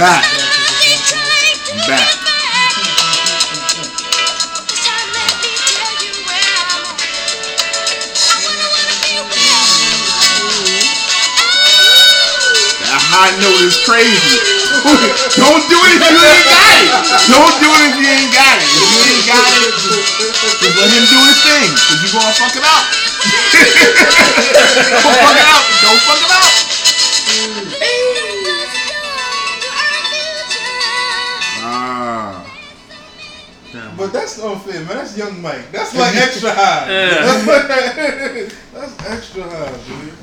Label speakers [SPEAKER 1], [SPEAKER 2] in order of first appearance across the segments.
[SPEAKER 1] back. I'm back. That high note is crazy. Don't do it if you ain't got it. Don't do it if you ain't got it. If you ain't got it, just let him do his thing. Cause you gonna fuck it up. Don't fuck it up. Don't fuck it up.
[SPEAKER 2] That's unfair, man. That's young Mike. That's like extra high. That's, that's extra high, dude.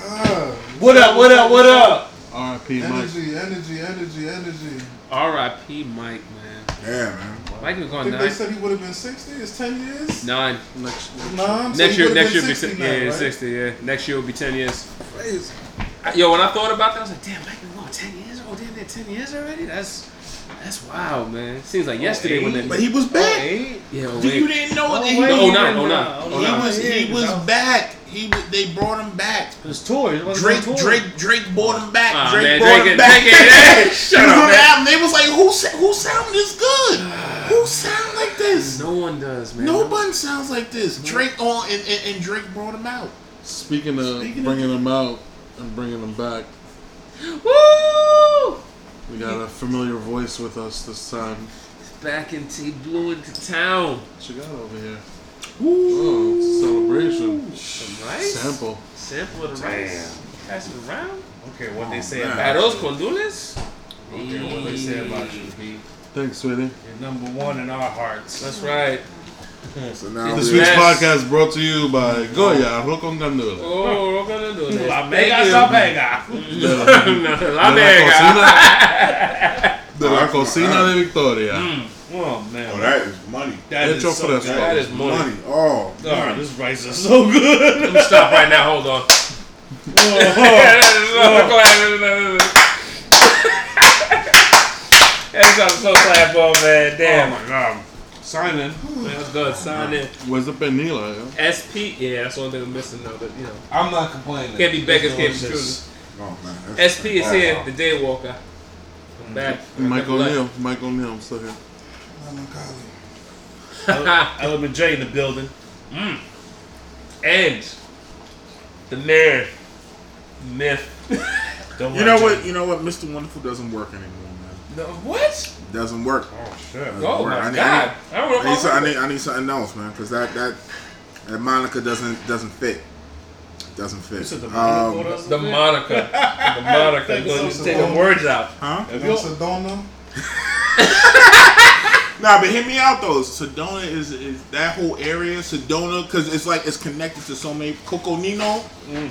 [SPEAKER 2] Ah,
[SPEAKER 3] What up? What up? What up?
[SPEAKER 4] R.I.P. Mike.
[SPEAKER 2] energy, energy, energy, energy.
[SPEAKER 5] R.I.P. Mike, man.
[SPEAKER 1] Yeah, man.
[SPEAKER 5] Mike was
[SPEAKER 2] I
[SPEAKER 5] going
[SPEAKER 2] think they said he would have been 60. It's 10 years?
[SPEAKER 5] nine.
[SPEAKER 4] Next,
[SPEAKER 2] Nine? So
[SPEAKER 5] Next
[SPEAKER 2] he
[SPEAKER 5] year,
[SPEAKER 2] would've
[SPEAKER 5] next year will be
[SPEAKER 2] 60 now,
[SPEAKER 5] yeah,
[SPEAKER 2] right?
[SPEAKER 5] sixty. Yeah, next year will be ten years.
[SPEAKER 2] Crazy.
[SPEAKER 5] Yo, when I thought about that, I was like, damn, Mike been going ten years. Oh, damn, that ten years already. That's that's wild, man. Seems like yesterday when
[SPEAKER 1] But he was oh, back.
[SPEAKER 3] Eight.
[SPEAKER 5] Yeah, oh,
[SPEAKER 1] You didn't know
[SPEAKER 3] Oh,
[SPEAKER 1] that he,
[SPEAKER 3] wait.
[SPEAKER 5] Oh, nine, oh,
[SPEAKER 3] He
[SPEAKER 5] oh,
[SPEAKER 3] was-
[SPEAKER 5] nine.
[SPEAKER 3] oh,
[SPEAKER 1] he
[SPEAKER 3] nine.
[SPEAKER 1] was he was
[SPEAKER 3] no.
[SPEAKER 1] back. He was, they brought him back.
[SPEAKER 3] It was tour. It wasn't
[SPEAKER 1] Drake
[SPEAKER 3] tour.
[SPEAKER 1] Drake Drake brought him back.
[SPEAKER 5] Aw,
[SPEAKER 1] Drake
[SPEAKER 5] man,
[SPEAKER 1] brought
[SPEAKER 5] Drake
[SPEAKER 1] him
[SPEAKER 5] it-
[SPEAKER 1] back.
[SPEAKER 5] Drake it-
[SPEAKER 1] He
[SPEAKER 5] Shut
[SPEAKER 1] was
[SPEAKER 5] up,
[SPEAKER 1] on the
[SPEAKER 5] man.
[SPEAKER 1] album. They was like, who sa- who sound this good? Who sound like this?
[SPEAKER 5] No one does, man.
[SPEAKER 1] No one sounds like this. Drake on and, and, and Drake brought him out.
[SPEAKER 4] speaking of
[SPEAKER 1] Speaking of-
[SPEAKER 4] bringing them out and bringing them back,
[SPEAKER 5] Woo!
[SPEAKER 4] We got a familiar voice with us this time.
[SPEAKER 5] Back in T Blue into town.
[SPEAKER 4] What you got over here? Oh, it's a celebration.
[SPEAKER 5] Some rice.
[SPEAKER 4] Sample.
[SPEAKER 5] Sample of the rice. Pass it around.
[SPEAKER 3] Okay, what they oh, say
[SPEAKER 1] man.
[SPEAKER 3] about
[SPEAKER 5] Arroz con dulces.
[SPEAKER 3] Okay, what they say about you, B.
[SPEAKER 4] Thanks, sweetie.
[SPEAKER 3] You're number one in our hearts.
[SPEAKER 5] That's right.
[SPEAKER 1] So now
[SPEAKER 4] This week's
[SPEAKER 5] Yes.
[SPEAKER 4] podcast brought to you by Goya Arroz con Gandula.
[SPEAKER 5] Oh, we're gonna do this.
[SPEAKER 3] La
[SPEAKER 5] Thank
[SPEAKER 3] Vega
[SPEAKER 5] you.
[SPEAKER 3] Sa Vega.
[SPEAKER 5] No, La
[SPEAKER 4] De la
[SPEAKER 5] Vega.
[SPEAKER 4] cocina, de la cocina de Victoria. Mm.
[SPEAKER 3] Oh man,
[SPEAKER 1] Oh, that is money.
[SPEAKER 3] that is so
[SPEAKER 4] fresco.
[SPEAKER 3] good.
[SPEAKER 5] That is money.
[SPEAKER 1] Money. Oh,
[SPEAKER 3] Oh, this rice is so good.
[SPEAKER 5] Let me stop right now. Hold on. That's I'm so glad, bro, man.
[SPEAKER 3] Oh my god. Sign in.
[SPEAKER 5] That's good. Sign in.
[SPEAKER 4] Where's the penila? Yo?
[SPEAKER 5] SP. Yeah, that's the only thing I'm missing though. But you know,
[SPEAKER 3] I'm not complaining.
[SPEAKER 5] can't be beggars, can't be
[SPEAKER 3] Delicious.
[SPEAKER 5] choosers.
[SPEAKER 1] oh man.
[SPEAKER 5] SP is here. The day walker. I'm back.
[SPEAKER 4] Mike O'Neill. Mike O'Neill. I'm still here.
[SPEAKER 2] Oh, my golly.
[SPEAKER 3] Element J in the building. Mm.
[SPEAKER 5] and the man, myth.
[SPEAKER 3] Don't
[SPEAKER 1] You know what? You know what? Mr. Wonderful doesn't work anymore, man.
[SPEAKER 5] No, what?
[SPEAKER 1] It doesn't work.
[SPEAKER 3] Oh shit.
[SPEAKER 1] Doesn't
[SPEAKER 5] Oh
[SPEAKER 1] work. I
[SPEAKER 5] my
[SPEAKER 1] need-
[SPEAKER 5] god! I don't
[SPEAKER 1] I need, some-
[SPEAKER 5] I
[SPEAKER 1] I need, I need something else, man, because that that that Monica doesn't doesn't fit. Doesn't fit.
[SPEAKER 3] said the
[SPEAKER 1] Um,
[SPEAKER 3] Monica doesn't
[SPEAKER 5] The
[SPEAKER 3] fit?
[SPEAKER 5] Monica. The Monica. Going to take the words out.
[SPEAKER 1] huh?
[SPEAKER 3] If you-
[SPEAKER 2] Sedona?
[SPEAKER 1] Nah, but hear me out though. Sedona is, is that whole area. Sedona, because it's like it's connected to so many. Coconino,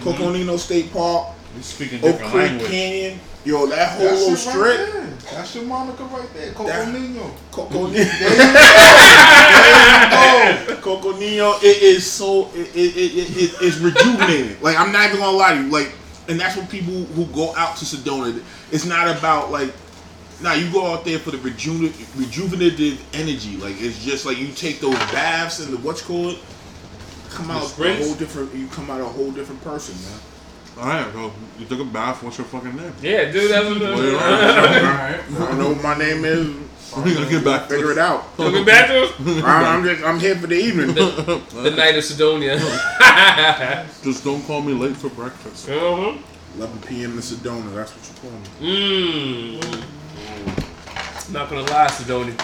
[SPEAKER 1] Coconino State Park,
[SPEAKER 3] You speaking
[SPEAKER 1] Oak
[SPEAKER 3] different
[SPEAKER 1] Creek
[SPEAKER 3] language.
[SPEAKER 1] Canyon. Yo, that whole
[SPEAKER 2] That's
[SPEAKER 1] little
[SPEAKER 2] it
[SPEAKER 1] strip.
[SPEAKER 2] right there. That's your Monica right there. Coco
[SPEAKER 1] That-
[SPEAKER 2] Nino. There you go. There you
[SPEAKER 1] it is so it, it, it, it, it- it's rejuvenating. like I'm not even gonna lie to you. Like, and that's what people who go out to Sedona. It's not about like. Nah, you go out there for the reju- rejuvenative energy. Like it's just like you take those baths and the what's called come out a whole different. You come out a whole different person, man.
[SPEAKER 4] All right, bro. You took a bath. What's your fucking name?
[SPEAKER 5] Yeah, dude, that's what.
[SPEAKER 4] Well, you're
[SPEAKER 5] I'm
[SPEAKER 4] right.
[SPEAKER 1] I don't know what my name is.
[SPEAKER 4] We gotta get back.
[SPEAKER 1] Figure it out.
[SPEAKER 5] Looking back to
[SPEAKER 1] I'm, I'm just I'm here for the evening.
[SPEAKER 5] the night of Sidonia.
[SPEAKER 4] Just don't call me late for breakfast.
[SPEAKER 5] uh-huh.
[SPEAKER 1] 11 p.m. in Sedona. That's what you call me.
[SPEAKER 5] Mmm. Not gonna lie, Sidonia.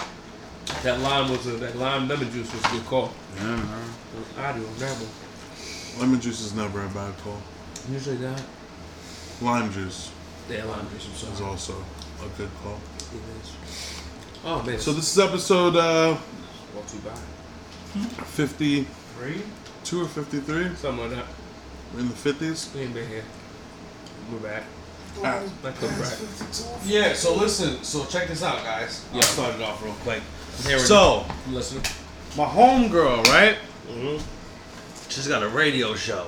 [SPEAKER 5] That lime was a, that lime lemon juice was a good call.
[SPEAKER 1] Yeah.
[SPEAKER 5] I do remember.
[SPEAKER 4] Lemon juice is never a bad call.
[SPEAKER 5] Usually that.
[SPEAKER 4] Lime juice
[SPEAKER 5] Yeah, lime juice. I'm
[SPEAKER 4] is also a good call.
[SPEAKER 5] It is. Oh man.
[SPEAKER 4] So this is episode uh,
[SPEAKER 5] Not too bad.
[SPEAKER 4] 52
[SPEAKER 3] Three?
[SPEAKER 4] or 53.
[SPEAKER 5] Something like that.
[SPEAKER 4] We're in the 50s.
[SPEAKER 5] We ain't been here. We're back.
[SPEAKER 4] Ah,
[SPEAKER 5] Not come back.
[SPEAKER 3] Yeah, so listen, so check this out, guys.
[SPEAKER 5] Yeah.
[SPEAKER 3] I'll start it off real quick.
[SPEAKER 5] I'm
[SPEAKER 3] So,
[SPEAKER 5] I'm listening.
[SPEAKER 3] my homegirl, right?
[SPEAKER 5] Mm-hmm.
[SPEAKER 3] She's got a radio show.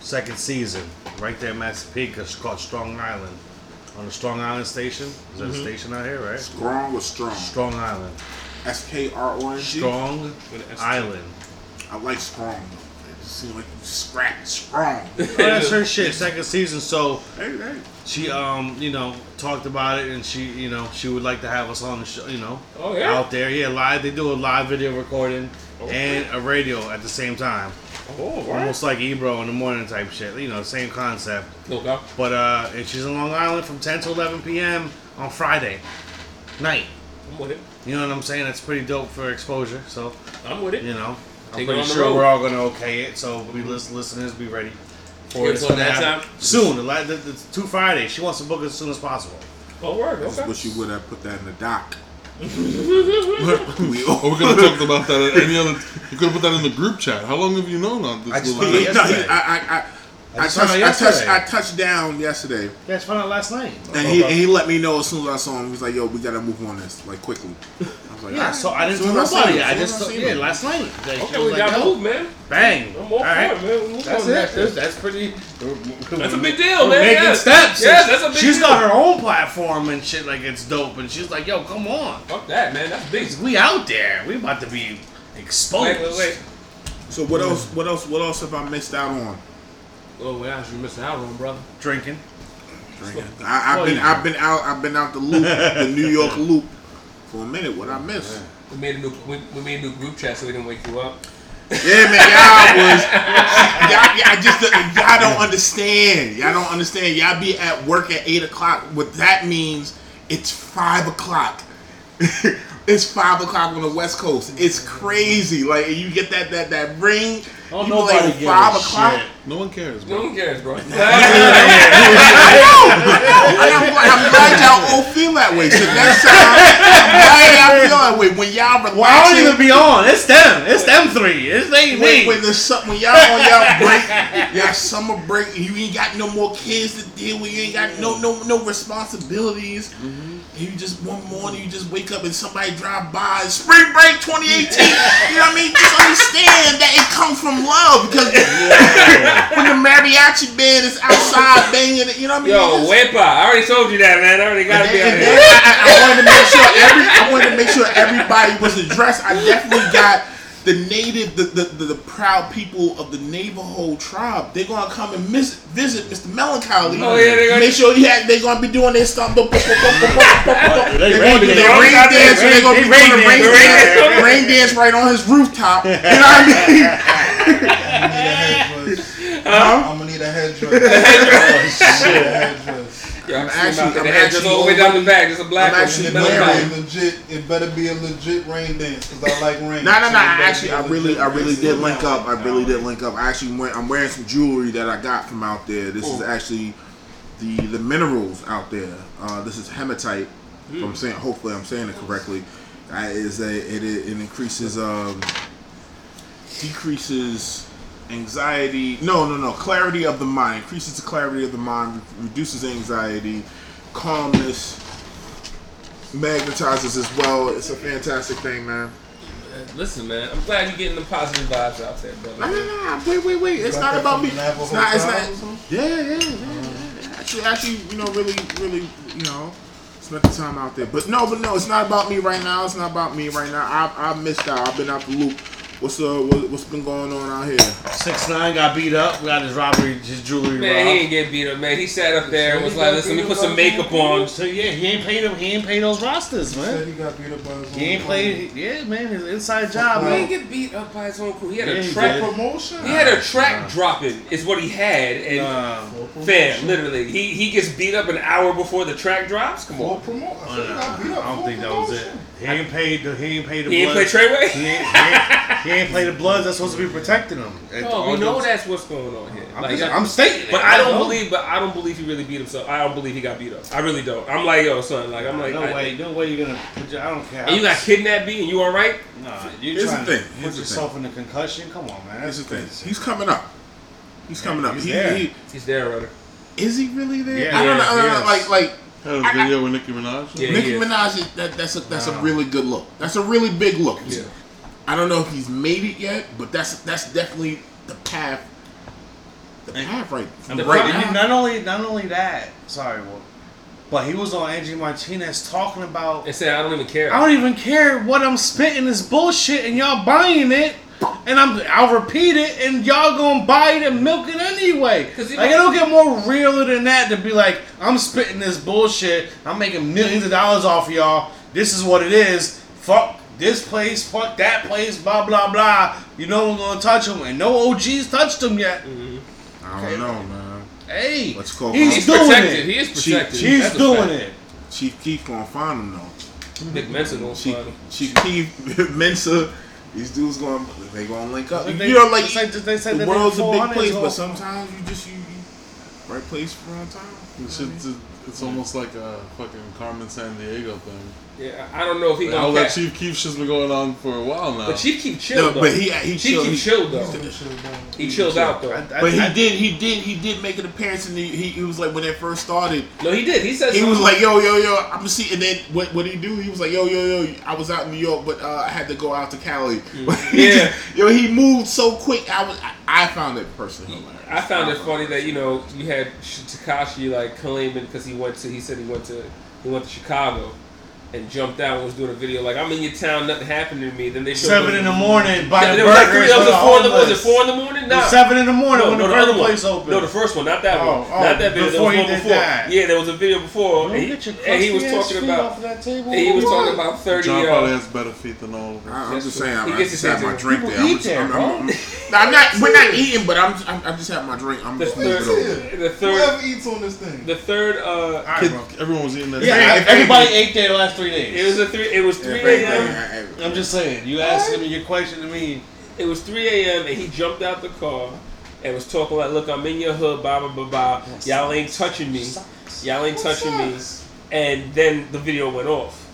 [SPEAKER 3] Second season, right there in Massapequa. It's called Strong Island. On the Strong Island station. Is that a station out here, right?
[SPEAKER 1] Strong or strong?
[SPEAKER 3] Strong Island.
[SPEAKER 1] S K R O N G.
[SPEAKER 3] Strong
[SPEAKER 5] With an S.
[SPEAKER 3] Island.
[SPEAKER 1] I like strong. seem like you scrapped strong.
[SPEAKER 3] Oh, that's her shit. Second season, so
[SPEAKER 1] hey, hey.
[SPEAKER 3] she um you know talked about it and she you know she would like to have us on the show you know
[SPEAKER 5] Oh, yeah?
[SPEAKER 3] out there yeah live they do a live video recording and a radio at the same time
[SPEAKER 5] Oh,
[SPEAKER 3] almost like Ebro in the morning type shit you know same concept
[SPEAKER 5] Okay.
[SPEAKER 3] but uh and she's in Long Island from 10 to 11 p.m. on Friday night
[SPEAKER 5] I'm with it.
[SPEAKER 3] you know what I'm saying that's pretty dope for exposure so
[SPEAKER 5] I'm with it.
[SPEAKER 3] you know I'm
[SPEAKER 5] Take
[SPEAKER 3] pretty sure
[SPEAKER 5] road.
[SPEAKER 3] we're all gonna okay it so we listen, listeners be ready for it. It's gonna
[SPEAKER 5] that
[SPEAKER 3] happen
[SPEAKER 5] time-
[SPEAKER 3] soon the, la- the, the two Fridays she wants to book it as soon as possible
[SPEAKER 5] Oh, word.
[SPEAKER 1] I just
[SPEAKER 5] Okay.
[SPEAKER 1] wish you would have put that in the doc. we
[SPEAKER 4] Oh,
[SPEAKER 1] all
[SPEAKER 4] we're gonna talk about that at any other. You could have put that in the group chat. How long have you known on this?
[SPEAKER 3] I just
[SPEAKER 4] little
[SPEAKER 3] put it
[SPEAKER 1] no, he. I, I, I, I,
[SPEAKER 3] found
[SPEAKER 1] touched,
[SPEAKER 3] out
[SPEAKER 1] I touched,
[SPEAKER 3] yesterday.
[SPEAKER 1] I touched down yesterday,
[SPEAKER 3] Yeah, it's found out last night.
[SPEAKER 1] and he, and he let me know as soon as I saw him. He was like, "Yo, we gotta move on this like quickly." I was like,
[SPEAKER 3] Yeah,
[SPEAKER 1] "Alright."
[SPEAKER 3] so I didn't
[SPEAKER 1] As
[SPEAKER 3] tell
[SPEAKER 1] soon as I
[SPEAKER 3] nobody. I just
[SPEAKER 1] soon as
[SPEAKER 3] yeah, last night. Like,
[SPEAKER 5] Okay, we
[SPEAKER 3] like,
[SPEAKER 5] got
[SPEAKER 3] oh,
[SPEAKER 5] moved, man.
[SPEAKER 3] Bang.
[SPEAKER 5] I'm all
[SPEAKER 3] All right.
[SPEAKER 5] for it, man. Move
[SPEAKER 3] That's it.
[SPEAKER 5] that.
[SPEAKER 3] That's, that's pretty.
[SPEAKER 5] That's a big deal, man.
[SPEAKER 3] making
[SPEAKER 5] yeah.
[SPEAKER 3] steps.
[SPEAKER 5] Yes, that's a big
[SPEAKER 3] She's
[SPEAKER 5] deal.
[SPEAKER 3] got her own platform and shit. Like it's dope. And she's like, "Yo, come on,
[SPEAKER 5] Fuck that, man. That's big.
[SPEAKER 3] we out there. We about to be exposed."
[SPEAKER 5] Wait, wait, wait.
[SPEAKER 1] So what else? What else? What else have I missed out on?
[SPEAKER 5] Oh, what else you missing out on, brother?
[SPEAKER 3] Drinking.
[SPEAKER 1] Drinking. I, I've
[SPEAKER 3] Well,
[SPEAKER 1] been
[SPEAKER 3] you-
[SPEAKER 1] I've been out I've been out the loop, the New York loop, for a minute. What I miss?
[SPEAKER 5] We made a new we, we made a new group chat so we can wake you up.
[SPEAKER 1] Yeah, man, y'all was y'all, y'all just uh, y'all don't understand. Y'all don't understand. Y'all be at work at eight o'clock. What that means? It's five o'clock. it's five o'clock on the West Coast. It's crazy. Like you get that that that ring.
[SPEAKER 3] Oh,
[SPEAKER 1] you
[SPEAKER 3] nobody
[SPEAKER 1] like,
[SPEAKER 3] gives
[SPEAKER 1] five
[SPEAKER 3] a
[SPEAKER 1] o'clock.
[SPEAKER 3] shit.
[SPEAKER 4] No one cares, bro.
[SPEAKER 5] No one cares, bro.
[SPEAKER 1] And I'm, glad- I'm glad y'all all feel that way. So next time, I'm glad y'all feel that way. When y'all
[SPEAKER 3] Well, I don't even be on. It's them. It's them three. It's they
[SPEAKER 1] when,
[SPEAKER 3] me.
[SPEAKER 1] when there's something, when y'all on y'all break, y'all summer break, and you ain't got no more kids to deal with, you ain't got no no no responsibilities. And you just one morning, you just wake up and somebody drive by. Spring break 2018. you know what I mean? Just understand that it comes from love because when the mariachi band is outside banging, it, you know what I mean?
[SPEAKER 5] Yo, Wepa, I already told you that, man. I already got to be
[SPEAKER 1] then I, I- I wanted to make sure every I wanted to make sure everybody was addressed. I definitely got the native, the, the, the, the proud people of the Navajo tribe. They're gonna come and miss, visit Mr. Melancholy.
[SPEAKER 5] Oh, yeah, they gonna-
[SPEAKER 1] make sure he had, they're gonna be doing their stuff. They're gonna do
[SPEAKER 3] rain
[SPEAKER 1] their rain dance. They're gonna be doing the rain
[SPEAKER 3] dance.
[SPEAKER 1] dance, rain dance right on his rooftop. You know what I mean?
[SPEAKER 2] I'm gonna need a headdress.
[SPEAKER 1] Huh?
[SPEAKER 2] I'm gonna need a headdress. I'm a headdress.
[SPEAKER 5] Yeah, I'm
[SPEAKER 1] I'm
[SPEAKER 5] actually,
[SPEAKER 1] actually-
[SPEAKER 5] I'm
[SPEAKER 1] I'm
[SPEAKER 5] just all the way down the back. Just a black
[SPEAKER 1] I'm
[SPEAKER 5] one.
[SPEAKER 1] actually
[SPEAKER 2] It better be a legit. It better be a legit rain dance because I like rain.
[SPEAKER 1] No, no,
[SPEAKER 2] So
[SPEAKER 1] no.
[SPEAKER 2] it
[SPEAKER 1] I actually,
[SPEAKER 2] be a
[SPEAKER 1] I really, I really did link up. I really did link up. I actually went. I'm wearing some jewelry that I got from out there. This is actually the the minerals out there. Uh, this is hematite. If I'm saying, hopefully, I'm saying it correctly. Uh, is a it, it increases um decreases anxiety. No, no, no. Clarity of the mind increases the clarity of the mind, reduces anxiety, calmness, magnetizes as well. It's a fantastic thing, man.
[SPEAKER 5] Listen, man, I'm glad you're getting the positive vibes out there,
[SPEAKER 1] No,
[SPEAKER 5] brother.
[SPEAKER 1] no, no. Wait, wait, wait. It's not about me. It's not. It's
[SPEAKER 2] tribe
[SPEAKER 1] not. Yeah, yeah, yeah, yeah. Actually, actually, you know, really, really, you know, spent the time out there. But no, but no, it's not about me right now. It's not about me right now. I, I missed out. I've been out the loop. What's uh, what, what's been going on out here?
[SPEAKER 3] Six nine got beat up. We got his robbery, his jewelry
[SPEAKER 5] Man, he
[SPEAKER 3] robbed.
[SPEAKER 5] ain't get beat up, man. He sat up there and was like, listen, let me put some makeup
[SPEAKER 2] people?
[SPEAKER 5] on.
[SPEAKER 3] So yeah, he ain't paid him. He ain't paid those rosters, man.
[SPEAKER 2] he got beat up by his
[SPEAKER 3] He ain't
[SPEAKER 2] own
[SPEAKER 3] played. Yeah, man, his inside job,
[SPEAKER 5] He
[SPEAKER 3] man.
[SPEAKER 5] didn't get beat up by his own crew. He had
[SPEAKER 3] Yeah,
[SPEAKER 5] a
[SPEAKER 3] he
[SPEAKER 5] track.
[SPEAKER 3] did.
[SPEAKER 2] promotion.
[SPEAKER 5] He had a track dropping, is what he had, and
[SPEAKER 3] Nah.
[SPEAKER 5] fam, literally, he he gets beat up an hour before the track drops. Come
[SPEAKER 2] For
[SPEAKER 5] on,
[SPEAKER 2] promotion.
[SPEAKER 3] Oh, no, I don't think that was it. He ain't paid. The, he ain't paid the.
[SPEAKER 5] he ain't play Treyway.
[SPEAKER 3] He ain't, he, ain't, he ain't play the Bloods. That's supposed to be protecting him. Oh,
[SPEAKER 5] no, we know
[SPEAKER 3] those-
[SPEAKER 5] that's what's going on here.
[SPEAKER 3] I'm,
[SPEAKER 5] Like,
[SPEAKER 3] just- I'm stating it.
[SPEAKER 5] but I don't
[SPEAKER 3] know.
[SPEAKER 5] believe. But I don't believe he really beat himself. I don't believe he got beat up. I really don't. I'm like, yo, son. Like, I'm like,
[SPEAKER 3] no
[SPEAKER 5] I-
[SPEAKER 3] way. No way you're gonna. Put your, I don't care.
[SPEAKER 5] And you got kidnapped, B, and you all right?
[SPEAKER 3] Nah, you
[SPEAKER 1] Here's the
[SPEAKER 3] trying
[SPEAKER 1] thing.
[SPEAKER 3] to
[SPEAKER 1] Here's
[SPEAKER 3] put
[SPEAKER 1] the
[SPEAKER 3] yourself in a concussion? Come on, man.
[SPEAKER 1] That's the thing.
[SPEAKER 3] crazy.
[SPEAKER 1] He's coming up. He's coming up.
[SPEAKER 3] he's
[SPEAKER 1] He,
[SPEAKER 3] there.
[SPEAKER 1] he,
[SPEAKER 5] He's there already.
[SPEAKER 1] is he really there?
[SPEAKER 3] Yeah,
[SPEAKER 1] I don't know. I don't
[SPEAKER 3] yeah,
[SPEAKER 1] know. Like, like
[SPEAKER 4] Had a video with Nicki Minaj.
[SPEAKER 5] Yeah.
[SPEAKER 1] Nicki
[SPEAKER 5] he is.
[SPEAKER 1] Minaj. Is, that, that's a that's a really good look. That's a really big look.
[SPEAKER 5] Yeah.
[SPEAKER 1] I don't know if he's made it yet, but that's that's definitely the path. The path right.
[SPEAKER 3] And
[SPEAKER 5] The
[SPEAKER 1] right
[SPEAKER 5] pro-
[SPEAKER 1] now.
[SPEAKER 3] not only not only that, sorry, Will, but he was on Angie Martinez talking about
[SPEAKER 5] And said, I don't even care.
[SPEAKER 3] I don't even care what I'm spitting this bullshit and y'all buying it and I'm I'll repeat it, and y'all gonna buy it and milk it anyway.
[SPEAKER 5] 'Cause he
[SPEAKER 3] Like it don't get more realer than that to be like I'm spitting this bullshit. I'm making millions of dollars off of y'all. This is what it is. Fuck this place. Fuck that place. Blah blah blah. You know we're gonna touch them, and no OGs touched them yet. Mm-hmm.
[SPEAKER 1] I don't know, man.
[SPEAKER 3] Hey,
[SPEAKER 1] Let's go.
[SPEAKER 3] he's
[SPEAKER 5] He's
[SPEAKER 3] doing
[SPEAKER 5] protected.
[SPEAKER 3] it.
[SPEAKER 5] He is
[SPEAKER 1] She-
[SPEAKER 5] protected.
[SPEAKER 3] He's
[SPEAKER 5] That's
[SPEAKER 3] doing it.
[SPEAKER 1] Chief Keef gonna find him though.
[SPEAKER 5] Nick Mensa gonna
[SPEAKER 1] Chief,
[SPEAKER 5] find him.
[SPEAKER 1] Chief Keef, Mensa, these dudes gonna they gonna link up.
[SPEAKER 3] They-
[SPEAKER 1] you know, like
[SPEAKER 3] like they said
[SPEAKER 1] the world's a big place, but sometimes you just you, you right place, wrong time.
[SPEAKER 4] It's, it's, it's almost like a fucking Carmen Sandiego thing.
[SPEAKER 5] Yeah, I don't know if he
[SPEAKER 4] All
[SPEAKER 5] gonna
[SPEAKER 4] that
[SPEAKER 5] catch.
[SPEAKER 4] Chief Keef shit's been going on for a while now.
[SPEAKER 5] But Chief Keef chill
[SPEAKER 1] No,
[SPEAKER 5] though.
[SPEAKER 1] but he he
[SPEAKER 5] Chief
[SPEAKER 1] chilled.
[SPEAKER 5] keep
[SPEAKER 1] He,
[SPEAKER 5] chill though.
[SPEAKER 2] That shit down.
[SPEAKER 5] He chilled out though.
[SPEAKER 3] I- I-
[SPEAKER 1] but he
[SPEAKER 3] I-
[SPEAKER 1] did he did he did make an appearance and he, he, he was like when it first started.
[SPEAKER 5] No, he did. He said
[SPEAKER 1] He was like, yo, yo, yo, I'm gonna see. And then what what did he do? He was like, yo, yo, yo, I was out in New York, but uh, I had to go out to Cali. He
[SPEAKER 5] Yeah.
[SPEAKER 1] just- yo, he moved so quick. I was, I, I found it personally hilarious.
[SPEAKER 5] I found it funny that you know you had Tekashi like claiming because he went to he said he went to he went to Chicago and jumped out and was doing a video like I'm in your town nothing happened to me then they showed
[SPEAKER 3] Seven in the morning, buying
[SPEAKER 5] There was like three, that was
[SPEAKER 3] for the
[SPEAKER 5] four in the was it four in the morning
[SPEAKER 3] It
[SPEAKER 5] nah
[SPEAKER 3] Seven in the morning
[SPEAKER 5] no,
[SPEAKER 3] when
[SPEAKER 5] no,
[SPEAKER 3] the
[SPEAKER 5] the other
[SPEAKER 3] burger
[SPEAKER 5] one.
[SPEAKER 3] place opened.
[SPEAKER 5] No, the first one, not that
[SPEAKER 3] Oh,
[SPEAKER 5] one.
[SPEAKER 3] oh,
[SPEAKER 5] not that video.
[SPEAKER 3] before
[SPEAKER 5] there was one before.
[SPEAKER 3] that.
[SPEAKER 5] Yeah, there was a video before. And he,
[SPEAKER 3] get your
[SPEAKER 5] and he was talking
[SPEAKER 3] feet
[SPEAKER 5] about.
[SPEAKER 3] off of that table.
[SPEAKER 5] and he was
[SPEAKER 3] What?
[SPEAKER 5] talking about thirty.
[SPEAKER 4] John
[SPEAKER 5] Uh,
[SPEAKER 4] probably has better feet than all of us.
[SPEAKER 1] I- I'm just saying, I
[SPEAKER 5] gets
[SPEAKER 1] just
[SPEAKER 5] his
[SPEAKER 1] had my drink
[SPEAKER 3] People
[SPEAKER 1] there. I'm not. We're not eating, but I'm. I'm just had my drink. I'm just moving
[SPEAKER 5] third,
[SPEAKER 1] over.
[SPEAKER 5] the third,
[SPEAKER 2] Whoever eats on this thing.
[SPEAKER 5] the third. Uh,
[SPEAKER 3] All right,
[SPEAKER 4] Kid,
[SPEAKER 3] bro.
[SPEAKER 4] everyone was eating that.
[SPEAKER 3] Yeah,
[SPEAKER 1] Hey,
[SPEAKER 3] I-
[SPEAKER 1] if
[SPEAKER 3] everybody ate there the last three days.
[SPEAKER 5] it was a three. It was three a.m.
[SPEAKER 1] I- I-
[SPEAKER 3] I'm just saying. You asked me your question to me.
[SPEAKER 5] It was 3 a.m. and he jumped out the car and was talking like, "Look, I'm in your hood, blah blah blah blah. Y'all ain't touching me. Y'all ain't touching me." And then the video went off.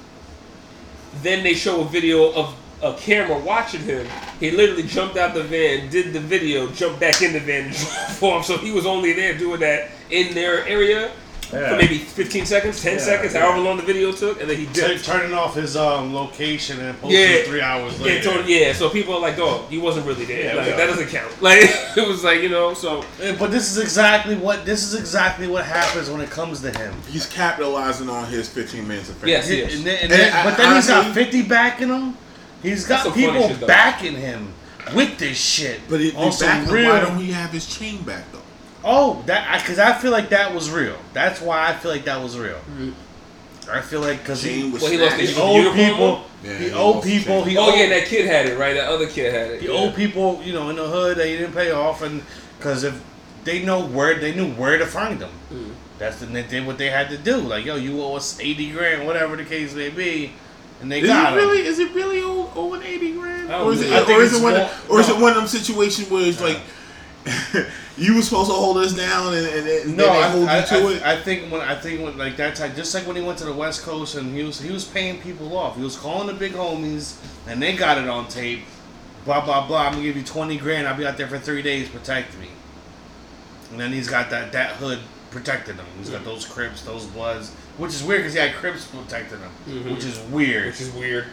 [SPEAKER 5] Then they show a video of a camera watching him. He literally jumped out the van, did the video, jumped back in the van, and drove off. So he was only there doing that in their area for maybe 15 seconds, 10
[SPEAKER 3] Yeah,
[SPEAKER 5] seconds,
[SPEAKER 3] yeah.
[SPEAKER 5] however long the video took, and then he
[SPEAKER 3] T-
[SPEAKER 5] dipped.
[SPEAKER 3] turning off his um location and posting
[SPEAKER 5] Yeah.
[SPEAKER 3] it three hours
[SPEAKER 5] Yeah,
[SPEAKER 3] later.
[SPEAKER 5] totally, yeah. So people are like, "Oh, he wasn't really there.
[SPEAKER 3] Yeah,
[SPEAKER 5] like, that doesn't count." Like it was like you know. So
[SPEAKER 3] Yeah, But this is exactly what this is exactly what happens when it comes to him.
[SPEAKER 1] He's capitalizing on his 15 minutes of fame.
[SPEAKER 5] Yes.
[SPEAKER 3] Yeah, and then, and
[SPEAKER 1] And
[SPEAKER 3] then-
[SPEAKER 1] I-
[SPEAKER 3] but then he's got 50 backing him. He's got
[SPEAKER 5] That's some funny
[SPEAKER 3] people
[SPEAKER 5] shit,
[SPEAKER 3] backing him with this shit.
[SPEAKER 1] But it,
[SPEAKER 3] on some
[SPEAKER 1] back,
[SPEAKER 3] real.
[SPEAKER 1] why don't he have his chain back though?
[SPEAKER 3] Oh, that because I, feel like that was real. That's why I feel like that was real. I feel like because he,
[SPEAKER 1] was
[SPEAKER 5] Well, he lost
[SPEAKER 1] snatched.
[SPEAKER 5] his
[SPEAKER 3] he people,
[SPEAKER 1] Yeah,
[SPEAKER 3] he
[SPEAKER 1] he
[SPEAKER 3] owed
[SPEAKER 1] lost his
[SPEAKER 3] people,
[SPEAKER 1] chain.
[SPEAKER 3] he
[SPEAKER 5] oh
[SPEAKER 3] owed,
[SPEAKER 5] yeah, that kid had it right. That other kid had it.
[SPEAKER 3] he
[SPEAKER 5] yeah.
[SPEAKER 3] owed people, you know, in the hood they didn't pay off, and because if they know where they knew where to find them,
[SPEAKER 5] Mm.
[SPEAKER 3] that's the, they did what they had to do. Like, yo, you owe us eighty grand, whatever the case may be, and they
[SPEAKER 1] Is
[SPEAKER 3] got
[SPEAKER 1] it
[SPEAKER 3] him.
[SPEAKER 1] really? Is it really owe- owing eighty grand? Or is it?
[SPEAKER 5] know. I
[SPEAKER 3] think
[SPEAKER 1] Or is it one?
[SPEAKER 3] more-
[SPEAKER 1] Or is it one of them situations where it's like you were supposed to hold us down and, and, and
[SPEAKER 3] No,
[SPEAKER 1] then they
[SPEAKER 3] I,
[SPEAKER 1] hold
[SPEAKER 3] I,
[SPEAKER 1] you to
[SPEAKER 3] I,
[SPEAKER 1] it?
[SPEAKER 3] I think when I think when like that time, just like when he went to the West Coast and he was he was paying people off. He was calling the big homies, and they got it on tape. Blah blah blah. I'm gonna give you twenty grand. I'll be out there for three days. Protect me. And then he's got that that hood protecting him. He's got those Crips, those Bloods, which is weird because he had Crips protecting him,
[SPEAKER 5] Mhm.
[SPEAKER 3] which is weird.
[SPEAKER 5] which is weird.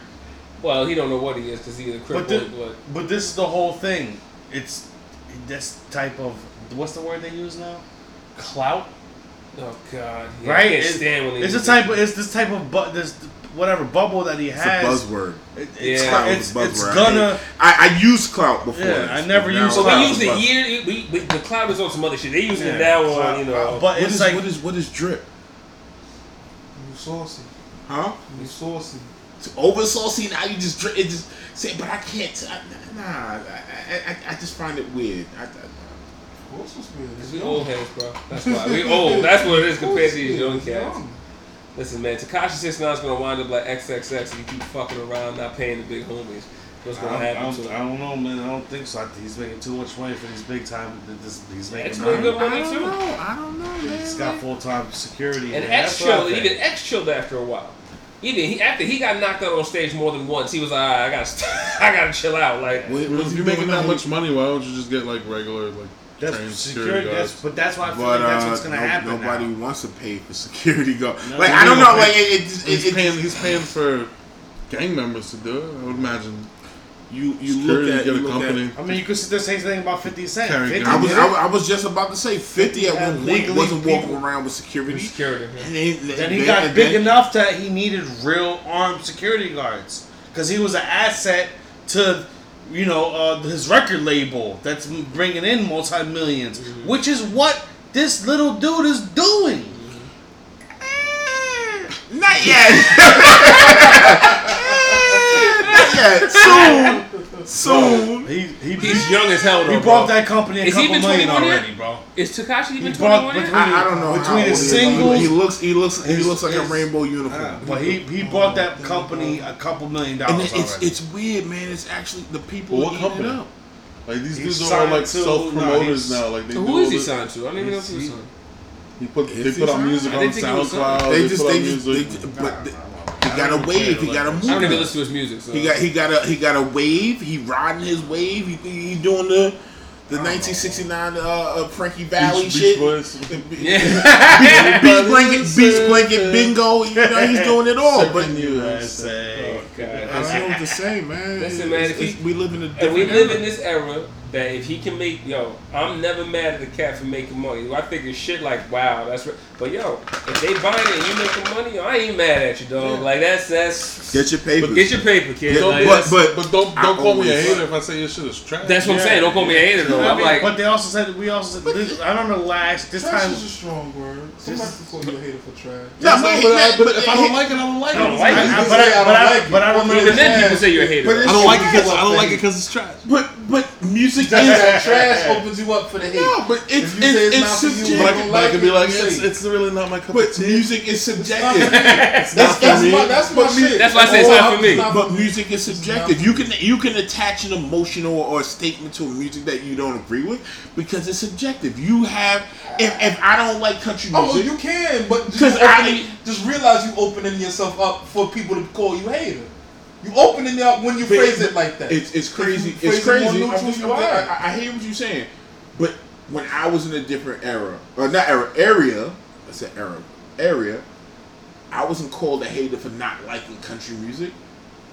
[SPEAKER 5] Well, he don't know what he is because he's a
[SPEAKER 3] But the-
[SPEAKER 5] But,
[SPEAKER 3] But this is the whole thing. It's this type of what's the word they use now? Clout.
[SPEAKER 5] oh god, yeah,
[SPEAKER 3] right? It's-
[SPEAKER 5] stand when
[SPEAKER 3] it's
[SPEAKER 5] do
[SPEAKER 3] the type of it's this type of but this whatever bubble that he
[SPEAKER 1] It's a
[SPEAKER 3] has.
[SPEAKER 1] buzzword.
[SPEAKER 3] It- it's,
[SPEAKER 5] Yeah.
[SPEAKER 1] Clout
[SPEAKER 3] it's,
[SPEAKER 1] is a
[SPEAKER 3] it's
[SPEAKER 1] buzzword. I
[SPEAKER 3] gonna.
[SPEAKER 1] hate- I, I used clout before.
[SPEAKER 3] Yeah,
[SPEAKER 1] this,
[SPEAKER 3] I never used
[SPEAKER 1] it's
[SPEAKER 5] But we used it
[SPEAKER 1] buzz-
[SPEAKER 5] year. We, we the clout is on some other shit. They using
[SPEAKER 3] Yeah,
[SPEAKER 5] it now
[SPEAKER 3] clout,
[SPEAKER 5] on you know.
[SPEAKER 3] But
[SPEAKER 1] What
[SPEAKER 3] it's
[SPEAKER 1] is,
[SPEAKER 3] like
[SPEAKER 1] what is what is drip?
[SPEAKER 2] You saucy.
[SPEAKER 1] Huh?
[SPEAKER 2] You saucy.
[SPEAKER 1] It's over saucy now. You just drip. It just say, but I can't. t- I, nah, I, I, I, I just find it weird. I, I,
[SPEAKER 2] What's supposed to?
[SPEAKER 5] Cause we old heads, bro. That's why we old. That's what it is compared to these young cats. Listen, man, Tekashi Six Nine's gonna wind up like XXX if you keep fucking around, not paying the big homies. What's gonna
[SPEAKER 3] don't, I,
[SPEAKER 5] happen
[SPEAKER 3] don't,
[SPEAKER 5] to
[SPEAKER 3] I don't know, man. I don't think so. He's making too much money for these big time. This, he's making
[SPEAKER 5] X
[SPEAKER 3] money.
[SPEAKER 5] made good
[SPEAKER 1] I
[SPEAKER 5] money
[SPEAKER 1] don't
[SPEAKER 5] too.
[SPEAKER 1] know. I don't know, man.
[SPEAKER 3] He's got full time security.
[SPEAKER 5] And
[SPEAKER 3] man.
[SPEAKER 5] X
[SPEAKER 3] That's what I
[SPEAKER 5] chilled.
[SPEAKER 3] think.
[SPEAKER 5] Even X chilled after a while. Even he, after he got knocked out on stage more than once, he was like, "All right, I got, I gotta chill out." Like,
[SPEAKER 1] What-
[SPEAKER 4] If you're making that much money, why don't you just get like regular like
[SPEAKER 3] That's
[SPEAKER 4] trained
[SPEAKER 3] security.
[SPEAKER 4] security
[SPEAKER 3] That's,
[SPEAKER 4] guards?
[SPEAKER 3] but that's why I feel
[SPEAKER 1] But
[SPEAKER 3] like that's
[SPEAKER 1] uh,
[SPEAKER 3] what's gonna
[SPEAKER 1] no-
[SPEAKER 3] happen.
[SPEAKER 1] nobody
[SPEAKER 3] now.
[SPEAKER 1] wants to pay for security guard.
[SPEAKER 3] No,
[SPEAKER 1] like I don't know.
[SPEAKER 3] no.
[SPEAKER 1] Like it, it, just-
[SPEAKER 4] He's
[SPEAKER 1] it, it,
[SPEAKER 4] paying. He's paying for gang members to do it. I would imagine.
[SPEAKER 1] You you
[SPEAKER 4] Security
[SPEAKER 1] look at you
[SPEAKER 4] a
[SPEAKER 1] look
[SPEAKER 4] company.
[SPEAKER 1] at.
[SPEAKER 3] I mean, you could sit there saying something about Fifty Cent. 50
[SPEAKER 1] I was
[SPEAKER 3] did
[SPEAKER 1] I, was- I was just about to say fifty at one point
[SPEAKER 3] legally
[SPEAKER 1] wasn't walking
[SPEAKER 3] people-
[SPEAKER 1] around with security.
[SPEAKER 5] security.
[SPEAKER 1] And then,
[SPEAKER 3] Then he
[SPEAKER 1] then-
[SPEAKER 3] got
[SPEAKER 1] and
[SPEAKER 3] big
[SPEAKER 1] then-
[SPEAKER 3] enough that he needed real armed security guards because he was an asset to you know, uh, his record label that's bringing in multi millions
[SPEAKER 5] Mm-hmm.
[SPEAKER 3] which is what this little dude is doing.
[SPEAKER 1] Not yet. Not yet. Soon. Soon.
[SPEAKER 3] He he
[SPEAKER 5] He's young as hell though.
[SPEAKER 3] he
[SPEAKER 5] bro.
[SPEAKER 3] bought that company a
[SPEAKER 5] Is he
[SPEAKER 3] couple
[SPEAKER 5] even
[SPEAKER 3] million
[SPEAKER 5] 21 yet?
[SPEAKER 3] already, bro.
[SPEAKER 5] Is Tekashi even
[SPEAKER 3] He bought
[SPEAKER 5] 21 yet?
[SPEAKER 3] between-
[SPEAKER 1] I, I don't know.
[SPEAKER 3] Between
[SPEAKER 1] how old
[SPEAKER 3] his
[SPEAKER 1] he is.
[SPEAKER 3] singles-
[SPEAKER 1] he looks, he looks, he
[SPEAKER 3] his-
[SPEAKER 1] looks like a
[SPEAKER 3] his-
[SPEAKER 1] rainbow unicorn.
[SPEAKER 3] Uh, but he he bought that company a couple million
[SPEAKER 1] and
[SPEAKER 3] dollars
[SPEAKER 1] it- it's
[SPEAKER 3] already.
[SPEAKER 1] it's weird, man. It's actually the people
[SPEAKER 4] Well, what
[SPEAKER 1] eating
[SPEAKER 4] company?
[SPEAKER 1] it up.
[SPEAKER 4] Like these
[SPEAKER 3] He's
[SPEAKER 4] dudes are all like
[SPEAKER 3] to-
[SPEAKER 4] self
[SPEAKER 3] no,
[SPEAKER 4] promoters
[SPEAKER 3] he's-
[SPEAKER 4] now. Like they
[SPEAKER 5] So
[SPEAKER 4] do
[SPEAKER 5] who
[SPEAKER 4] all
[SPEAKER 5] is he
[SPEAKER 4] the-
[SPEAKER 5] signed to? I don't even know if he was
[SPEAKER 3] He-
[SPEAKER 5] signed.
[SPEAKER 4] He put
[SPEAKER 1] Is
[SPEAKER 4] they
[SPEAKER 1] he
[SPEAKER 4] put out
[SPEAKER 1] signed?
[SPEAKER 4] music
[SPEAKER 5] I
[SPEAKER 4] on
[SPEAKER 5] didn't think he was
[SPEAKER 4] SoundCloud.
[SPEAKER 1] They
[SPEAKER 4] They
[SPEAKER 1] just,
[SPEAKER 4] put out
[SPEAKER 1] they just, they, but he got a wave. He got a
[SPEAKER 5] I don't even
[SPEAKER 1] movement.
[SPEAKER 5] listen to his music. So.
[SPEAKER 1] He got he got a he got a wave. He riding his wave. He he doing the the 1969 uh, uh Frankie Valli
[SPEAKER 4] Beach-
[SPEAKER 1] shit.
[SPEAKER 4] Beach Boys.
[SPEAKER 5] yeah.
[SPEAKER 1] Beach blanket, beach blanket, bingo. You know he's doing it all. But
[SPEAKER 4] Sipping
[SPEAKER 3] USA.
[SPEAKER 5] Oh, God.
[SPEAKER 1] I don't know what to say, man.
[SPEAKER 5] Listen, man,
[SPEAKER 1] it's-
[SPEAKER 5] if
[SPEAKER 1] it's- we live in a
[SPEAKER 5] And
[SPEAKER 1] different
[SPEAKER 5] we live
[SPEAKER 1] era.
[SPEAKER 5] in this era that if he can make, yo, I'm never mad at the cat for making money. I figure shit like, wow, that's right. But yo, if they buying it and you making money, yo, I ain't mad at you, dog. Like that's that's
[SPEAKER 1] Get your papers.
[SPEAKER 5] get your paper, kid.
[SPEAKER 1] Yeah,
[SPEAKER 5] Like,
[SPEAKER 1] but- but-
[SPEAKER 4] But don't don't call me a hater if I say your shit is trash.
[SPEAKER 5] that's what I'm saying. Don't call me a hater though.
[SPEAKER 3] I
[SPEAKER 5] I'm
[SPEAKER 3] mean,
[SPEAKER 5] like,
[SPEAKER 3] but they also said we also said this, I don't know last this
[SPEAKER 2] Trash
[SPEAKER 3] time.
[SPEAKER 2] is a strong word. Somebody can call you a hater for trash.
[SPEAKER 1] No,
[SPEAKER 4] But,
[SPEAKER 1] but,
[SPEAKER 4] I- but
[SPEAKER 1] but-
[SPEAKER 4] if I don't like it, I don't like it.
[SPEAKER 5] I don't
[SPEAKER 4] it.
[SPEAKER 5] like it.
[SPEAKER 3] But I- but I-
[SPEAKER 2] like it.
[SPEAKER 3] but I remember
[SPEAKER 5] even then people say you're a hater.
[SPEAKER 1] But
[SPEAKER 4] I don't like it because I don't like it because it's trash.
[SPEAKER 1] But but music
[SPEAKER 2] That,
[SPEAKER 1] is
[SPEAKER 2] that trash opens you up for the hate.
[SPEAKER 1] no, but it's
[SPEAKER 2] If you say
[SPEAKER 1] it's,
[SPEAKER 2] it's
[SPEAKER 1] it's
[SPEAKER 2] not for you,
[SPEAKER 1] subjective.
[SPEAKER 4] But I
[SPEAKER 2] don't
[SPEAKER 4] can,
[SPEAKER 2] like
[SPEAKER 4] can be like, it's, it's really not my cup
[SPEAKER 1] But
[SPEAKER 4] of tea.
[SPEAKER 1] music is subjective.
[SPEAKER 2] That's,
[SPEAKER 1] That's
[SPEAKER 2] that's,
[SPEAKER 1] for
[SPEAKER 2] my, that's my
[SPEAKER 1] But
[SPEAKER 2] shit.
[SPEAKER 5] That's why I say it's
[SPEAKER 2] Oh,
[SPEAKER 5] not for me.
[SPEAKER 2] not
[SPEAKER 1] But
[SPEAKER 2] for me.
[SPEAKER 1] music is subjective. You can you can attach an emotional or statement to a music that you don't agree with because it's subjective. You have if, if I don't like country
[SPEAKER 2] oh,
[SPEAKER 1] music, Oh, well,
[SPEAKER 2] you can, but just,
[SPEAKER 1] 'Cause I-
[SPEAKER 2] opening, just realize you're opening yourself up for people to call you hater. You opening it up when you
[SPEAKER 1] But-
[SPEAKER 2] phrase
[SPEAKER 1] but
[SPEAKER 2] it like that.
[SPEAKER 1] It's it's crazy. It's
[SPEAKER 2] phrase it
[SPEAKER 1] crazy. I'm just, I'm just- I, I hear what you're saying, but when I was in a different era, or not era, area, I said era, area, I wasn't called a hater for not liking country music.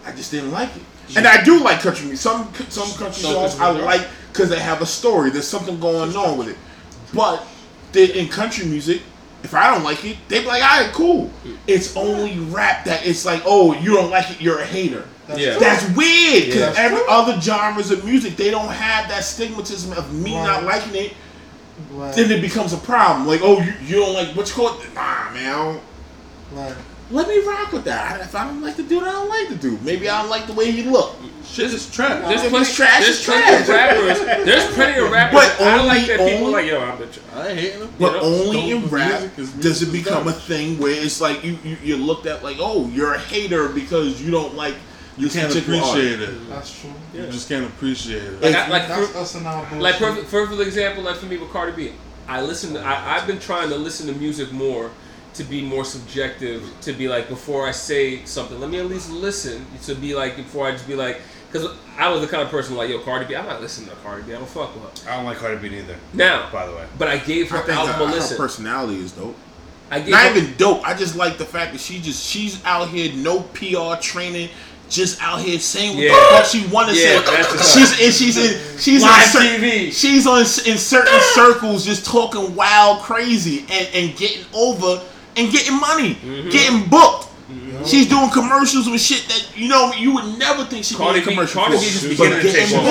[SPEAKER 1] I just didn't like it, and I do like country music. Some some country songs
[SPEAKER 5] country
[SPEAKER 1] I like because they have a story. There's something going on with it. But in country music, if I don't like it, they be like, "All right, cool." It's only rap that it's like, "Oh, you don't like it, you're a hater."
[SPEAKER 2] That's
[SPEAKER 5] Yeah.
[SPEAKER 1] That's weird because
[SPEAKER 5] Yeah,
[SPEAKER 1] every
[SPEAKER 2] true.
[SPEAKER 1] other genres of music they don't have that stigmatism of me
[SPEAKER 2] Right.
[SPEAKER 1] not liking it.
[SPEAKER 2] Right,
[SPEAKER 1] Then it becomes a problem. Like, oh, you, you don't like what you call it? Nah, man. I don't,
[SPEAKER 2] right.
[SPEAKER 1] Let me rock with that. If I don't like the dude, I don't like the dude. Maybe I don't like the way he look.
[SPEAKER 4] Shit is trash.
[SPEAKER 5] There's
[SPEAKER 1] If
[SPEAKER 5] plenty,
[SPEAKER 1] trash,
[SPEAKER 5] there's
[SPEAKER 1] it's
[SPEAKER 5] plenty of
[SPEAKER 1] trash.
[SPEAKER 5] rappers. There's plenty of rappers.
[SPEAKER 1] But
[SPEAKER 5] I
[SPEAKER 1] only-
[SPEAKER 5] like that people
[SPEAKER 1] only-
[SPEAKER 5] like, yo, I'm the. Tr-
[SPEAKER 4] I ain't hating them.
[SPEAKER 1] But
[SPEAKER 5] know,
[SPEAKER 1] only in rap
[SPEAKER 4] music is-
[SPEAKER 1] does it become a thing where it's like you, you you're looked at like, oh, you're a hater because you don't like
[SPEAKER 4] You
[SPEAKER 1] this
[SPEAKER 4] can't appreciate
[SPEAKER 1] artist.
[SPEAKER 4] it.
[SPEAKER 2] That's true.
[SPEAKER 4] You just can't appreciate it.
[SPEAKER 5] like, I, like,
[SPEAKER 2] That's
[SPEAKER 5] for,
[SPEAKER 2] us and our bullshit.
[SPEAKER 5] like perfect, perfect example, like for me with Cardi B. I listen. To, I, I've been trying to listen to music more to be more subjective. To be like before I say something, let me at least listen. To be like before I just be like, because I was the kind of person like, yo, Cardi B. I'm not listening to Cardi B. I don't fuck with her.
[SPEAKER 3] I don't like Cardi B either.
[SPEAKER 5] Now,
[SPEAKER 3] By the way,
[SPEAKER 5] but I gave
[SPEAKER 1] I
[SPEAKER 5] her
[SPEAKER 1] think
[SPEAKER 5] album
[SPEAKER 1] her,
[SPEAKER 5] a
[SPEAKER 1] her
[SPEAKER 5] listen.
[SPEAKER 1] personality is dope.
[SPEAKER 5] I gave
[SPEAKER 1] Not
[SPEAKER 5] her,
[SPEAKER 1] even dope. I just like the fact that she just she's out here, no PR training, just out here saying what
[SPEAKER 5] Yeah.
[SPEAKER 1] the fuck she want to
[SPEAKER 5] Yeah,
[SPEAKER 1] say.
[SPEAKER 5] that's what's
[SPEAKER 1] She's and she's in she's
[SPEAKER 3] Live
[SPEAKER 1] in cer-
[SPEAKER 3] TV.
[SPEAKER 1] She's on in certain circles just talking wild, crazy, and and getting over and getting money,
[SPEAKER 5] Mm-hmm.
[SPEAKER 1] getting booked. She's doing commercials with shit that you know you would never think she'd
[SPEAKER 5] Cardi
[SPEAKER 1] be in
[SPEAKER 5] B-
[SPEAKER 1] a commercial
[SPEAKER 5] Cardi
[SPEAKER 1] for.
[SPEAKER 5] B just
[SPEAKER 1] But
[SPEAKER 5] beginning to
[SPEAKER 1] getting
[SPEAKER 5] take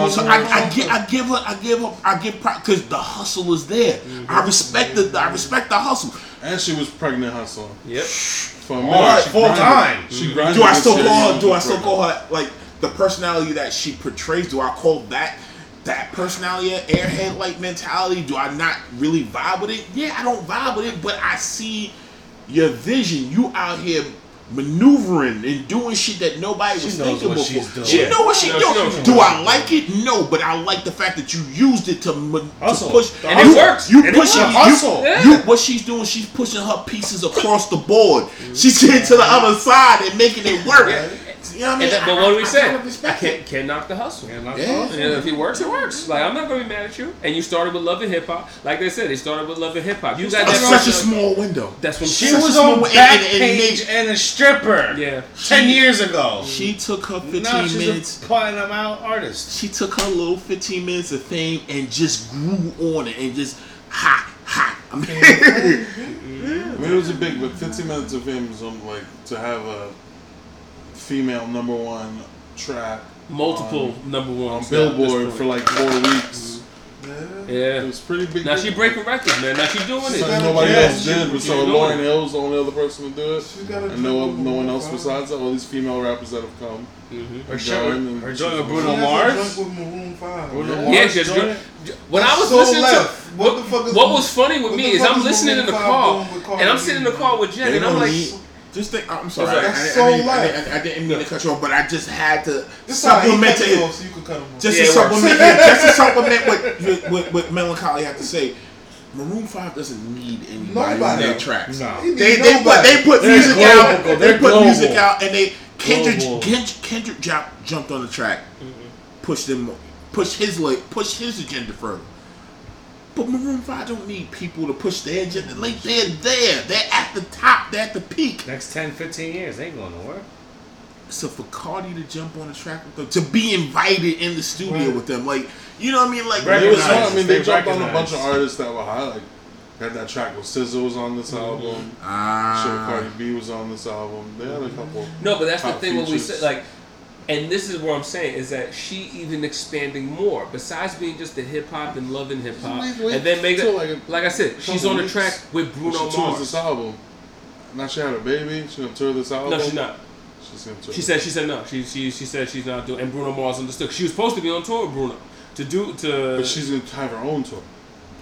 [SPEAKER 1] booked. So I, I, give, I give her, I give her, I give because the hustle is there.
[SPEAKER 5] Mm-hmm.
[SPEAKER 1] I respect the, I respect the hustle.
[SPEAKER 4] And she was pregnant hustle.
[SPEAKER 5] Yep.
[SPEAKER 4] For a minute.
[SPEAKER 1] Alright,
[SPEAKER 3] full
[SPEAKER 4] grinded.
[SPEAKER 3] time.
[SPEAKER 4] She grinded
[SPEAKER 1] Do I still
[SPEAKER 4] shit.
[SPEAKER 1] call her? Do I still call her like the personality that she portrays? Do I call that that personality airhead like mentality? Do I not really vibe with it? Yeah, I don't vibe with it, but I see your vision. You out here maneuvering and doing shit that nobody was
[SPEAKER 3] She knows
[SPEAKER 1] thinking
[SPEAKER 3] what
[SPEAKER 1] before.
[SPEAKER 3] she's doing.
[SPEAKER 1] She
[SPEAKER 5] Yeah.
[SPEAKER 1] know what she
[SPEAKER 5] No, she
[SPEAKER 1] doing.
[SPEAKER 5] knows
[SPEAKER 1] Do I like it? No, but I like the fact that you used it to, ma- to push.
[SPEAKER 5] And it
[SPEAKER 1] you,
[SPEAKER 5] works.
[SPEAKER 1] You
[SPEAKER 5] And it
[SPEAKER 1] pushing
[SPEAKER 5] works.
[SPEAKER 1] you-
[SPEAKER 3] Hustle.
[SPEAKER 1] You,
[SPEAKER 5] Yeah.
[SPEAKER 1] what she's doing, she's pushing her pieces across the board. She's getting to the other side and making it work.
[SPEAKER 5] Yeah.
[SPEAKER 1] You know what I mean?
[SPEAKER 5] And that, but what do
[SPEAKER 1] I-
[SPEAKER 5] we
[SPEAKER 1] I
[SPEAKER 5] say? I
[SPEAKER 1] respect it.
[SPEAKER 5] can't, can't knock the hustle.
[SPEAKER 3] Yeah, not
[SPEAKER 1] Yeah.
[SPEAKER 3] close.
[SPEAKER 5] And if it works, it works. Like I'm not gonna be mad at you. And you started with love and hip hop. Like they said, they started with love and hip hop. You got that
[SPEAKER 1] such a small window.
[SPEAKER 5] That's what
[SPEAKER 3] She was on
[SPEAKER 1] small- and- and- and
[SPEAKER 3] Backpage
[SPEAKER 1] Nate-
[SPEAKER 3] and a stripper.
[SPEAKER 5] Yeah.
[SPEAKER 3] ten
[SPEAKER 1] She-
[SPEAKER 3] years ago.
[SPEAKER 1] She took her 15
[SPEAKER 3] now she's
[SPEAKER 1] minutes.
[SPEAKER 3] a platinum out artist.
[SPEAKER 1] She took her little 15 minutes of fame and just grew on it and just ha ha. I mean,
[SPEAKER 4] I mean, it was a big, but 15 minutes of him, was um, like to have a female number one track,
[SPEAKER 5] Multiple
[SPEAKER 4] on,
[SPEAKER 5] number one on
[SPEAKER 4] Billboard for like four weeks. Mm-hmm.
[SPEAKER 5] Yeah. yeah.
[SPEAKER 4] It was pretty big.
[SPEAKER 5] Now she's she breaking records, man. Now she's doing it.
[SPEAKER 4] Nobody
[SPEAKER 2] yeah,
[SPEAKER 4] else did. But so Lauryn
[SPEAKER 5] Hill
[SPEAKER 4] was the only other person to do it. And no, no one else besides all these female rappers that have come. Mm-hmm.
[SPEAKER 3] Or joint with Bruno Mars.
[SPEAKER 2] Yeah,
[SPEAKER 5] when I was
[SPEAKER 2] so
[SPEAKER 5] listening
[SPEAKER 2] left.
[SPEAKER 5] to
[SPEAKER 2] what,
[SPEAKER 5] what,
[SPEAKER 2] what
[SPEAKER 5] was funny with me is I'm listening in the car and I'm sitting in the car with Jen and I'm like
[SPEAKER 1] just think, I'm sorry. Like,
[SPEAKER 2] that's
[SPEAKER 1] I,
[SPEAKER 2] so
[SPEAKER 1] I, I, didn't, I, didn't, I, didn't mean to cut you off, but I just had to
[SPEAKER 2] this
[SPEAKER 1] supplement it. Just, to supplement, just to supplement what, what, Melancholy had to say. Maroon Five doesn't need anybody on their tracks.
[SPEAKER 3] No.
[SPEAKER 1] They, they, put they put
[SPEAKER 3] They're
[SPEAKER 1] music
[SPEAKER 3] global.
[SPEAKER 1] out.
[SPEAKER 3] They're
[SPEAKER 1] they put
[SPEAKER 3] global.
[SPEAKER 1] music out, and they Kendrick. Kendrick, Kendrick jumped on the track, mm-hmm. pushed them, pushed his leg, pushed his agenda further. But Maroon 5 don't need people to push their agenda. Like, they're there. They're at the top. They're at the peak.
[SPEAKER 3] Next 10, 15 years, they ain't going nowhere.
[SPEAKER 1] So for Cardi to jump on the track with them, to be invited in the studio
[SPEAKER 2] right.
[SPEAKER 1] with them, like, you know what I mean? Like,
[SPEAKER 4] it was. I mean, they,
[SPEAKER 3] they
[SPEAKER 4] jumped on a bunch of artists that were high. Like, had that track with Sizzle was on this mm-hmm. album.
[SPEAKER 1] Ah.
[SPEAKER 4] Sure, Cardi B was on this album. They had a couple.
[SPEAKER 5] No, but that's the thing features. we said, like, and this is what I'm saying is that she even expanding more besides being just a hip hop and loving hip hop, and then make it
[SPEAKER 4] like,
[SPEAKER 5] like I said, she's on the track with Bruno
[SPEAKER 4] she Mars. This album. Now she had a baby. She gonna tour this album.
[SPEAKER 5] No, she's not.
[SPEAKER 4] She's gonna tour.
[SPEAKER 5] She said. She said no. She she she said she's not doing. And Bruno Mars understood. She was supposed to be on tour with Bruno to do to.
[SPEAKER 4] But she's gonna have her own tour.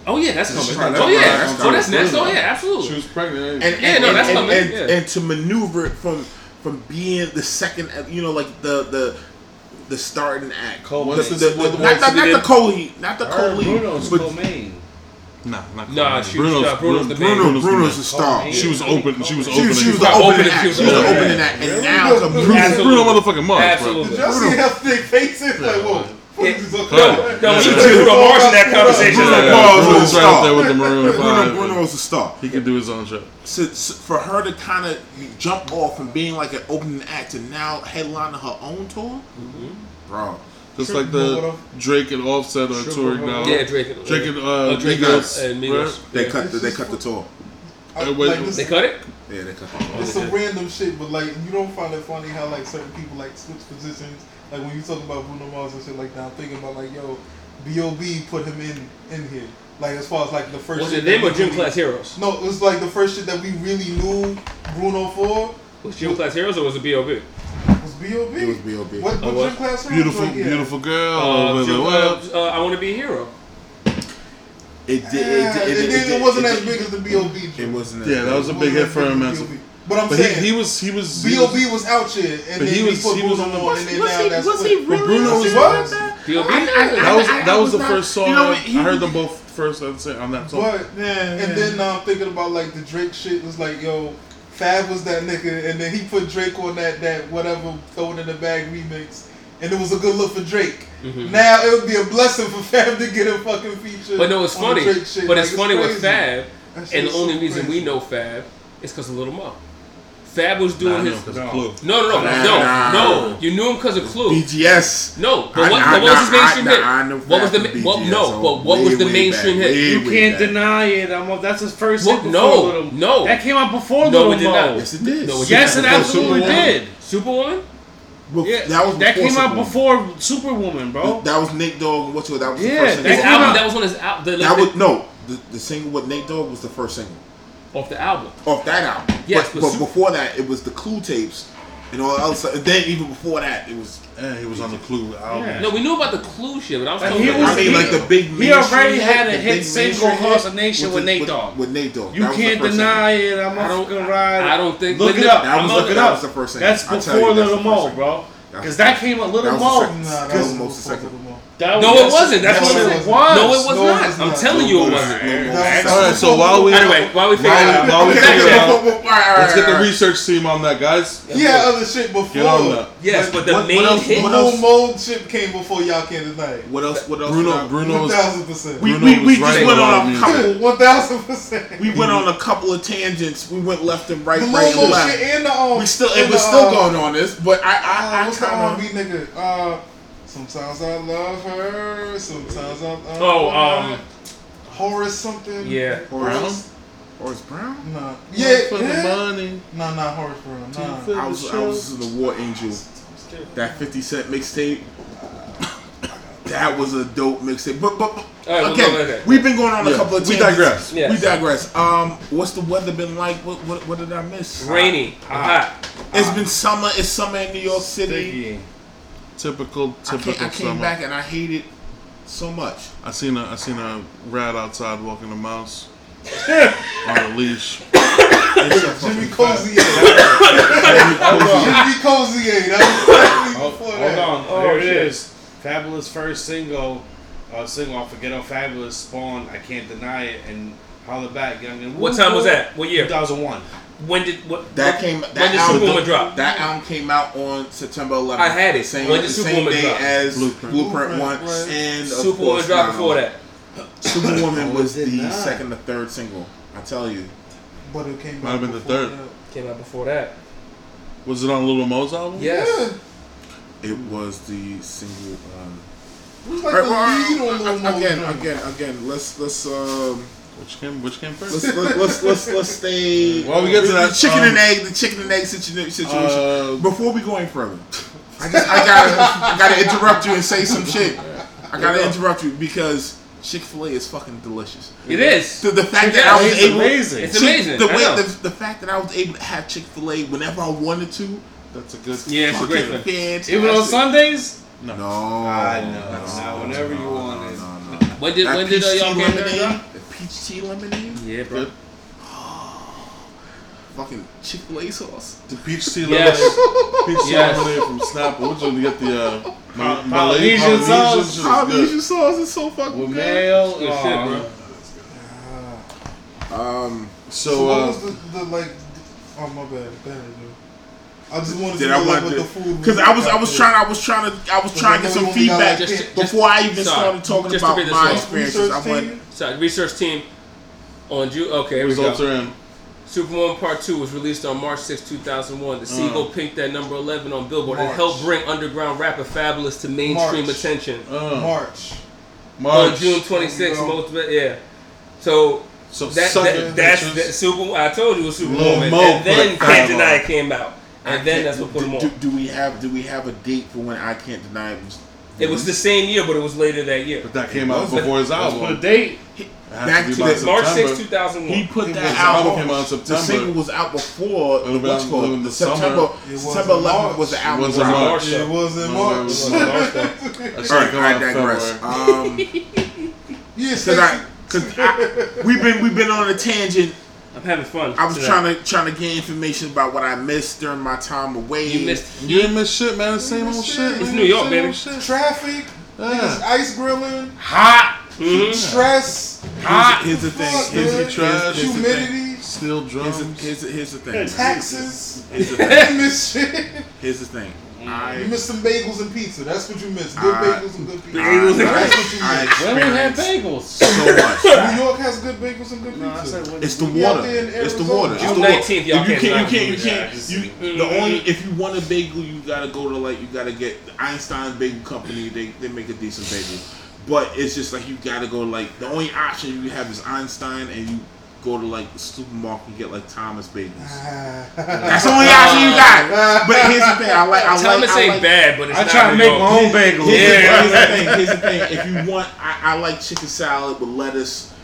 [SPEAKER 5] Oh yeah, that's coming. Oh yeah,
[SPEAKER 1] that's,
[SPEAKER 5] oh that's next. Oh yeah, absolutely.
[SPEAKER 4] She was pregnant.
[SPEAKER 1] And, and
[SPEAKER 5] yeah,
[SPEAKER 1] no,
[SPEAKER 5] that's
[SPEAKER 1] and,
[SPEAKER 5] coming.
[SPEAKER 1] And,
[SPEAKER 5] yeah.
[SPEAKER 1] and to maneuver it from from being the second, you know, like the the the starting act.
[SPEAKER 3] Cole
[SPEAKER 1] the, the, the,
[SPEAKER 4] the,
[SPEAKER 1] not, not, not the Coley, not the Coley.
[SPEAKER 3] Bruno's
[SPEAKER 1] but,
[SPEAKER 3] Colmaine.
[SPEAKER 4] Nah, not
[SPEAKER 5] Colmaine.
[SPEAKER 4] Nah,
[SPEAKER 5] she, Bruno's, nah, Bruno's, Bruno's, main.
[SPEAKER 1] Bruno's, Bruno's the star. She
[SPEAKER 4] was open. She was
[SPEAKER 3] open.
[SPEAKER 1] She, was, the
[SPEAKER 5] opening
[SPEAKER 1] act. She was the opening act, and now
[SPEAKER 2] Bruno,
[SPEAKER 4] motherfucking Mars.
[SPEAKER 5] Absolutely.
[SPEAKER 2] Did y'all see how thick face is? Like whoa.
[SPEAKER 5] It, no, no, you two the Mars in that conversation.
[SPEAKER 1] Bruno
[SPEAKER 5] yeah,
[SPEAKER 1] Mars
[SPEAKER 5] yeah,
[SPEAKER 1] was a star.
[SPEAKER 4] Right.
[SPEAKER 1] Bruno, Bruno was a star.
[SPEAKER 4] He could do his own show.
[SPEAKER 1] So, so for her to kind of jump off from being like an opening act and now headlining her own tour, mm-hmm. bro.
[SPEAKER 4] Just
[SPEAKER 2] Trip
[SPEAKER 4] like the
[SPEAKER 2] water.
[SPEAKER 4] Drake and Offset are touring now.
[SPEAKER 5] Yeah, Drake
[SPEAKER 4] and Drake uh,
[SPEAKER 5] uh, Drake
[SPEAKER 4] Migos.
[SPEAKER 5] And Migos.
[SPEAKER 4] Right?
[SPEAKER 1] They
[SPEAKER 5] yeah.
[SPEAKER 1] cut. The, they cut the tour.
[SPEAKER 2] I, like this,
[SPEAKER 5] they cut it.
[SPEAKER 1] Yeah, they cut.
[SPEAKER 2] It's some random shit, but like you don't find it funny how like certain people like switch positions like when you talk about Bruno Mars and shit like that, I'm thinking about like yo, B.O.B. put him in in here. Like as far as like the first.
[SPEAKER 5] Was it them or Gym
[SPEAKER 2] really,
[SPEAKER 5] Class Heroes?
[SPEAKER 2] No, it was like the first shit that we really knew Bruno for.
[SPEAKER 5] Was Gym Class Heroes or was it B.O.B.?
[SPEAKER 2] It was B.O.B.
[SPEAKER 1] It was B.O.B.
[SPEAKER 2] What, what,
[SPEAKER 5] oh, what?
[SPEAKER 2] Gym Class Heroes?
[SPEAKER 4] Beautiful,
[SPEAKER 2] like, yeah.
[SPEAKER 4] beautiful girl.
[SPEAKER 5] Uh, uh, I want to be a hero.
[SPEAKER 1] It did. It, it,
[SPEAKER 2] it,
[SPEAKER 1] it,
[SPEAKER 2] it, wasn't as big as the B.O.B.
[SPEAKER 1] It wasn't.
[SPEAKER 4] Yeah, that was a big hit for him.
[SPEAKER 2] But I'm
[SPEAKER 4] but
[SPEAKER 2] saying
[SPEAKER 4] he, he, was he was
[SPEAKER 2] Bob
[SPEAKER 4] was
[SPEAKER 2] out here, and
[SPEAKER 4] but
[SPEAKER 2] then
[SPEAKER 4] he was he was on the
[SPEAKER 1] was,
[SPEAKER 2] and then
[SPEAKER 1] was
[SPEAKER 2] now
[SPEAKER 1] he,
[SPEAKER 2] that's
[SPEAKER 1] was he really
[SPEAKER 4] Bruno
[SPEAKER 1] was.
[SPEAKER 4] was?
[SPEAKER 1] That?
[SPEAKER 4] That was that was, the first song
[SPEAKER 1] you know, he,
[SPEAKER 4] I heard them both first on that song.
[SPEAKER 2] But
[SPEAKER 1] yeah,
[SPEAKER 2] and yeah. then now I'm thinking about like the Drake shit was like yo. Fab was that nigga, and then he put Drake on that that whatever throw in the bag remix, and it was a good look for Drake. Mm-hmm. Now it would be a blessing for Fab to get a fucking feature.
[SPEAKER 5] But no, it's funny. But
[SPEAKER 2] like,
[SPEAKER 5] it's, funny it's
[SPEAKER 2] with
[SPEAKER 5] Fab, and the only
[SPEAKER 2] so
[SPEAKER 5] reason
[SPEAKER 2] crazy.
[SPEAKER 5] we know Fab is because of Little Mo. Fab was doing
[SPEAKER 4] nah,
[SPEAKER 5] his.
[SPEAKER 3] No.
[SPEAKER 4] Clue.
[SPEAKER 5] No, no, no,
[SPEAKER 1] nah,
[SPEAKER 5] no,
[SPEAKER 1] nah.
[SPEAKER 5] no. You knew him because of Clue.
[SPEAKER 1] BGS.
[SPEAKER 5] No, but what,
[SPEAKER 1] I,
[SPEAKER 5] I, what was his mainstream
[SPEAKER 1] I,
[SPEAKER 5] hit? what was the
[SPEAKER 1] BGS,
[SPEAKER 5] what, no? But what
[SPEAKER 1] way,
[SPEAKER 5] was
[SPEAKER 1] the
[SPEAKER 5] mainstream
[SPEAKER 1] way,
[SPEAKER 5] hit?
[SPEAKER 3] You can't deny it. I'm a, that's his first
[SPEAKER 5] what,
[SPEAKER 3] hit.
[SPEAKER 5] No,
[SPEAKER 3] Little,
[SPEAKER 5] no,
[SPEAKER 3] that came out before
[SPEAKER 5] no,
[SPEAKER 3] Little Mo.
[SPEAKER 1] Yes, it did.
[SPEAKER 5] No, it
[SPEAKER 3] yes, it absolutely did.
[SPEAKER 5] Superwoman.
[SPEAKER 1] Bef-
[SPEAKER 3] yeah,
[SPEAKER 1] that was
[SPEAKER 3] that came
[SPEAKER 1] Superwoman.
[SPEAKER 3] out before Superwoman, bro.
[SPEAKER 1] That, was Nate Dogg. What's your That was
[SPEAKER 3] yeah, the
[SPEAKER 1] first
[SPEAKER 3] that,
[SPEAKER 5] album, that was on his album.
[SPEAKER 1] That was no the, the single with Nate Dogg was the first single.
[SPEAKER 5] Off the album.
[SPEAKER 1] Off that album.
[SPEAKER 5] Yes,
[SPEAKER 1] but,
[SPEAKER 5] but,
[SPEAKER 1] but before that, it was the Clue tapes and all else. And then even before that, it was
[SPEAKER 4] eh, he was on the Clue album.
[SPEAKER 3] Yeah.
[SPEAKER 5] No, we knew about the Clue shit, but I was talking.
[SPEAKER 3] He was,
[SPEAKER 1] I mean,
[SPEAKER 3] he,
[SPEAKER 1] like the big.
[SPEAKER 3] He already had a hit single across the nation with,
[SPEAKER 1] with
[SPEAKER 3] Nate Dogg.
[SPEAKER 1] With, with Nate Dogg,
[SPEAKER 3] you
[SPEAKER 1] that
[SPEAKER 3] can't deny thing. it. I'm
[SPEAKER 5] I don't,
[SPEAKER 3] gonna ride.
[SPEAKER 5] I don't think.
[SPEAKER 3] Look, it up.
[SPEAKER 1] That
[SPEAKER 3] I'm
[SPEAKER 1] was, looking
[SPEAKER 3] up.
[SPEAKER 1] That's the first thing.
[SPEAKER 3] That's before Little Mo, bro. Because that came a Little Mo.
[SPEAKER 1] That was
[SPEAKER 2] the
[SPEAKER 1] second.
[SPEAKER 3] That
[SPEAKER 5] no,
[SPEAKER 3] was,
[SPEAKER 5] it wasn't. That's what
[SPEAKER 2] it was.
[SPEAKER 5] was. No, it was
[SPEAKER 2] no,
[SPEAKER 5] not. I'm
[SPEAKER 2] not.
[SPEAKER 5] telling you, it wasn't.
[SPEAKER 4] All right. So while we
[SPEAKER 5] anyway, while we figure out,
[SPEAKER 4] while we figure out, let's get the research team on that, guys.
[SPEAKER 2] Yeah, other shit before.
[SPEAKER 4] Get on that.
[SPEAKER 5] Yes, but, but the
[SPEAKER 1] what,
[SPEAKER 5] main
[SPEAKER 1] what else,
[SPEAKER 2] hit. Mold shit came before y'all came tonight.
[SPEAKER 1] What else? What else?
[SPEAKER 4] Bruno, Bruno,
[SPEAKER 2] one thousand percent.
[SPEAKER 1] We we, we just went on a couple.
[SPEAKER 2] One thousand percent.
[SPEAKER 1] We went on a couple of tangents. We went left and right,
[SPEAKER 2] the
[SPEAKER 1] right and left.
[SPEAKER 2] Um,
[SPEAKER 1] we still it was still
[SPEAKER 2] um,
[SPEAKER 1] going on this, but I I, I
[SPEAKER 2] What's
[SPEAKER 1] going
[SPEAKER 2] on,
[SPEAKER 1] me
[SPEAKER 2] nigga. Uh, Sometimes I love her. Sometimes I'm.
[SPEAKER 5] oh, um,
[SPEAKER 2] Horace something.
[SPEAKER 5] Yeah,
[SPEAKER 1] Horace. Horace Brown?
[SPEAKER 2] Nah.
[SPEAKER 4] Yeah.
[SPEAKER 2] Not
[SPEAKER 4] For
[SPEAKER 2] yeah.
[SPEAKER 4] the money.
[SPEAKER 2] Nah, not Horace Brown. Nah.
[SPEAKER 1] I was, I was the War Angel. That 50 Cent mixtape. that was a dope mixtape. But but
[SPEAKER 5] right, okay,
[SPEAKER 1] we'll
[SPEAKER 5] go
[SPEAKER 1] we've been going on
[SPEAKER 4] yeah.
[SPEAKER 1] a couple of.
[SPEAKER 4] Teams.
[SPEAKER 1] We
[SPEAKER 4] digress.
[SPEAKER 5] Yeah.
[SPEAKER 1] We digress. Um, what's the weather been like? What what, what did I miss?
[SPEAKER 5] Rainy, hot. hot.
[SPEAKER 1] It's hot. been summer. It's summer in New York City.
[SPEAKER 3] Sticky.
[SPEAKER 4] Typical,
[SPEAKER 1] I,
[SPEAKER 4] typical
[SPEAKER 1] came, I came back and I hate it so much.
[SPEAKER 4] I seen a I seen a rat outside walking a mouse on a leash.
[SPEAKER 1] It's a
[SPEAKER 2] Jimmy
[SPEAKER 1] fucking fact.
[SPEAKER 2] Cozy. Jimmy Cozy. That was
[SPEAKER 3] Hold,
[SPEAKER 2] before
[SPEAKER 3] hold on.
[SPEAKER 5] Oh,
[SPEAKER 3] there it
[SPEAKER 5] shit.
[SPEAKER 3] is. Fabolous first single. Uh, single off Forget How Fabulous spawned. I can't deny it. And holler back, young and
[SPEAKER 5] What time was that? What year?
[SPEAKER 3] 2001.
[SPEAKER 5] When did what?
[SPEAKER 1] That
[SPEAKER 5] what-
[SPEAKER 1] came. That
[SPEAKER 5] when did
[SPEAKER 1] album,
[SPEAKER 5] Superwoman drop?
[SPEAKER 1] That album came out on September 11th.
[SPEAKER 5] I had it.
[SPEAKER 1] Same,
[SPEAKER 5] When did
[SPEAKER 1] the same day
[SPEAKER 5] drop?
[SPEAKER 1] as
[SPEAKER 4] Blueprint.
[SPEAKER 1] Blueprint,
[SPEAKER 2] Blueprint,
[SPEAKER 1] One
[SPEAKER 2] right.
[SPEAKER 1] and
[SPEAKER 5] Superwoman
[SPEAKER 1] course,
[SPEAKER 5] dropped
[SPEAKER 1] Now.
[SPEAKER 5] before that.
[SPEAKER 1] Superwoman was the
[SPEAKER 3] not.
[SPEAKER 1] second or third single. I tell you.
[SPEAKER 2] But it came
[SPEAKER 4] Might
[SPEAKER 2] out
[SPEAKER 4] have been the third.
[SPEAKER 2] that.
[SPEAKER 5] Came out before that.
[SPEAKER 4] Was it on Little Mo's album?
[SPEAKER 5] Yes.
[SPEAKER 1] It was the single. Um,
[SPEAKER 2] It was like
[SPEAKER 1] Right,
[SPEAKER 2] the lead on Lil Mo's
[SPEAKER 1] again,
[SPEAKER 2] joint.
[SPEAKER 1] again, again. Let's let's um
[SPEAKER 4] Which came Which came first?
[SPEAKER 1] let's let's let's let's, let's stay.
[SPEAKER 4] While we get to
[SPEAKER 1] the
[SPEAKER 4] that,
[SPEAKER 1] chicken
[SPEAKER 4] um,
[SPEAKER 1] and egg, the chicken and egg situation.
[SPEAKER 4] Uh,
[SPEAKER 1] Before we go any further, I just I gotta I gotta interrupt you and say some shit. I gotta interrupt you because Chick Fil A is fucking delicious.
[SPEAKER 5] It is.
[SPEAKER 1] The, the fact that I was able,
[SPEAKER 3] amazing.
[SPEAKER 5] It's
[SPEAKER 1] Chick-
[SPEAKER 5] amazing.
[SPEAKER 1] The way the, the fact that I was able to have Chick Fil A whenever I wanted to.
[SPEAKER 4] That's a good.
[SPEAKER 5] Yeah, it's a great thing.
[SPEAKER 1] fantastic.
[SPEAKER 3] Even on Sundays?
[SPEAKER 1] No,
[SPEAKER 3] I know. Now, whenever you want it.
[SPEAKER 1] No, no.
[SPEAKER 5] When did
[SPEAKER 1] That
[SPEAKER 5] when did uh, y'all
[SPEAKER 1] tea
[SPEAKER 5] get
[SPEAKER 1] lemonade,
[SPEAKER 5] drop?
[SPEAKER 1] the peach tea lemonade,
[SPEAKER 5] Yeah, bro.
[SPEAKER 4] Good.
[SPEAKER 1] fucking Chick Fil A sauce.
[SPEAKER 4] The peach tea
[SPEAKER 5] Yes.
[SPEAKER 4] lemonade. Peach tea
[SPEAKER 5] Yes.
[SPEAKER 4] lemonade from Snapple. Which one? You get the uh,
[SPEAKER 3] Pa-
[SPEAKER 4] Malay-
[SPEAKER 3] Polynesian sauce?
[SPEAKER 4] shit is
[SPEAKER 1] Polynesian sauce is so fucking
[SPEAKER 3] With
[SPEAKER 1] good.
[SPEAKER 3] mayo?
[SPEAKER 5] Good shit, bro.
[SPEAKER 1] Um,
[SPEAKER 2] So,
[SPEAKER 4] So,
[SPEAKER 2] what
[SPEAKER 4] uh,
[SPEAKER 2] was the, the like? Oh my bad, bad dude. I just wanted
[SPEAKER 1] did
[SPEAKER 2] to
[SPEAKER 1] I
[SPEAKER 2] know like,
[SPEAKER 1] want
[SPEAKER 2] what
[SPEAKER 1] to?
[SPEAKER 2] the food
[SPEAKER 1] Because I was I was trying I was trying to I was trying to get some
[SPEAKER 2] I know we only got,
[SPEAKER 1] feedback
[SPEAKER 2] like,
[SPEAKER 5] Just-
[SPEAKER 1] before I even
[SPEAKER 5] sorry.
[SPEAKER 1] started talking about my
[SPEAKER 5] off.
[SPEAKER 1] experiences.
[SPEAKER 2] Research
[SPEAKER 1] I went.
[SPEAKER 2] team?
[SPEAKER 5] So research team on June. Okay, here we
[SPEAKER 4] Results
[SPEAKER 5] go.
[SPEAKER 4] are in.
[SPEAKER 5] Superwoman Part 2 was released on March 6, 2001. The single peaked at number 11 on Billboard and
[SPEAKER 2] March.
[SPEAKER 5] helped bring underground rapper Fabolous to mainstream
[SPEAKER 2] March.
[SPEAKER 5] attention.
[SPEAKER 4] Uh,
[SPEAKER 2] March.
[SPEAKER 4] March.
[SPEAKER 5] On June 26th,
[SPEAKER 2] There you go.
[SPEAKER 5] most of it, yeah. So
[SPEAKER 4] So
[SPEAKER 5] that,
[SPEAKER 4] suck
[SPEAKER 5] that
[SPEAKER 4] it,
[SPEAKER 5] that's
[SPEAKER 4] bitches.
[SPEAKER 5] that Super. I told you it was Superwoman,
[SPEAKER 4] Mo
[SPEAKER 5] and then
[SPEAKER 4] put
[SPEAKER 5] Can't Deny came out,
[SPEAKER 1] I
[SPEAKER 5] and then that's what put
[SPEAKER 1] do,
[SPEAKER 5] him on.
[SPEAKER 1] do, do we have do we have a date for when I can't deny it was?
[SPEAKER 5] It was the same year, but it was later that year.
[SPEAKER 4] But that came out
[SPEAKER 1] Was it?
[SPEAKER 4] before his
[SPEAKER 3] Let's put a
[SPEAKER 4] album.
[SPEAKER 3] date.
[SPEAKER 4] It
[SPEAKER 1] Back
[SPEAKER 4] be
[SPEAKER 1] to
[SPEAKER 4] by
[SPEAKER 1] the-
[SPEAKER 5] March 6, 2001.
[SPEAKER 1] He put that
[SPEAKER 4] album
[SPEAKER 1] out.
[SPEAKER 4] came out in
[SPEAKER 1] The
[SPEAKER 4] September.
[SPEAKER 1] single was out before
[SPEAKER 4] It
[SPEAKER 1] the
[SPEAKER 4] would've
[SPEAKER 1] what's
[SPEAKER 4] been-
[SPEAKER 1] called
[SPEAKER 4] the
[SPEAKER 1] September.
[SPEAKER 4] summer.
[SPEAKER 1] September 11th
[SPEAKER 2] March.
[SPEAKER 1] was the
[SPEAKER 4] It
[SPEAKER 1] album
[SPEAKER 4] was in
[SPEAKER 1] drop.
[SPEAKER 4] March.
[SPEAKER 2] It was in March.
[SPEAKER 4] it was
[SPEAKER 5] in March, though.
[SPEAKER 4] That shit
[SPEAKER 1] All right, I digress.
[SPEAKER 4] February.
[SPEAKER 1] Um,
[SPEAKER 2] Yeah,
[SPEAKER 1] because I because we've been we've been on a tangent.
[SPEAKER 5] I'm having fun.
[SPEAKER 1] I was
[SPEAKER 5] today.
[SPEAKER 1] trying to trying to get information about what I missed during my time away.
[SPEAKER 5] You missed.
[SPEAKER 4] You didn't miss shit, man. The same old shit.
[SPEAKER 5] It's
[SPEAKER 4] man.
[SPEAKER 5] New York,
[SPEAKER 4] Same
[SPEAKER 5] baby.
[SPEAKER 4] shit.
[SPEAKER 2] traffic,
[SPEAKER 4] Yeah.
[SPEAKER 2] ice grilling,
[SPEAKER 3] Hot.
[SPEAKER 5] Mhm.
[SPEAKER 2] stress,
[SPEAKER 3] Hot.
[SPEAKER 1] Here's the thing.
[SPEAKER 2] Fuck,
[SPEAKER 1] Here's,
[SPEAKER 2] man.
[SPEAKER 1] here's, here's, here's the thing.
[SPEAKER 2] humidity,
[SPEAKER 4] Steel
[SPEAKER 1] Here's
[SPEAKER 4] drums.
[SPEAKER 1] the, here's, the, here's the thing.
[SPEAKER 2] taxes.
[SPEAKER 1] Here's the thing.
[SPEAKER 2] Miss shit.
[SPEAKER 1] Here's the thing.
[SPEAKER 2] You
[SPEAKER 1] I,
[SPEAKER 2] miss some bagels and pizza. That's what you miss. Good
[SPEAKER 1] I-
[SPEAKER 2] bagels and good pizza.
[SPEAKER 1] I,
[SPEAKER 5] Bagels and-
[SPEAKER 2] That's what you
[SPEAKER 1] I
[SPEAKER 2] miss.
[SPEAKER 3] When we had bagels.
[SPEAKER 1] so much.
[SPEAKER 2] New York has good bagels and good
[SPEAKER 3] No,
[SPEAKER 2] pizza.
[SPEAKER 3] said
[SPEAKER 1] It's the water. It's the water. It's
[SPEAKER 5] June
[SPEAKER 1] the water.
[SPEAKER 5] 19th, y'all
[SPEAKER 1] you
[SPEAKER 5] can't
[SPEAKER 1] can't. You can't. You can't.
[SPEAKER 3] Yeah,
[SPEAKER 1] You, the only if you want a bagel, you gotta go to like you gotta get the Einstein Bagel Company. They they make a decent bagel, but it's just like you gotta go like the only option you have is Einstein, and you go to like the supermarket and get like Thomas bagels. That's the only option you got. But here's the thing. I like. I like.
[SPEAKER 5] Thomas
[SPEAKER 1] I
[SPEAKER 5] ain't
[SPEAKER 1] like,
[SPEAKER 5] bad, but it's
[SPEAKER 3] I
[SPEAKER 5] not
[SPEAKER 3] try to make my own bagels.
[SPEAKER 1] Here's,
[SPEAKER 5] Yeah.
[SPEAKER 1] here's the thing. Here's the thing. If you want, I, I like chicken salad with lettuce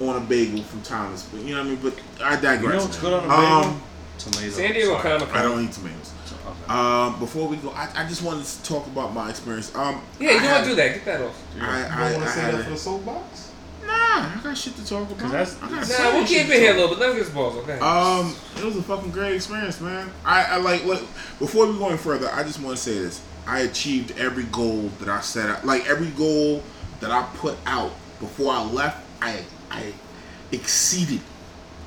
[SPEAKER 1] on a bagel from Thomas. But you know what I mean. But I digress.
[SPEAKER 3] You know what's good on a
[SPEAKER 1] Um,
[SPEAKER 3] bagel? Tomato.
[SPEAKER 5] San Diego kind of.
[SPEAKER 1] I don't eat tomatoes.
[SPEAKER 3] Okay.
[SPEAKER 1] Um, before we go, I, I just wanted to talk about my experience. Um,
[SPEAKER 5] Yeah, you
[SPEAKER 1] I
[SPEAKER 5] know
[SPEAKER 1] had-
[SPEAKER 5] what? Do that. Get that off.
[SPEAKER 1] I, I,
[SPEAKER 2] You don't
[SPEAKER 1] I,
[SPEAKER 2] want to say that for the soapbox?
[SPEAKER 1] Nah, I got shit to talk about.
[SPEAKER 3] that's-
[SPEAKER 1] I got
[SPEAKER 5] Nah, we'll
[SPEAKER 1] of
[SPEAKER 5] keep it here a
[SPEAKER 1] talk
[SPEAKER 5] little bit. Let me get this balls, okay?
[SPEAKER 1] Um, it was a fucking great experience, man. I, I like look before we go any further, I just want to say this. I achieved every goal that I set out. Like every goal that I put out before I left, I I exceeded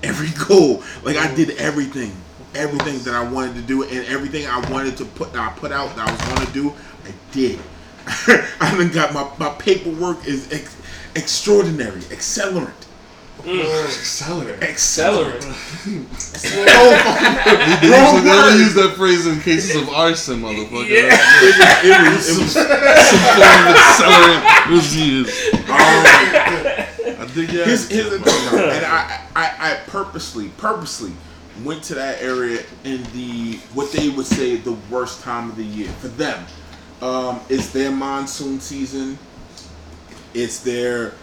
[SPEAKER 1] every goal. Like I did everything. Everything that I wanted to do and everything I wanted to put that I put out that I was going to do, I did. I even got my, my paperwork is ex- extraordinary, accelerant.
[SPEAKER 2] Accelerate.
[SPEAKER 1] Accelerant.
[SPEAKER 5] Accelerant.
[SPEAKER 1] Oh, fucking
[SPEAKER 4] They
[SPEAKER 1] Wrong
[SPEAKER 4] usually, they only use that phrase in cases of arson, motherfucker.
[SPEAKER 5] Yeah.
[SPEAKER 1] it was, it was,
[SPEAKER 4] Some form of accelerant was used.
[SPEAKER 1] um,
[SPEAKER 4] I dig your
[SPEAKER 1] here's,
[SPEAKER 4] ass,
[SPEAKER 1] here's the
[SPEAKER 4] man.
[SPEAKER 1] thing, though, and I, I, I purposely, purposely went to that area in the what they would say the worst time of the year for them. Um, it's their monsoon season. It's their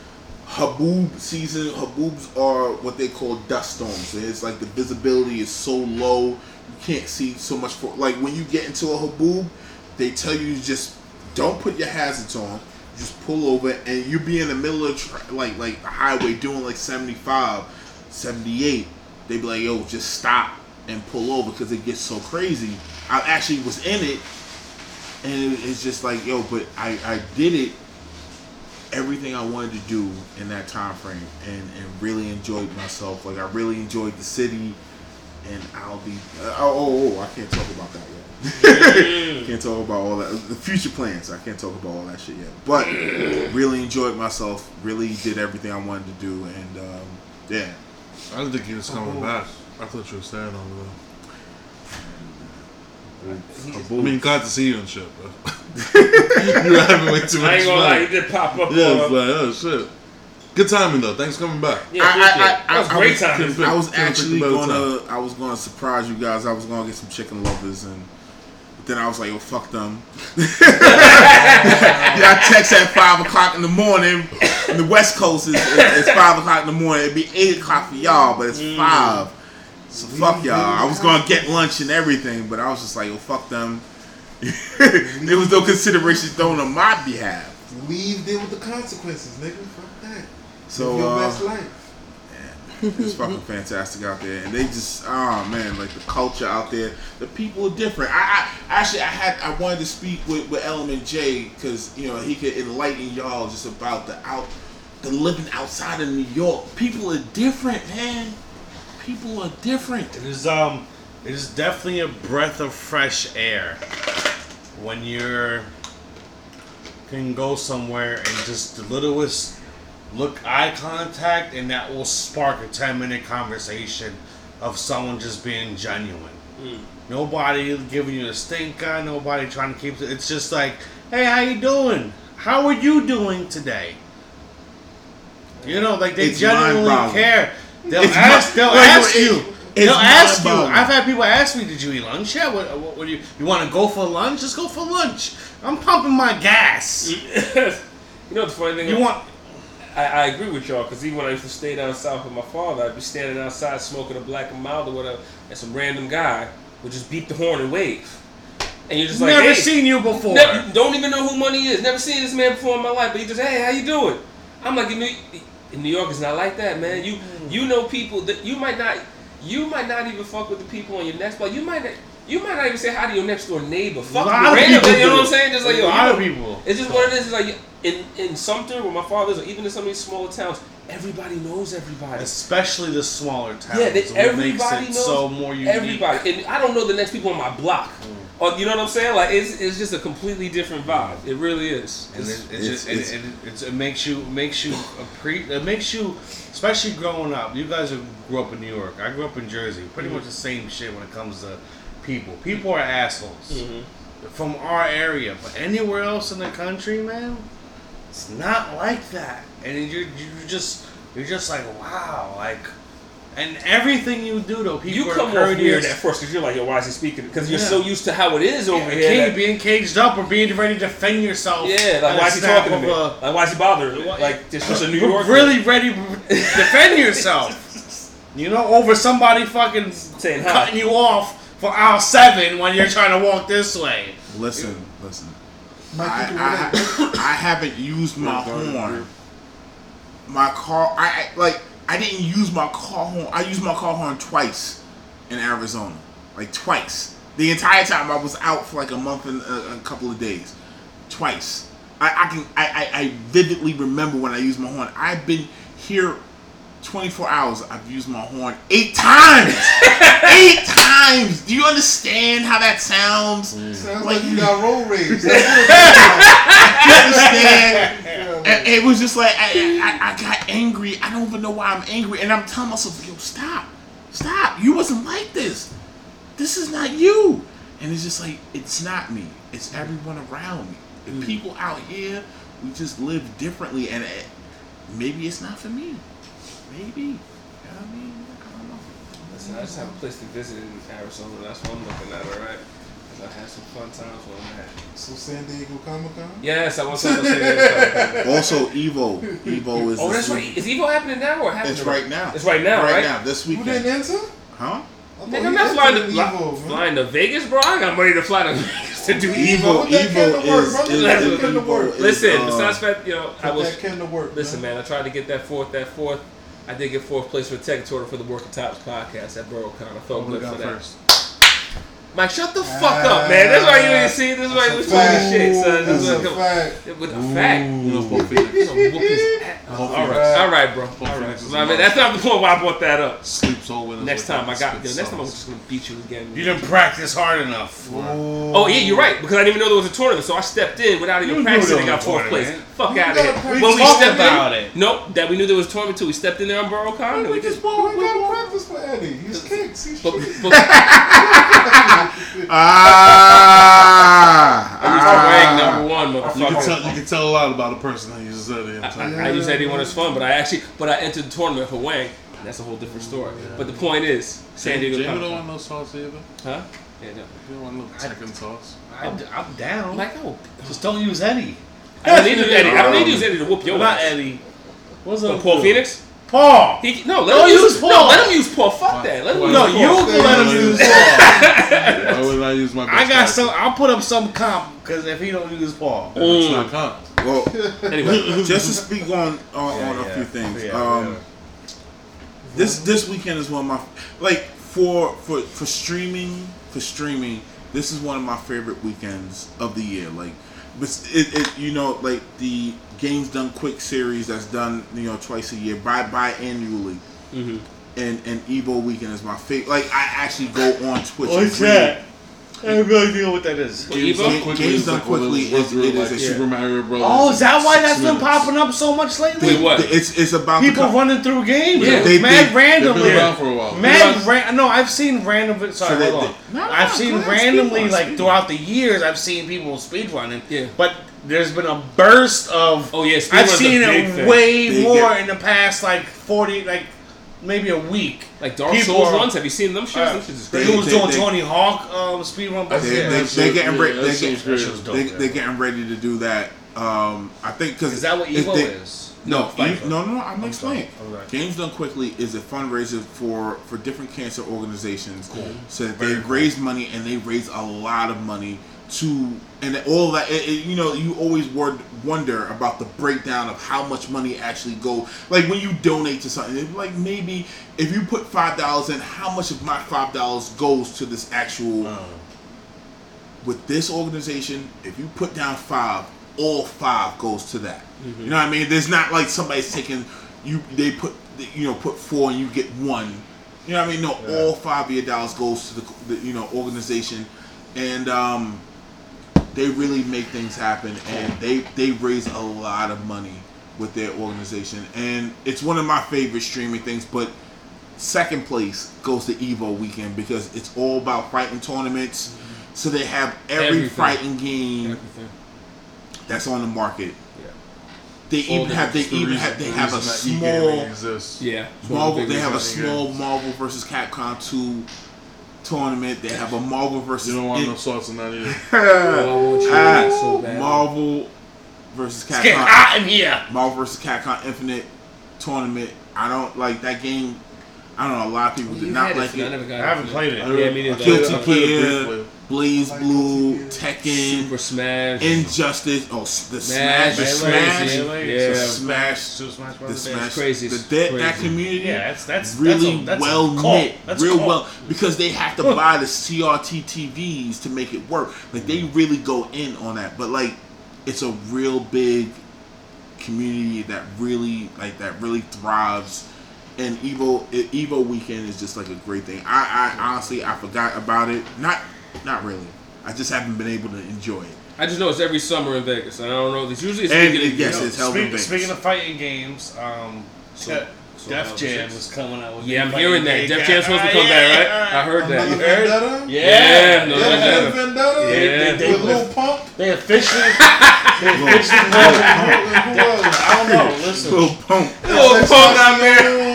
[SPEAKER 1] haboob season. Haboobs are what they call dust storms. It's like the visibility is so low, you can't see so much for. Like when you get into a haboob, they tell you just don't put your hazards on. Just pull over, and you be in the middle of tra- like like a highway doing like 75, 78. They be like, yo, just stop and pull over because it gets so crazy. I actually was in it, and it- it's just like, yo, but I I did it everything I wanted to do in that time frame and, and really enjoyed myself. Like I really enjoyed the city and I'll be uh, oh, oh, oh I can't talk about that yet. can't talk about all that the future plans. I can't talk about all that shit yet. But really enjoyed myself. Really did everything I wanted to do and um, yeah.
[SPEAKER 4] I didn't think he was coming back. I thought you were staying over there. I mean, glad to see you and shit, but you were having way too much fun.
[SPEAKER 5] I ain't gonna lie, he did pop up.
[SPEAKER 4] Yeah, it's like, oh shit. Good timing though. Thanks for coming back.
[SPEAKER 5] yeah,
[SPEAKER 1] I- I-
[SPEAKER 5] appreciate it.
[SPEAKER 1] I-
[SPEAKER 5] that was
[SPEAKER 1] I- I
[SPEAKER 5] great
[SPEAKER 1] was-
[SPEAKER 5] time.
[SPEAKER 1] I was
[SPEAKER 4] Couldn't
[SPEAKER 1] actually gonna
[SPEAKER 4] the
[SPEAKER 1] I was gonna surprise you guys. I was gonna get some chicken lovers and but then I was like, oh fuck them. yeah, I text at five o'clock in the morning. In the West Coast is it's five o'clock in the morning. It'd be eight o'clock for y'all, but it's mm. five. So fuck y'all. I was gonna get lunch and everything, but I was just like, oh fuck them. there was no consideration thrown on my behalf.
[SPEAKER 2] Leave deal with the consequences, nigga. Fuck that.
[SPEAKER 1] So
[SPEAKER 2] your
[SPEAKER 1] uh,
[SPEAKER 2] best life.
[SPEAKER 1] It's fucking fantastic out there, and they just oh man, like the culture out there, the people are different. I, I actually I had I wanted to speak with with Element J because you know he could enlighten y'all just about the out the living outside of New York. People are different, man. People are different.
[SPEAKER 3] It is um, it is definitely a breath of fresh air when you're can go somewhere and just the littlest look eye contact and that will spark a 10 minute conversation of someone just being genuine. Nobody giving you a stink eye, nobody trying to keep it. It's just like, hey, how you doing? How are you doing today? You know, like they
[SPEAKER 1] It's
[SPEAKER 3] genuinely care. They'll
[SPEAKER 1] It's
[SPEAKER 3] ask. They'll
[SPEAKER 1] like,
[SPEAKER 3] ask you. They'll ask you. I've had people ask me, "Did you eat lunch yet? What, what, what do you you want to go for lunch? Just go for lunch. I'm pumping my gas.
[SPEAKER 5] you know the funny thing?
[SPEAKER 3] You want?
[SPEAKER 5] I, I agree with y'all because even when I used to stay down south with my father, I'd be standing outside smoking a black and mild or whatever, and some random guy would just beat the horn and wave, and you're just like,
[SPEAKER 3] Never
[SPEAKER 5] hey,
[SPEAKER 3] seen you before.
[SPEAKER 5] never- don't even know who money is. Never seen this man before in my life, but he just, hey, how you doing? I'm like, in New, in New York, it's not like that, man. You you know people that you might not, you might not even fuck with the people on your next block. You might not. You might not even say hi to your next door neighbor. Fuck
[SPEAKER 3] lot
[SPEAKER 5] you,
[SPEAKER 3] of
[SPEAKER 5] random,
[SPEAKER 3] people
[SPEAKER 5] you know what I'm saying? Just like
[SPEAKER 3] A
[SPEAKER 5] yo, you
[SPEAKER 3] lot
[SPEAKER 5] know-
[SPEAKER 3] of people.
[SPEAKER 5] it's just what it is. It's like in in Sumter, where my father is, or even in some of these smaller towns, everybody knows everybody.
[SPEAKER 3] Especially the smaller towns.
[SPEAKER 5] Yeah, they, everybody
[SPEAKER 3] makes it
[SPEAKER 5] knows
[SPEAKER 3] so more unique.
[SPEAKER 5] everybody, and I don't know the next people on my block.
[SPEAKER 3] Mm.
[SPEAKER 5] Or you know what I'm saying? Like it's, it's just a completely different vibe. It really is.
[SPEAKER 3] and it,
[SPEAKER 1] It's-
[SPEAKER 3] it just
[SPEAKER 1] it's-
[SPEAKER 3] it, it, it makes you makes you appre- it makes you especially growing up. You guys grew up in New York. I grew up in Jersey. Pretty
[SPEAKER 5] Mm-hmm.
[SPEAKER 3] much the same shit when it comes to people. People are assholes
[SPEAKER 5] Mm-hmm.
[SPEAKER 3] from our area, but anywhere else in the country, man, it's not like that. And you're you just you're just like wow, like. And everything you do, though, people
[SPEAKER 5] You
[SPEAKER 3] are
[SPEAKER 5] come off
[SPEAKER 3] courteous.
[SPEAKER 5] weird at first because you're like, yo, why is he speaking? Because you're
[SPEAKER 3] Yeah.
[SPEAKER 5] so used to how it is over
[SPEAKER 3] Yeah,
[SPEAKER 5] here. That-
[SPEAKER 3] being caged up or being ready to defend yourself.
[SPEAKER 5] yeah, like why is he talking to me?
[SPEAKER 3] a-
[SPEAKER 5] Like why is he bothering?
[SPEAKER 3] Why-
[SPEAKER 5] Like this is a New
[SPEAKER 3] We're really ready to defend yourself. You know, over somebody fucking
[SPEAKER 5] Saying hi.
[SPEAKER 3] cutting you off for aisle seven when you're trying to walk this way.
[SPEAKER 1] Listen, listen.
[SPEAKER 2] Mike,
[SPEAKER 1] I,
[SPEAKER 2] you can relate.
[SPEAKER 1] I, I haven't used my horn. My car, I, I like. I didn't use my car horn. I used my car horn twice in Arizona, like twice. The entire time I was out for like a month and a, a couple of days, twice. I, I can. I, I, I vividly remember when I used my horn. I've been here 24 hours. I've used my horn eight times. eight times. Do you understand how that sounds? Mm.
[SPEAKER 2] Sounds like you got road rage. That's
[SPEAKER 1] You understand?
[SPEAKER 2] what
[SPEAKER 1] And it was just like I, I, I got angry. I don't even know why I'm angry, and I'm telling myself, "Yo, stop, stop! You wasn't like this. This is not you." And it's just like it's not me. It's everyone around me. The mm. people out here, we just live differently, and it, maybe it's not for me. Maybe. You know what I mean? I don't know.
[SPEAKER 5] Listen, I just have a place to visit in Arizona. That's what I'm looking at, alright? Because I had some fun times when I'm at.
[SPEAKER 2] So San Diego Comic Con.
[SPEAKER 5] Yes, I want to say
[SPEAKER 1] Also, Evo. Evo is.
[SPEAKER 5] Oh,
[SPEAKER 1] this
[SPEAKER 5] that's right. Is Evo happening now or happening?
[SPEAKER 1] It's right now.
[SPEAKER 5] It's right now,
[SPEAKER 1] right
[SPEAKER 5] right?
[SPEAKER 1] now. This
[SPEAKER 2] You didn't
[SPEAKER 1] weekend.
[SPEAKER 2] enter?
[SPEAKER 1] Huh?
[SPEAKER 5] Nigga, I'm not flying to,
[SPEAKER 2] entered
[SPEAKER 5] fly,
[SPEAKER 2] Evo, man.
[SPEAKER 5] flying to Vegas, bro. I got money to fly to Vegas to do Evo.
[SPEAKER 1] Evo. Evo
[SPEAKER 2] kid work,
[SPEAKER 1] is. is- is-
[SPEAKER 5] that
[SPEAKER 2] kid to
[SPEAKER 1] Evo
[SPEAKER 2] work.
[SPEAKER 1] is,
[SPEAKER 5] Listen,
[SPEAKER 1] uh,
[SPEAKER 5] besides that, you know, I was.
[SPEAKER 2] that kid to work.
[SPEAKER 5] Listen, man, I tried to get that fourth, that fourth. I did get fourth place for tech tour for the Working Tops podcast at Boroughcon. I felt good for that.
[SPEAKER 4] first?
[SPEAKER 5] Mike, shut the fuck up, man. That's why you ain't see. This is why you was talking shit, son. This
[SPEAKER 2] That's
[SPEAKER 5] is
[SPEAKER 2] a fact.
[SPEAKER 5] with a fact.
[SPEAKER 4] You know, Paul Phoenix.
[SPEAKER 5] You know, whoop his ass. All right, all right, bro. All right.
[SPEAKER 4] Phoenix
[SPEAKER 5] I mean, that's not the point why I brought that up.
[SPEAKER 4] Sleeps over. in
[SPEAKER 5] Next time I got,
[SPEAKER 4] spit
[SPEAKER 5] yo, next time I'm just gonna beat you again.
[SPEAKER 3] You didn't practice hard enough.
[SPEAKER 5] Oh yeah, you're right because I didn't even know there was a tournament, so I stepped in without even practicing and got fourth place. Fuck out of here.
[SPEAKER 2] practice.
[SPEAKER 5] When
[SPEAKER 3] We
[SPEAKER 5] stepped in. Nope, that we knew there was a tournament too. We stepped in there on Boroughcon. and we just
[SPEAKER 2] We gotta practice for Eddie. He's kicks. He's
[SPEAKER 5] but,
[SPEAKER 2] shit.
[SPEAKER 5] but
[SPEAKER 1] Ah.
[SPEAKER 5] I used to rank
[SPEAKER 1] ah.
[SPEAKER 5] number one,
[SPEAKER 4] You can
[SPEAKER 5] motherfucker.
[SPEAKER 4] tell. You can tell a lot about a person that uses that. I'm telling you.
[SPEAKER 5] I, I use anyone as fun, but I actually, but I entered the tournament for Wang. And that's a whole different story. But the point is, San Diego.
[SPEAKER 4] Jamie don't want no sauce either.
[SPEAKER 5] Huh? Yeah, no.
[SPEAKER 4] You don't want no Tekken sauce.
[SPEAKER 3] I'm, I'm down.
[SPEAKER 5] Like, oh,
[SPEAKER 3] Just don't use Eddie.
[SPEAKER 5] I don't need to Eddie. I don't need to use Eddie to whoop your
[SPEAKER 3] Not
[SPEAKER 5] ass.
[SPEAKER 3] Eddie. What's up?
[SPEAKER 5] Paul Phoenix?
[SPEAKER 3] Paul.
[SPEAKER 5] He, no, let
[SPEAKER 3] Don't
[SPEAKER 5] him use,
[SPEAKER 3] use
[SPEAKER 5] No,
[SPEAKER 3] Paul.
[SPEAKER 5] let him use Paul. Fuck that. Let him
[SPEAKER 4] Why-
[SPEAKER 5] use
[SPEAKER 3] No,
[SPEAKER 5] Paul.
[SPEAKER 3] you can let him use Paul.
[SPEAKER 4] Why would I use my?
[SPEAKER 3] I got
[SPEAKER 4] character?
[SPEAKER 3] some. I'll put up some comp because if he don't use Paul,
[SPEAKER 4] It's not comp.
[SPEAKER 1] Well,
[SPEAKER 5] Anyway,
[SPEAKER 1] just to speak on on, on a few things. um, this this weekend is one of my like for for for streaming for streaming. This is one of my favorite weekends of the year. Like, but it, it you know like the games done quick series that's done you know twice a year bi biannually.
[SPEAKER 5] Mhm.
[SPEAKER 1] And and Evo weekend is my favorite. Like I actually go on Twitch.
[SPEAKER 3] What's
[SPEAKER 1] and read-
[SPEAKER 3] that? I have no idea what that is.
[SPEAKER 5] Well,
[SPEAKER 4] Games
[SPEAKER 5] Evo?
[SPEAKER 4] done quickly.
[SPEAKER 1] Games done
[SPEAKER 4] like
[SPEAKER 1] quickly
[SPEAKER 4] those
[SPEAKER 1] is-
[SPEAKER 4] ones
[SPEAKER 1] it
[SPEAKER 4] where,
[SPEAKER 1] is
[SPEAKER 4] like
[SPEAKER 1] a-
[SPEAKER 4] Super Mario Bros.
[SPEAKER 3] Oh, is that why
[SPEAKER 4] six
[SPEAKER 3] that's been popping up so much lately?
[SPEAKER 5] Wait, what?
[SPEAKER 1] It's it's about
[SPEAKER 3] People
[SPEAKER 1] co-
[SPEAKER 3] running through games.
[SPEAKER 5] Yeah.
[SPEAKER 1] They-
[SPEAKER 3] mad
[SPEAKER 1] they-
[SPEAKER 4] They've
[SPEAKER 3] randomly.
[SPEAKER 4] been around for a while.
[SPEAKER 3] Mad ran- no, I've seen random. Sorry,
[SPEAKER 1] So they-
[SPEAKER 3] hold on.
[SPEAKER 1] they- No, no,
[SPEAKER 3] I've seen randomly,
[SPEAKER 1] speed
[SPEAKER 3] like
[SPEAKER 1] run,
[SPEAKER 3] throughout the years, I've seen people speed running.
[SPEAKER 5] Yeah.
[SPEAKER 3] But there's been a burst of.
[SPEAKER 5] Oh, yeah,
[SPEAKER 3] I've seen it
[SPEAKER 5] thing.
[SPEAKER 3] way
[SPEAKER 1] They
[SPEAKER 3] more
[SPEAKER 1] get-
[SPEAKER 3] in the past, like forty, like maybe a week.
[SPEAKER 5] like Dark
[SPEAKER 3] People
[SPEAKER 5] Souls
[SPEAKER 3] are-
[SPEAKER 5] runs. Have you seen them shits?
[SPEAKER 3] Uh,
[SPEAKER 5] them shits
[SPEAKER 1] they-
[SPEAKER 5] crazy.
[SPEAKER 3] He was
[SPEAKER 1] they-
[SPEAKER 3] doing
[SPEAKER 1] they-
[SPEAKER 3] Tony Hawk um, speed run.
[SPEAKER 1] They,
[SPEAKER 3] yeah.
[SPEAKER 1] they, they getting
[SPEAKER 4] yeah,
[SPEAKER 1] ready. They
[SPEAKER 4] shit
[SPEAKER 1] get,
[SPEAKER 4] crazy.
[SPEAKER 3] That shit was dope,
[SPEAKER 1] they, they getting ready to do that. Um, I think because
[SPEAKER 3] Is that what Evo is?
[SPEAKER 1] No,
[SPEAKER 3] Fight
[SPEAKER 1] you- no, no, no. I'm
[SPEAKER 3] I'm
[SPEAKER 1] explaining.
[SPEAKER 3] sorry. Okay.
[SPEAKER 1] Games Done Quickly is a fundraiser for for different cancer organizations, so that they
[SPEAKER 3] cool.
[SPEAKER 1] raise money and they raise a lot of money to and all that. It, it- you know, you always word, wonder about the breakdown of how much money actually go. Like when you donate to something, like maybe if you put five dollars in, how much of my five dollars goes to this actual
[SPEAKER 3] Uh,
[SPEAKER 1] with this organization, if you put down five, all five goes to that. You know what I mean? There's not like somebody's taking you. They put you know put four and you get one. You know what I mean? No,
[SPEAKER 3] Yeah.
[SPEAKER 1] all five of your dollars goes to the, the you know organization, and um, they really make things happen, and they they raise a lot of money with their organization, and it's one of my favorite streaming things. But second place goes to Evo weekend because it's all about fighting tournaments. Mm-hmm. So they have every
[SPEAKER 5] Everything.
[SPEAKER 1] fighting game
[SPEAKER 5] Everything.
[SPEAKER 1] that's on the market.
[SPEAKER 5] Yeah.
[SPEAKER 1] They
[SPEAKER 5] All
[SPEAKER 1] even have they even
[SPEAKER 4] reason-
[SPEAKER 1] have they
[SPEAKER 4] the
[SPEAKER 1] have a small.
[SPEAKER 5] Yeah. It's one of
[SPEAKER 1] Marvel. They have a small Marvel versus Capcom two tournament. They have a Marvel versus
[SPEAKER 4] You don't want
[SPEAKER 1] in-
[SPEAKER 4] no sauce in that either.
[SPEAKER 5] Oh, I want you to
[SPEAKER 1] Ah,
[SPEAKER 5] do it so bad.
[SPEAKER 1] Marvel versus
[SPEAKER 3] It's getting
[SPEAKER 1] Capcom.
[SPEAKER 3] hot in here.
[SPEAKER 1] Marvel versus Capcom Infinite tournament. I don't like that game. I don't know. A lot of people
[SPEAKER 5] You
[SPEAKER 1] did
[SPEAKER 5] had
[SPEAKER 1] not
[SPEAKER 5] it,
[SPEAKER 1] like
[SPEAKER 5] but I
[SPEAKER 1] it.
[SPEAKER 5] never got
[SPEAKER 3] I haven't played it.
[SPEAKER 4] I
[SPEAKER 5] Yeah, me neither.
[SPEAKER 1] Guilty
[SPEAKER 4] I played it
[SPEAKER 1] Gear,
[SPEAKER 4] briefly.
[SPEAKER 1] BlazBlue,
[SPEAKER 2] Guilty
[SPEAKER 1] Tekken,
[SPEAKER 5] Super Smash.
[SPEAKER 1] Injustice. Oh, s- the
[SPEAKER 5] Smash,
[SPEAKER 1] Smash, the Smash,
[SPEAKER 5] yeah.
[SPEAKER 1] the Smash,
[SPEAKER 3] Super Smash
[SPEAKER 1] the Smash.
[SPEAKER 5] crazy.
[SPEAKER 1] The,
[SPEAKER 5] It's
[SPEAKER 1] that, that community.
[SPEAKER 3] Yeah, that's that's
[SPEAKER 1] really
[SPEAKER 3] that's a, that's
[SPEAKER 1] well knit, real
[SPEAKER 3] cult.
[SPEAKER 1] well because they have to buy the CRT TVs to make it work. Like they mm-hmm. really go in on that, but like it's a real big community that really like that really thrives. And Evo e, Evo weekend is just like a great thing. I, I honestly I forgot about it. Not not really. I just haven't been able to enjoy it.
[SPEAKER 5] I just know it's every summer in Vegas, and I don't know. It's usually it's
[SPEAKER 1] And
[SPEAKER 5] beginning
[SPEAKER 1] it- yes,
[SPEAKER 5] of the
[SPEAKER 1] it's held in Vegas.
[SPEAKER 3] speaking of fighting games, um,
[SPEAKER 5] So- so
[SPEAKER 3] Def Jam
[SPEAKER 5] it?
[SPEAKER 3] is coming out with.
[SPEAKER 5] Yeah, I'm hearing that.
[SPEAKER 3] game.
[SPEAKER 5] Def Jam's supposed to come
[SPEAKER 3] yeah,
[SPEAKER 5] back,
[SPEAKER 3] yeah,
[SPEAKER 5] right? I heard that. You heard?
[SPEAKER 2] Vendetta?
[SPEAKER 3] Yeah,
[SPEAKER 5] Yeah, no,
[SPEAKER 2] Yeah,
[SPEAKER 5] Vendetta.
[SPEAKER 2] Vendetta?
[SPEAKER 5] Yeah.
[SPEAKER 3] They, they,
[SPEAKER 2] With
[SPEAKER 3] they,
[SPEAKER 2] Lil Pump?
[SPEAKER 3] they officially. they officially
[SPEAKER 2] who else?
[SPEAKER 3] I don't know. Listen,
[SPEAKER 1] Little pump.
[SPEAKER 5] Little punk out there.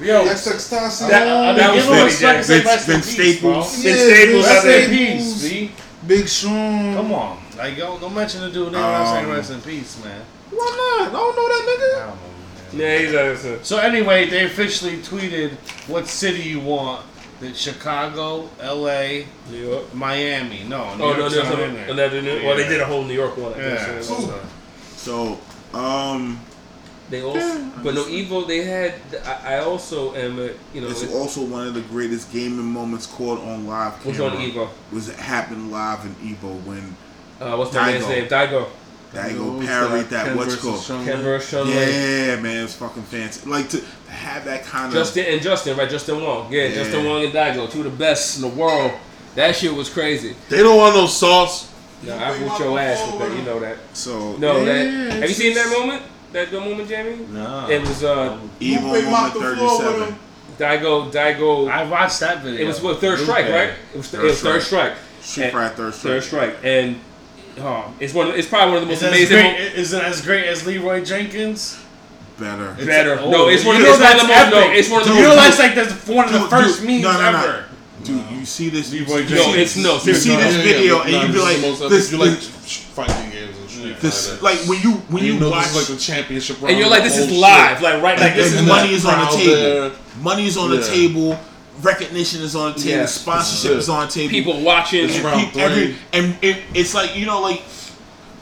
[SPEAKER 3] Yo,
[SPEAKER 2] XXXTentacion.
[SPEAKER 5] That-
[SPEAKER 3] I
[SPEAKER 5] that was
[SPEAKER 3] give him
[SPEAKER 5] funny,
[SPEAKER 3] respect and say
[SPEAKER 1] Vince- Vince. Staples.
[SPEAKER 3] Vince Staples,
[SPEAKER 2] Vince
[SPEAKER 3] rest in peace, B.
[SPEAKER 2] Big Sean.
[SPEAKER 3] Come on. Like, yo, don't mention the dude name without saying
[SPEAKER 1] Um,
[SPEAKER 3] rest in peace, man.
[SPEAKER 2] Why not? I don't know that nigga.
[SPEAKER 3] I don't know, man.
[SPEAKER 5] Yeah, he's a,
[SPEAKER 3] So anyway, they officially tweeted what city you want. That Chicago, L.A.,
[SPEAKER 5] New York.
[SPEAKER 3] Miami. No, New
[SPEAKER 5] Oh no,
[SPEAKER 3] York's
[SPEAKER 5] there's
[SPEAKER 3] not in there.
[SPEAKER 5] another New. Well, they did a whole New York one.
[SPEAKER 3] Yeah.
[SPEAKER 5] so-
[SPEAKER 3] so-
[SPEAKER 1] So, um,
[SPEAKER 5] They also, but no Evo. They had. I, I also am. A, you know,
[SPEAKER 1] it's
[SPEAKER 5] it-
[SPEAKER 1] also one of the greatest gaming moments caught on live
[SPEAKER 5] which
[SPEAKER 1] on
[SPEAKER 5] one Evo?
[SPEAKER 1] Was it happened live in Evo when
[SPEAKER 5] Uh, what's my man's name? Daigo.
[SPEAKER 1] Dago
[SPEAKER 4] Who's
[SPEAKER 1] parried that
[SPEAKER 4] Ken
[SPEAKER 1] what's called.
[SPEAKER 5] Ken versus Sean
[SPEAKER 1] Yeah, man, it's fucking fancy. Like to have that kind of
[SPEAKER 5] Justin and Justin, right? Justin Wong. Yeah,
[SPEAKER 1] Yeah.
[SPEAKER 5] Justin Wong and Daigo, two of the best in the world. That shit was crazy.
[SPEAKER 4] They don't want no sauce.
[SPEAKER 5] Nah, I whooped your ass with that. You know that.
[SPEAKER 1] so
[SPEAKER 5] No,
[SPEAKER 1] yeah,
[SPEAKER 5] that. Have you seen that moment? That good moment, Jamie?
[SPEAKER 3] No.
[SPEAKER 5] It was uh
[SPEAKER 1] Evo
[SPEAKER 2] Lupe mopped
[SPEAKER 1] moment
[SPEAKER 2] the floor with
[SPEAKER 1] 37.
[SPEAKER 2] him.
[SPEAKER 5] Daigo. Daigo.
[SPEAKER 3] I watched that video.
[SPEAKER 5] It was what third
[SPEAKER 3] Lupe.
[SPEAKER 5] strike, right? It was,
[SPEAKER 1] Third
[SPEAKER 5] it was third
[SPEAKER 1] strike.
[SPEAKER 5] strike.
[SPEAKER 1] Street
[SPEAKER 5] And-
[SPEAKER 1] Fighter third strike.
[SPEAKER 5] Third strike, and oh, it's one. Of, it's probably one of the most
[SPEAKER 3] it, as
[SPEAKER 5] amazing.
[SPEAKER 3] great, is it as great as Leeroy Jenkins?
[SPEAKER 1] Better.
[SPEAKER 3] It's-
[SPEAKER 5] Better. No, it's one of
[SPEAKER 3] you
[SPEAKER 5] the-
[SPEAKER 3] know
[SPEAKER 5] it's one of the
[SPEAKER 3] that's
[SPEAKER 5] most- no, it's one of the
[SPEAKER 3] You
[SPEAKER 5] most-
[SPEAKER 3] know that's like that's one of the first
[SPEAKER 1] dude,
[SPEAKER 3] memes
[SPEAKER 1] no, no, no.
[SPEAKER 3] ever.
[SPEAKER 1] Dude, you see this? You, Leeroy
[SPEAKER 3] Jenkins.
[SPEAKER 1] see,
[SPEAKER 5] No, it's no.
[SPEAKER 1] you see
[SPEAKER 5] seriously.
[SPEAKER 1] this
[SPEAKER 4] Yeah,
[SPEAKER 1] video
[SPEAKER 4] but
[SPEAKER 1] and
[SPEAKER 4] nah,
[SPEAKER 1] you be like,
[SPEAKER 4] the most
[SPEAKER 1] this,
[SPEAKER 4] you like fighting games and Street
[SPEAKER 1] this, like when you when
[SPEAKER 4] you,
[SPEAKER 1] you,
[SPEAKER 4] know
[SPEAKER 1] watch,
[SPEAKER 4] this is like the championship round.
[SPEAKER 5] And you're like, this is live,
[SPEAKER 4] shit.
[SPEAKER 5] like right, like this is
[SPEAKER 1] money is on the table.
[SPEAKER 4] there.
[SPEAKER 1] Money is on the table. Recognition is on the table.
[SPEAKER 5] Yeah.
[SPEAKER 1] Sponsorship
[SPEAKER 4] This
[SPEAKER 1] is on the table.
[SPEAKER 5] people watching.
[SPEAKER 4] It's round
[SPEAKER 1] Pe- every- and it, it's like you know, like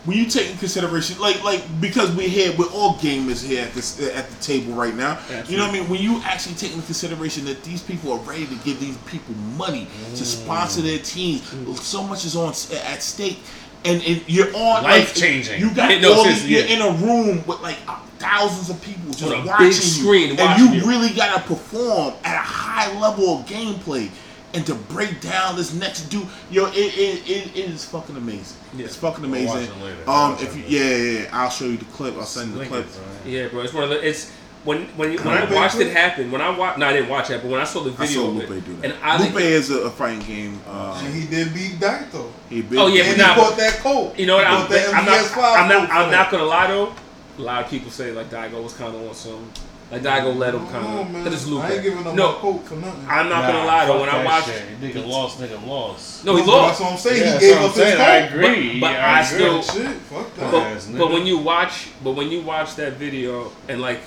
[SPEAKER 1] when you take in consideration, like like because we're here, we're all gamers here at this at the table right now. You know what I mean? When you actually take into consideration that these people are ready to give these people money to sponsor mm. their teams, so much is on at stake. And, and you're on like,
[SPEAKER 3] Life-changing.
[SPEAKER 1] You got
[SPEAKER 5] Yeah, no,
[SPEAKER 1] all these, you're
[SPEAKER 5] yeah.
[SPEAKER 1] in a room with like uh, thousands of people just
[SPEAKER 5] On a big
[SPEAKER 1] watching you,
[SPEAKER 5] screen
[SPEAKER 1] and
[SPEAKER 5] watching
[SPEAKER 1] you
[SPEAKER 5] you.
[SPEAKER 1] really gotta perform at a high level of gameplay and to break down this next dude yo it, it, it, it is fucking amazing
[SPEAKER 5] Yeah.
[SPEAKER 1] it's fucking
[SPEAKER 3] We'll watch
[SPEAKER 1] amazing
[SPEAKER 3] it later.
[SPEAKER 1] um
[SPEAKER 3] We'll
[SPEAKER 1] if you
[SPEAKER 3] watch
[SPEAKER 1] yeah, yeah yeah i'll show you the clip i'll send you the
[SPEAKER 3] Link
[SPEAKER 1] clip
[SPEAKER 3] it, bro.
[SPEAKER 5] Yeah, bro. It's one of the. It's when when you, when I watched it happen. When I watched, no, I didn't watch that, but when I saw the
[SPEAKER 1] i
[SPEAKER 5] video
[SPEAKER 1] saw
[SPEAKER 5] of
[SPEAKER 1] lupe
[SPEAKER 5] it,
[SPEAKER 1] do
[SPEAKER 5] and
[SPEAKER 1] that
[SPEAKER 5] I
[SPEAKER 1] lupe is a, a fighting game uh
[SPEAKER 2] And he did beat Daigo.
[SPEAKER 1] he big
[SPEAKER 5] Oh, yeah,
[SPEAKER 2] And
[SPEAKER 5] but
[SPEAKER 2] he
[SPEAKER 5] nah,
[SPEAKER 2] bought that coat.
[SPEAKER 5] You know what?
[SPEAKER 2] He
[SPEAKER 5] I'm,
[SPEAKER 2] bought that
[SPEAKER 5] I'm not. I'm not. I'm not gonna lie though. A lot of people say like Daigo was kind of on some. Like Daigo let him kind
[SPEAKER 2] Oh,
[SPEAKER 5] of.
[SPEAKER 2] man.
[SPEAKER 5] It's Lupe.
[SPEAKER 2] I ain't giving him
[SPEAKER 5] no,
[SPEAKER 2] my coat for nothing.
[SPEAKER 5] I'm not gonna lie though. When I
[SPEAKER 3] that
[SPEAKER 5] watched,
[SPEAKER 3] shit. nigga lost, nigga lost.
[SPEAKER 5] no, he
[SPEAKER 2] That's
[SPEAKER 5] lost.
[SPEAKER 2] what I'm saying.
[SPEAKER 3] Yeah,
[SPEAKER 2] he gave up
[SPEAKER 3] I'm
[SPEAKER 2] his
[SPEAKER 3] saying. I
[SPEAKER 2] coat.
[SPEAKER 3] agree.
[SPEAKER 5] But- but
[SPEAKER 3] I
[SPEAKER 5] I
[SPEAKER 3] agree.
[SPEAKER 5] still-
[SPEAKER 2] Shit, fuck that.
[SPEAKER 5] But,
[SPEAKER 3] Ass
[SPEAKER 5] but when you watch, but when you watch that video and like,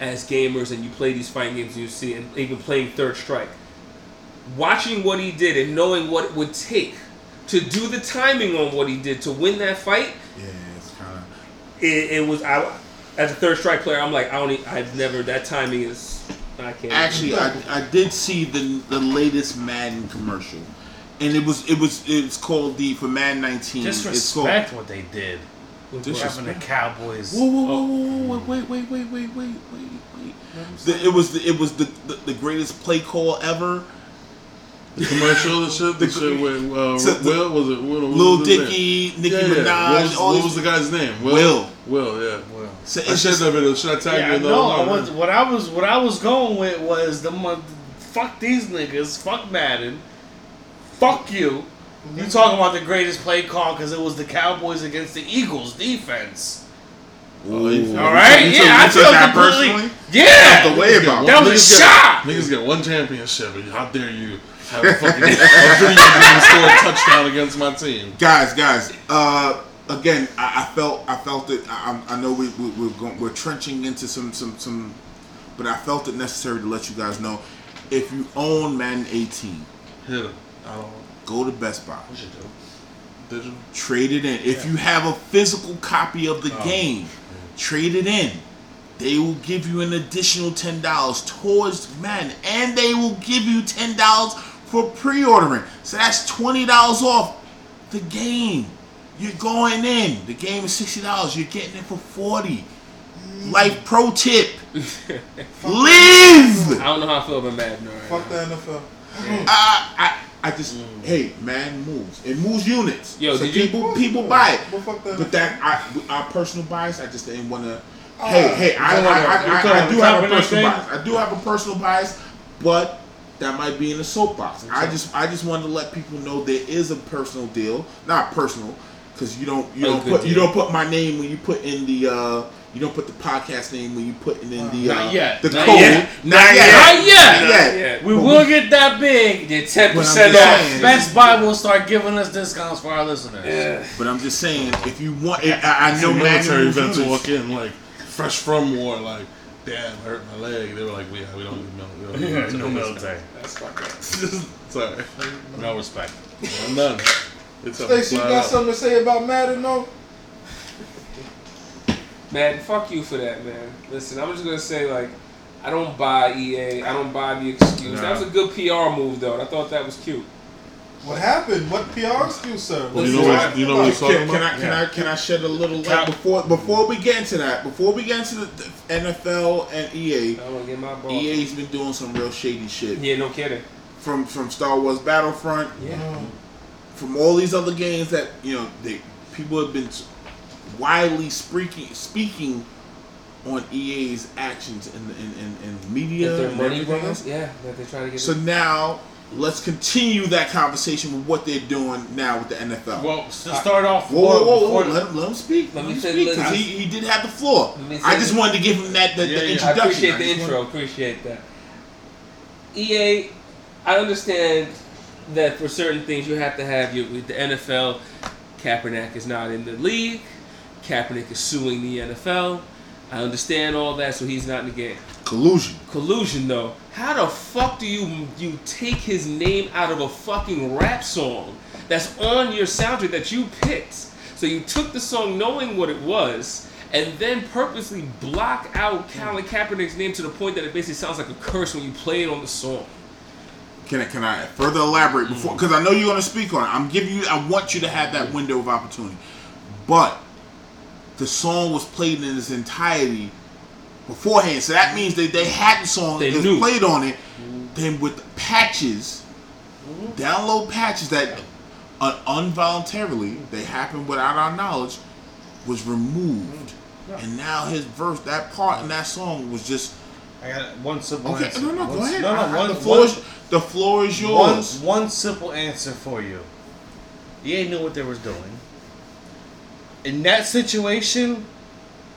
[SPEAKER 5] as gamers and you play these fighting games and you see and even playing Third Strike, watching what he did and knowing what it would take to do the timing on what he did to win that fight,
[SPEAKER 1] yeah it's kind of
[SPEAKER 5] it, it was I as a Third Strike player, I'm like I don't, I've never that timing is I can't.
[SPEAKER 1] Actually I, I did see the the latest madden commercial. And it was it was it's called the for madden 19 it's called
[SPEAKER 3] what they did.
[SPEAKER 1] Disrespect.
[SPEAKER 3] Having the Cowboys.
[SPEAKER 1] Whoa, whoa, whoa, whoa, whoa, wait, wait, wait, wait, wait, wait, wait. The, it was the, it was the, the, the greatest play call ever.
[SPEAKER 4] The commercial and shit. The,
[SPEAKER 1] The-
[SPEAKER 4] shit with uh,
[SPEAKER 1] So the-
[SPEAKER 4] Will was it? Will, what
[SPEAKER 1] Lil
[SPEAKER 4] was?
[SPEAKER 1] Dicky, Nicki
[SPEAKER 4] Yeah, yeah.
[SPEAKER 1] Minaj,
[SPEAKER 4] What was,
[SPEAKER 1] all
[SPEAKER 4] what was the guy's name?
[SPEAKER 1] Will.
[SPEAKER 4] Will, yeah.
[SPEAKER 3] Well,
[SPEAKER 1] So
[SPEAKER 4] I
[SPEAKER 1] it's
[SPEAKER 4] shared
[SPEAKER 1] just,
[SPEAKER 4] that video. Should I tag you
[SPEAKER 3] yeah,
[SPEAKER 4] in the
[SPEAKER 3] no, I was, what I was what I was going with was the fuck these niggas, fuck Madden, fuck you. You talking about the greatest play call because it was the Cowboys against the Eagles defense.
[SPEAKER 4] All right, you feel
[SPEAKER 3] All
[SPEAKER 4] me?
[SPEAKER 3] right,
[SPEAKER 1] took-
[SPEAKER 3] yeah, I
[SPEAKER 1] you took
[SPEAKER 3] feel
[SPEAKER 1] that
[SPEAKER 3] completely.
[SPEAKER 1] personally?
[SPEAKER 3] Yeah,
[SPEAKER 1] the way about
[SPEAKER 3] that was a
[SPEAKER 4] Niggas get-
[SPEAKER 3] shot.
[SPEAKER 4] Niggas get one championship. and How dare you have a fucking a video game score a touchdown against my team?
[SPEAKER 1] guys, guys. Uh, again, I, I felt, I felt it. I, I I know we, we we're going, we're trenching into some some some, but I felt it necessary to let you guys know. If you own Madden 18,
[SPEAKER 4] Hit him. I don't know.
[SPEAKER 1] Go to Best Buy.
[SPEAKER 3] What you do?
[SPEAKER 4] Digital.
[SPEAKER 1] Trade it in. If you have a physical copy of the
[SPEAKER 3] Oh.
[SPEAKER 1] game, trade it in. They will give you an additional ten dollars towards Madden, and they will give you ten dollars for pre-ordering. So that's twenty dollars off the game. You're going in. The game is sixty dollars. You're getting it for forty. Life pro tip: Live.
[SPEAKER 5] I don't know how I feel about Madden. Right
[SPEAKER 2] Fuck
[SPEAKER 5] now.
[SPEAKER 2] the NFL.
[SPEAKER 1] I, I, I just mm. hey, man moves. It moves units.
[SPEAKER 5] Yo,
[SPEAKER 1] so
[SPEAKER 5] did you-
[SPEAKER 1] people people buy it.
[SPEAKER 2] But fuck the
[SPEAKER 1] But that I, our personal bias, I just didn't want to. Ah. Hey, hey, I, I,
[SPEAKER 3] talking
[SPEAKER 1] I, I, I, do have a personal bias. I do have a personal bias, but that might be in a soapbox. I just, I just wanted to let people know there is a personal deal, not personal, because you don't you
[SPEAKER 5] Oh,
[SPEAKER 1] don't
[SPEAKER 5] good
[SPEAKER 1] put you don't put my name when you put in the uh you don't put the podcast name when you put in the uh,
[SPEAKER 3] Not yet.
[SPEAKER 1] the
[SPEAKER 3] Not
[SPEAKER 1] code.
[SPEAKER 3] yet.
[SPEAKER 1] Not yet.
[SPEAKER 3] Not yet.
[SPEAKER 1] Not yet.
[SPEAKER 5] Yeah.
[SPEAKER 3] We will get that big.
[SPEAKER 5] Yeah, ten percent
[SPEAKER 1] just
[SPEAKER 5] off.
[SPEAKER 1] saying-
[SPEAKER 3] Best Buy will start giving us discounts for our listeners.
[SPEAKER 5] Yeah.
[SPEAKER 1] But I'm just saying, if you want, I, I know
[SPEAKER 4] military
[SPEAKER 1] manual
[SPEAKER 4] vets walk in like fresh from war, like, damn, hurt my leg. They were like, yeah, we don't do mil- we don't
[SPEAKER 3] Yeah, no
[SPEAKER 4] military.
[SPEAKER 3] military.
[SPEAKER 5] That's fucked up.
[SPEAKER 4] Sorry,
[SPEAKER 3] No respect.
[SPEAKER 4] I'm done. It's.
[SPEAKER 2] Stacey, you got
[SPEAKER 4] out.
[SPEAKER 2] something to say about Madden, though?
[SPEAKER 5] Man, fuck you for that, man. Listen, I'm just gonna say like, I don't buy EA. I don't buy the excuse.
[SPEAKER 3] Nah.
[SPEAKER 5] That was a good PR move, though. I thought that was cute.
[SPEAKER 2] What happened? What PR excuse, sir?
[SPEAKER 4] Do you know what, you know what
[SPEAKER 1] Can, can I
[SPEAKER 4] about?
[SPEAKER 1] can I can I shed a little light before before we get into that? Before we get into the, the NFL and EA,
[SPEAKER 5] I want to get my ball.
[SPEAKER 1] EA's been doing some real shady shit.
[SPEAKER 5] Yeah, no kidding.
[SPEAKER 1] From from Star Wars Battlefront,
[SPEAKER 5] Yeah.
[SPEAKER 2] Mm.
[SPEAKER 1] From all these other games that you know they people have been widely speaking speaking on EA's actions in in, in, in media
[SPEAKER 5] That their
[SPEAKER 1] and
[SPEAKER 5] money
[SPEAKER 1] everything
[SPEAKER 5] runs.
[SPEAKER 1] else.
[SPEAKER 5] Yeah, that they're trying to get.
[SPEAKER 1] So now let's continue that conversation with what they're doing now with the NFL.
[SPEAKER 3] Well, to start off,
[SPEAKER 1] Whoa, whoa, whoa, whoa. Let, him, let him speak.
[SPEAKER 5] Let
[SPEAKER 1] Let,
[SPEAKER 5] me
[SPEAKER 1] him
[SPEAKER 5] say-
[SPEAKER 1] speak because he, he did have the floor. I
[SPEAKER 5] say-
[SPEAKER 1] just wanted to give him that the,
[SPEAKER 3] Yeah,
[SPEAKER 1] the
[SPEAKER 3] yeah.
[SPEAKER 1] Introduction.
[SPEAKER 5] I appreciate the intro.
[SPEAKER 1] wanted-
[SPEAKER 5] Appreciate that. EA, I understand that for certain things you have to have your with the NFL. Kaepernick is not in the league. Kaepernick is suing the NFL. I understand all that, so he's not in the game.
[SPEAKER 1] collusion.
[SPEAKER 5] Collusion, though. How the fuck do you you take his name out of a fucking rap song that's on your soundtrack that you picked? So you took the song knowing what it was, and then purposely block out Colin Kaepernick's name to the point that it basically sounds like a curse when you play it on the song.
[SPEAKER 1] Can I can I further elaborate before? Because I know you're going to speak on it. I'm giving you. I want you to have that window of opportunity. But the song was played in its entirety beforehand, so that means they they had the song.
[SPEAKER 5] They
[SPEAKER 1] was played on it. Then with patches, download patches that uh, involuntarily they happened without our knowledge was removed, and now his verse, that part in that song was just
[SPEAKER 3] I got one simple
[SPEAKER 1] okay.
[SPEAKER 3] answer.
[SPEAKER 1] No, no,
[SPEAKER 3] One-
[SPEAKER 1] go ahead.
[SPEAKER 3] No, no,
[SPEAKER 1] I- I-
[SPEAKER 3] one,
[SPEAKER 1] the floor is the floor is yours.
[SPEAKER 3] one simple answer for you. EA knew what they was doing. In that situation,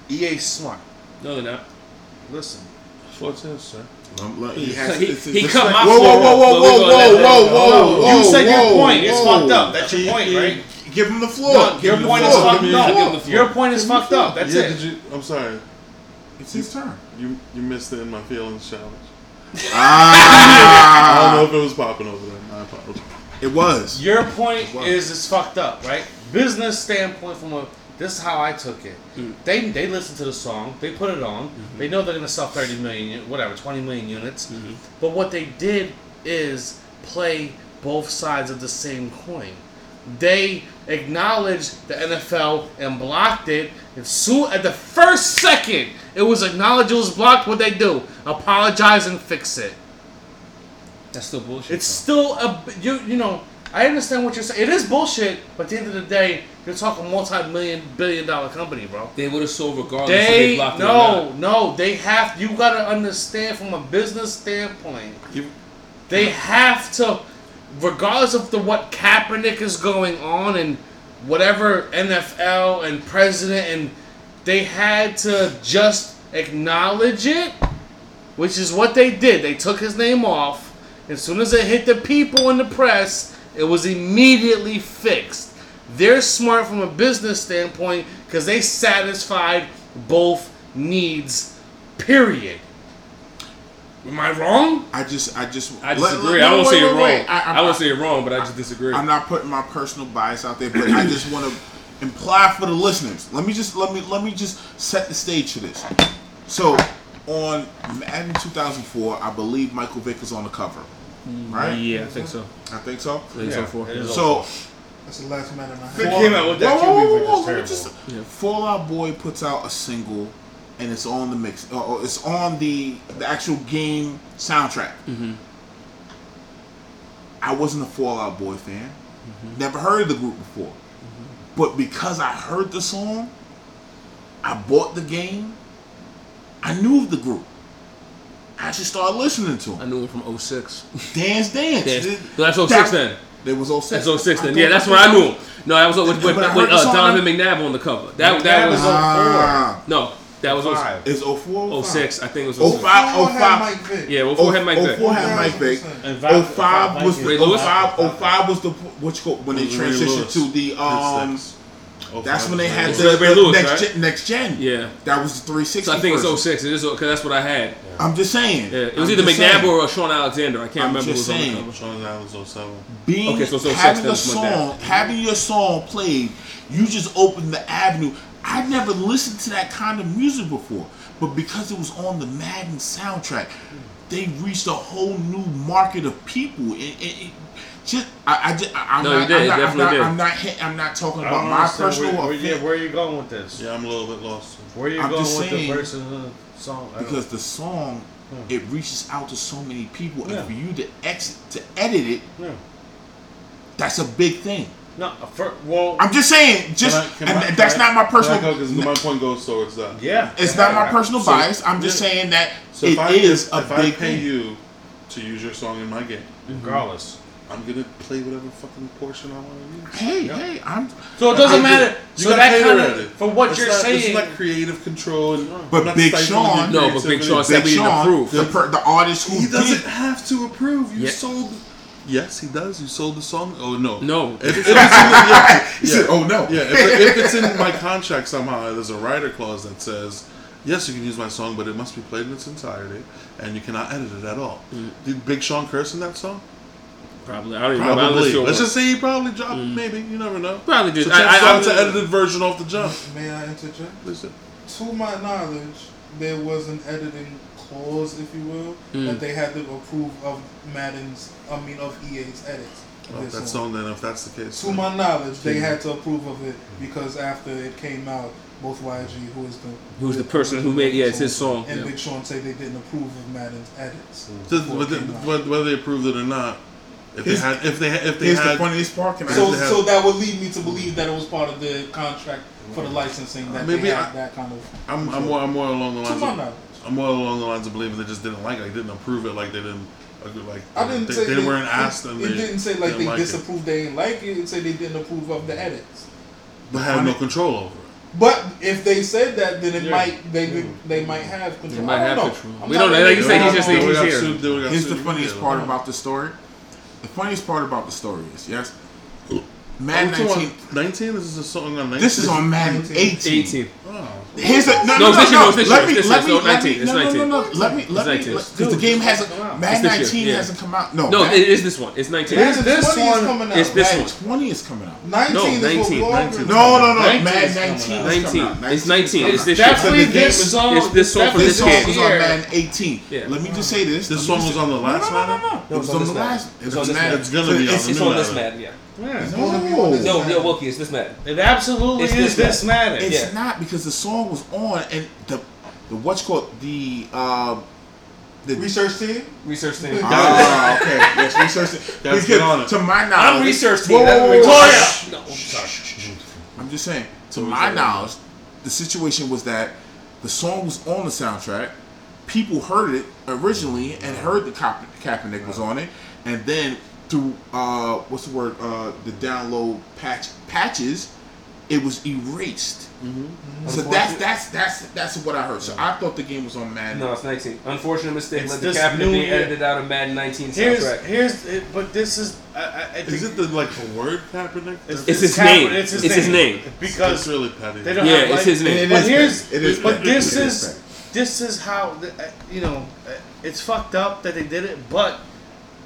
[SPEAKER 3] EA smart.
[SPEAKER 5] No, they're not.
[SPEAKER 3] Listen,
[SPEAKER 4] What's this, sir?
[SPEAKER 5] He-
[SPEAKER 1] has-
[SPEAKER 5] he-
[SPEAKER 1] it's-
[SPEAKER 5] he
[SPEAKER 1] it's-
[SPEAKER 5] cut my
[SPEAKER 1] whoa,
[SPEAKER 5] floor
[SPEAKER 1] whoa, whoa,
[SPEAKER 5] off,
[SPEAKER 1] whoa,
[SPEAKER 5] but
[SPEAKER 1] whoa, whoa, whoa, whoa,
[SPEAKER 3] You said your
[SPEAKER 1] whoa,
[SPEAKER 3] point. It's fucked up. That's your point, right?
[SPEAKER 1] Give him the floor.
[SPEAKER 3] No,
[SPEAKER 1] Give
[SPEAKER 3] your
[SPEAKER 1] him the
[SPEAKER 3] point
[SPEAKER 1] floor.
[SPEAKER 3] is fucked up.
[SPEAKER 5] Give him the
[SPEAKER 3] No,
[SPEAKER 5] floor.
[SPEAKER 3] your point is
[SPEAKER 1] Give him the
[SPEAKER 3] fucked up. That's
[SPEAKER 4] yeah,
[SPEAKER 3] it.
[SPEAKER 4] did you? I'm sorry.
[SPEAKER 1] It's his turn.
[SPEAKER 4] You you missed the in my feelings challenge. Ah. I don't know if it was popping over there. My apologies.
[SPEAKER 1] it was.
[SPEAKER 3] Your point
[SPEAKER 1] Wow.
[SPEAKER 3] is it's fucked up, right? Business standpoint from a this is how I took it.
[SPEAKER 5] Mm.
[SPEAKER 3] They they listen to the song, they put it on, they know they're gonna sell thirty million, whatever, twenty million units. But what they did is play both sides of the same coin. They acknowledged the NFL and blocked it. And soon at the first second it was acknowledged it was blocked, what they do? Apologize and fix it.
[SPEAKER 5] That's still bullshit.
[SPEAKER 3] It's still a you you know. I understand what you're saying. It is bullshit, but at the end of the day, you're talking multi-million billion dollar company, bro.
[SPEAKER 5] they would have sold regardless if they
[SPEAKER 3] They
[SPEAKER 5] blocked it or
[SPEAKER 3] no
[SPEAKER 5] not.
[SPEAKER 3] no they have you gotta understand from a business standpoint.
[SPEAKER 4] You-
[SPEAKER 3] They have to, regardless of the what Kaepernick is going on and whatever NFL and president and they had to just acknowledge it, which is what they did. They took his name off. As soon as it hit the people in the press, it was immediately fixed. They're smart from a business standpoint because they satisfied both needs. Period. Am I wrong?
[SPEAKER 1] I just, I just.
[SPEAKER 5] I
[SPEAKER 1] let- let-
[SPEAKER 5] disagree.
[SPEAKER 1] no,
[SPEAKER 5] I won't say you're wrong.
[SPEAKER 1] wait.
[SPEAKER 5] I,
[SPEAKER 1] I,
[SPEAKER 5] won't say you're wrong, but I just disagree.
[SPEAKER 1] I'm not putting my personal bias out there, but I just want to imply for the listeners. Let me just let me let me just set the stage for this. So, on Madden 2004, I believe Michael Vick is on the cover, mm, right?
[SPEAKER 5] yeah, I think so.
[SPEAKER 1] I think so.
[SPEAKER 5] I think so for.
[SPEAKER 1] So,
[SPEAKER 2] That's the last man in my
[SPEAKER 3] Vick
[SPEAKER 2] head.
[SPEAKER 3] came out with that
[SPEAKER 1] Whoa, whoa,
[SPEAKER 3] QB,
[SPEAKER 1] whoa, whoa,
[SPEAKER 3] is
[SPEAKER 1] let me
[SPEAKER 3] terrible.
[SPEAKER 1] just-
[SPEAKER 5] Yeah.
[SPEAKER 1] Fall Out Boy puts out a single, and it's on the mix. Uh, it's on the the actual game soundtrack.
[SPEAKER 5] Mhm.
[SPEAKER 1] I wasn't a Fall Out Boy fan. Never heard of the group before. But because I heard the song, I bought the game. I knew of the group. I actually started listening to
[SPEAKER 5] I knew it from 06.
[SPEAKER 1] Dance Dance.
[SPEAKER 5] Dance. So that's 06
[SPEAKER 1] that-
[SPEAKER 5] then.
[SPEAKER 1] It was 06.
[SPEAKER 6] That's 06 then. Yeah, that's when I knew him. No, that was with, with, with uh, Donovan. McNabb on the cover. That that was
[SPEAKER 1] Ah,
[SPEAKER 6] no, that was 06.
[SPEAKER 3] Five.
[SPEAKER 1] it's 04
[SPEAKER 6] 06. I think it was
[SPEAKER 1] 05.
[SPEAKER 6] 06.
[SPEAKER 1] Five, oh,
[SPEAKER 2] had
[SPEAKER 1] five.
[SPEAKER 2] Mike Vick.
[SPEAKER 6] Yeah, 04 had Mike Vick.
[SPEAKER 1] 04 had Mike Vick.
[SPEAKER 2] 1000%.
[SPEAKER 3] And Val-
[SPEAKER 1] 05 was
[SPEAKER 3] Val-
[SPEAKER 1] the
[SPEAKER 6] Lewis?
[SPEAKER 1] 05, 05 was the what you call when they transitioned to the um. That's when they had
[SPEAKER 6] It's
[SPEAKER 1] the,
[SPEAKER 6] Ray
[SPEAKER 1] the
[SPEAKER 6] Lewis,
[SPEAKER 1] next
[SPEAKER 6] right?
[SPEAKER 1] gen, next gen.
[SPEAKER 6] Yeah.
[SPEAKER 1] that was the 360.
[SPEAKER 6] So I think
[SPEAKER 1] version.
[SPEAKER 6] it's 06. It is because that's what I had.
[SPEAKER 1] I'm just saying.
[SPEAKER 6] Yeah, it was
[SPEAKER 1] I'm
[SPEAKER 6] either
[SPEAKER 1] just
[SPEAKER 6] McNabb
[SPEAKER 1] saying.
[SPEAKER 6] or Shaun Alexander. I can't
[SPEAKER 1] I'm
[SPEAKER 6] remember who
[SPEAKER 1] just
[SPEAKER 6] was on the
[SPEAKER 1] saying.
[SPEAKER 6] cover.
[SPEAKER 4] Sean Allen's 07.
[SPEAKER 1] being
[SPEAKER 6] Okay, so it's 06,
[SPEAKER 1] having
[SPEAKER 6] then
[SPEAKER 1] a
[SPEAKER 6] it's my dad.
[SPEAKER 1] song, having your song played, you just opened the avenue. I never listened to that kind of music before, but because it was on the Madden soundtrack, they reached a whole new market of people. It, it, it just, I, I just, I, I'm
[SPEAKER 6] No,
[SPEAKER 1] not,
[SPEAKER 6] did.
[SPEAKER 1] I'm
[SPEAKER 6] It
[SPEAKER 1] not, I'm not,
[SPEAKER 6] did.
[SPEAKER 1] I'm not, I'm not talking about my personal
[SPEAKER 3] where, where, yeah, where are you going with this?
[SPEAKER 4] Yeah, I'm a little bit lost.
[SPEAKER 3] Where are you
[SPEAKER 1] I'm
[SPEAKER 3] going with
[SPEAKER 1] saying-
[SPEAKER 3] the personhood song? I don't-
[SPEAKER 1] because the song hmm. it reaches out to so many people,
[SPEAKER 3] Yeah.
[SPEAKER 1] and for you to exit to edit it,
[SPEAKER 3] no,
[SPEAKER 1] that's a big thing.
[SPEAKER 3] No. For, well,
[SPEAKER 1] I'm just saying, just
[SPEAKER 4] Can I- can
[SPEAKER 1] and
[SPEAKER 4] I-
[SPEAKER 1] that's
[SPEAKER 4] I-
[SPEAKER 1] not my personal.
[SPEAKER 4] Can I go? 'Cause my point goes towards that.
[SPEAKER 3] yeah,
[SPEAKER 1] It's not my personal
[SPEAKER 4] So-
[SPEAKER 1] bias. I'm just
[SPEAKER 4] yeah.
[SPEAKER 1] saying that
[SPEAKER 4] So
[SPEAKER 1] it
[SPEAKER 4] if I
[SPEAKER 1] is
[SPEAKER 4] if,
[SPEAKER 1] a
[SPEAKER 4] if
[SPEAKER 1] big
[SPEAKER 4] I pay
[SPEAKER 1] thing.
[SPEAKER 4] you to use your song in my game,
[SPEAKER 3] Regardless,
[SPEAKER 4] I'm gonna play whatever fucking portion I want to use.
[SPEAKER 1] Hey,
[SPEAKER 3] Yeah.
[SPEAKER 1] hey, I'm.
[SPEAKER 3] so it doesn't
[SPEAKER 1] I-
[SPEAKER 3] matter.
[SPEAKER 4] You
[SPEAKER 3] so
[SPEAKER 4] gotta
[SPEAKER 3] that
[SPEAKER 4] cater
[SPEAKER 3] kind of
[SPEAKER 4] it.
[SPEAKER 3] for what
[SPEAKER 4] It's
[SPEAKER 3] you're
[SPEAKER 4] not,
[SPEAKER 3] saying.
[SPEAKER 4] It's not creative control. And
[SPEAKER 1] But Big Sean-
[SPEAKER 6] No, but Big. Sean said
[SPEAKER 1] Big
[SPEAKER 6] we didn't
[SPEAKER 1] Sean,
[SPEAKER 6] approve.
[SPEAKER 1] the, the artist who
[SPEAKER 4] He doesn't
[SPEAKER 1] did.
[SPEAKER 4] have to approve. You
[SPEAKER 6] Yeah.
[SPEAKER 4] sold. Yes, he does. You sold the song. Oh no.
[SPEAKER 6] No.
[SPEAKER 4] If, if it's in the, yeah,
[SPEAKER 1] He said, "Oh no."
[SPEAKER 4] Yeah, if, if it's in my contract somehow, there's a writer clause that says, yes, you can use my song, but it must be played in its entirety, and you cannot edit it at all.
[SPEAKER 6] Mm.
[SPEAKER 4] Did Big Sean curse in that song?
[SPEAKER 6] Probably. I don't even know. I
[SPEAKER 4] Probably.
[SPEAKER 6] listened
[SPEAKER 4] Let's
[SPEAKER 6] once.
[SPEAKER 4] just say he probably dropped. Maybe you never know.
[SPEAKER 6] Probably did.
[SPEAKER 4] So
[SPEAKER 6] I,
[SPEAKER 4] chances
[SPEAKER 6] I,
[SPEAKER 4] are
[SPEAKER 6] I,
[SPEAKER 4] it's an edited version off the jump.
[SPEAKER 2] May I interject?
[SPEAKER 4] Listen,
[SPEAKER 2] To my knowledge, there was an editing clause, if you will,
[SPEAKER 6] Mm.
[SPEAKER 2] that they had to approve of Madden's, I mean, of EA's edits. of
[SPEAKER 4] well,
[SPEAKER 2] their
[SPEAKER 4] that
[SPEAKER 2] song.
[SPEAKER 4] song then, if that's the case.
[SPEAKER 2] To
[SPEAKER 4] then-
[SPEAKER 2] my knowledge, they had to approve of it because after it came out, both YG, who is the
[SPEAKER 6] Who's the person who made- yeah, it's his song,
[SPEAKER 2] and
[SPEAKER 6] yeah.
[SPEAKER 2] Big Sean say they didn't approve of Madden's edits.
[SPEAKER 4] Does-
[SPEAKER 2] before it
[SPEAKER 4] whether, whether whether they approved it or not, if they had, if they had, if they
[SPEAKER 1] Here's
[SPEAKER 4] had,
[SPEAKER 1] the funniest part. Can I?
[SPEAKER 2] So,
[SPEAKER 4] they
[SPEAKER 2] so that would lead me to believe that it was part of the contract for the licensing that
[SPEAKER 4] Maybe
[SPEAKER 2] they had
[SPEAKER 4] I-
[SPEAKER 2] that kind of.
[SPEAKER 4] I'm, I'm more, I'm more along the
[SPEAKER 2] To
[SPEAKER 4] lines.
[SPEAKER 2] my
[SPEAKER 4] Of,
[SPEAKER 2] knowledge.
[SPEAKER 4] I'm more along the lines of believing they just didn't like it, like didn't approve it, like they didn't, like
[SPEAKER 2] I didn't
[SPEAKER 4] they,
[SPEAKER 2] say
[SPEAKER 4] they
[SPEAKER 2] they,
[SPEAKER 4] weren't
[SPEAKER 2] it-
[SPEAKER 4] asked and
[SPEAKER 2] It,
[SPEAKER 4] they
[SPEAKER 2] didn't say like
[SPEAKER 4] didn't
[SPEAKER 2] they
[SPEAKER 4] like it.
[SPEAKER 2] disapproved. They didn't like it. It said they didn't approve of the edits.
[SPEAKER 4] but had no control over it.
[SPEAKER 2] But if they said that, then it
[SPEAKER 3] Yeah.
[SPEAKER 2] might they they might have control.
[SPEAKER 6] They might
[SPEAKER 2] I don't
[SPEAKER 6] have
[SPEAKER 2] know.
[SPEAKER 6] control.
[SPEAKER 2] I'm
[SPEAKER 6] We don't know. Like you
[SPEAKER 2] sure.
[SPEAKER 6] said,
[SPEAKER 2] I
[SPEAKER 6] he's
[SPEAKER 2] don't
[SPEAKER 6] just-
[SPEAKER 2] know.
[SPEAKER 6] he
[SPEAKER 4] They
[SPEAKER 6] was
[SPEAKER 4] got
[SPEAKER 6] here.
[SPEAKER 4] sued-
[SPEAKER 1] Here's the funniest part about the story. The funniest part about the story is yes, Madden
[SPEAKER 4] Oh,
[SPEAKER 1] 19.
[SPEAKER 4] 19? This is a song on 19.
[SPEAKER 1] This is on Madden 18.
[SPEAKER 6] 18.
[SPEAKER 4] Oh.
[SPEAKER 1] Here's a no,
[SPEAKER 6] No,
[SPEAKER 1] no, no, no.
[SPEAKER 6] no, it's this
[SPEAKER 1] Let me, let me, let me, no, no, no, no. Let me, let me, because the game hasn't, Madden 19
[SPEAKER 6] yeah.
[SPEAKER 1] hasn't come out. No,
[SPEAKER 6] No,
[SPEAKER 1] Madden
[SPEAKER 6] it is this one. It's 19.
[SPEAKER 2] Madden
[SPEAKER 3] this
[SPEAKER 2] 20
[SPEAKER 3] one
[SPEAKER 2] coming out.
[SPEAKER 6] is this
[SPEAKER 2] Madden
[SPEAKER 6] one.
[SPEAKER 1] 20 is coming out.
[SPEAKER 2] 19
[SPEAKER 6] No,
[SPEAKER 2] is what
[SPEAKER 6] 19,
[SPEAKER 2] we
[SPEAKER 6] 19.
[SPEAKER 1] No, no, no.
[SPEAKER 3] 19
[SPEAKER 1] Madden
[SPEAKER 3] is
[SPEAKER 1] 19 is
[SPEAKER 6] 19.
[SPEAKER 1] coming out.
[SPEAKER 6] It's
[SPEAKER 1] 19 is
[SPEAKER 6] 19.
[SPEAKER 1] coming
[SPEAKER 6] It's this year.
[SPEAKER 3] Definitely this song.
[SPEAKER 6] it's this song for
[SPEAKER 3] definitely
[SPEAKER 1] This song was on Madden 18. Let me just say this.
[SPEAKER 4] This song was on the last
[SPEAKER 1] no, no, no, no, no.
[SPEAKER 5] No,
[SPEAKER 1] It was
[SPEAKER 5] on
[SPEAKER 1] on the last.
[SPEAKER 5] It's on this
[SPEAKER 1] Madden.
[SPEAKER 4] It's gonna be on
[SPEAKER 1] it's-
[SPEAKER 4] the
[SPEAKER 5] It's on this
[SPEAKER 4] Madden.
[SPEAKER 5] Madden, yeah.
[SPEAKER 3] Yeah.
[SPEAKER 2] It's gonna be on this
[SPEAKER 5] No, Wookie, it's this Madden.
[SPEAKER 3] It absolutely
[SPEAKER 5] It's
[SPEAKER 3] is
[SPEAKER 5] this
[SPEAKER 3] this Madden.
[SPEAKER 1] It's
[SPEAKER 5] Yeah.
[SPEAKER 1] not because the song was on and the the what's called the uh the
[SPEAKER 2] Research team.
[SPEAKER 5] Research team.
[SPEAKER 1] Ah, okay. Yes, research. team.
[SPEAKER 4] Guys,
[SPEAKER 1] Because
[SPEAKER 4] get on it.
[SPEAKER 1] to my knowledge,
[SPEAKER 5] I'm research
[SPEAKER 1] Whoa,
[SPEAKER 5] team.
[SPEAKER 1] whoa,
[SPEAKER 5] That's
[SPEAKER 1] whoa, whoa.
[SPEAKER 5] we're talking about. No, I'm sorry.
[SPEAKER 1] I'm just saying. To my knowledge, the situation was that the song was on the soundtrack. People heard it originally and heard the Ka- Kaepernick was on it, and then through uh, what's the word? Uh, the download patch patches, it was erased. So that's that's that's that's what I heard. So I thought the game was on Madden.
[SPEAKER 5] No, it's 19. Unfortunate mistake.
[SPEAKER 3] It's
[SPEAKER 5] Let the
[SPEAKER 3] this
[SPEAKER 5] cabinet be edited out of Madden 19
[SPEAKER 3] Here's
[SPEAKER 5] soundtrack.
[SPEAKER 3] here's it, but this is I, I, I
[SPEAKER 4] Is it the like the word Kaepernick?
[SPEAKER 3] it's,
[SPEAKER 6] It's his
[SPEAKER 3] Kaepernick,
[SPEAKER 6] name.
[SPEAKER 3] It's his
[SPEAKER 6] It's his
[SPEAKER 3] name.
[SPEAKER 6] name.
[SPEAKER 4] It's
[SPEAKER 3] because
[SPEAKER 4] really petty.
[SPEAKER 3] they don't
[SPEAKER 6] Yeah,
[SPEAKER 3] have
[SPEAKER 6] it's
[SPEAKER 3] like-
[SPEAKER 6] his name.
[SPEAKER 1] It
[SPEAKER 3] But
[SPEAKER 1] is
[SPEAKER 3] here's.
[SPEAKER 1] It is
[SPEAKER 3] but
[SPEAKER 1] bad.
[SPEAKER 3] this
[SPEAKER 1] It
[SPEAKER 3] is
[SPEAKER 1] bad.
[SPEAKER 3] this is how the, uh, you know uh, it's fucked up that they did it, but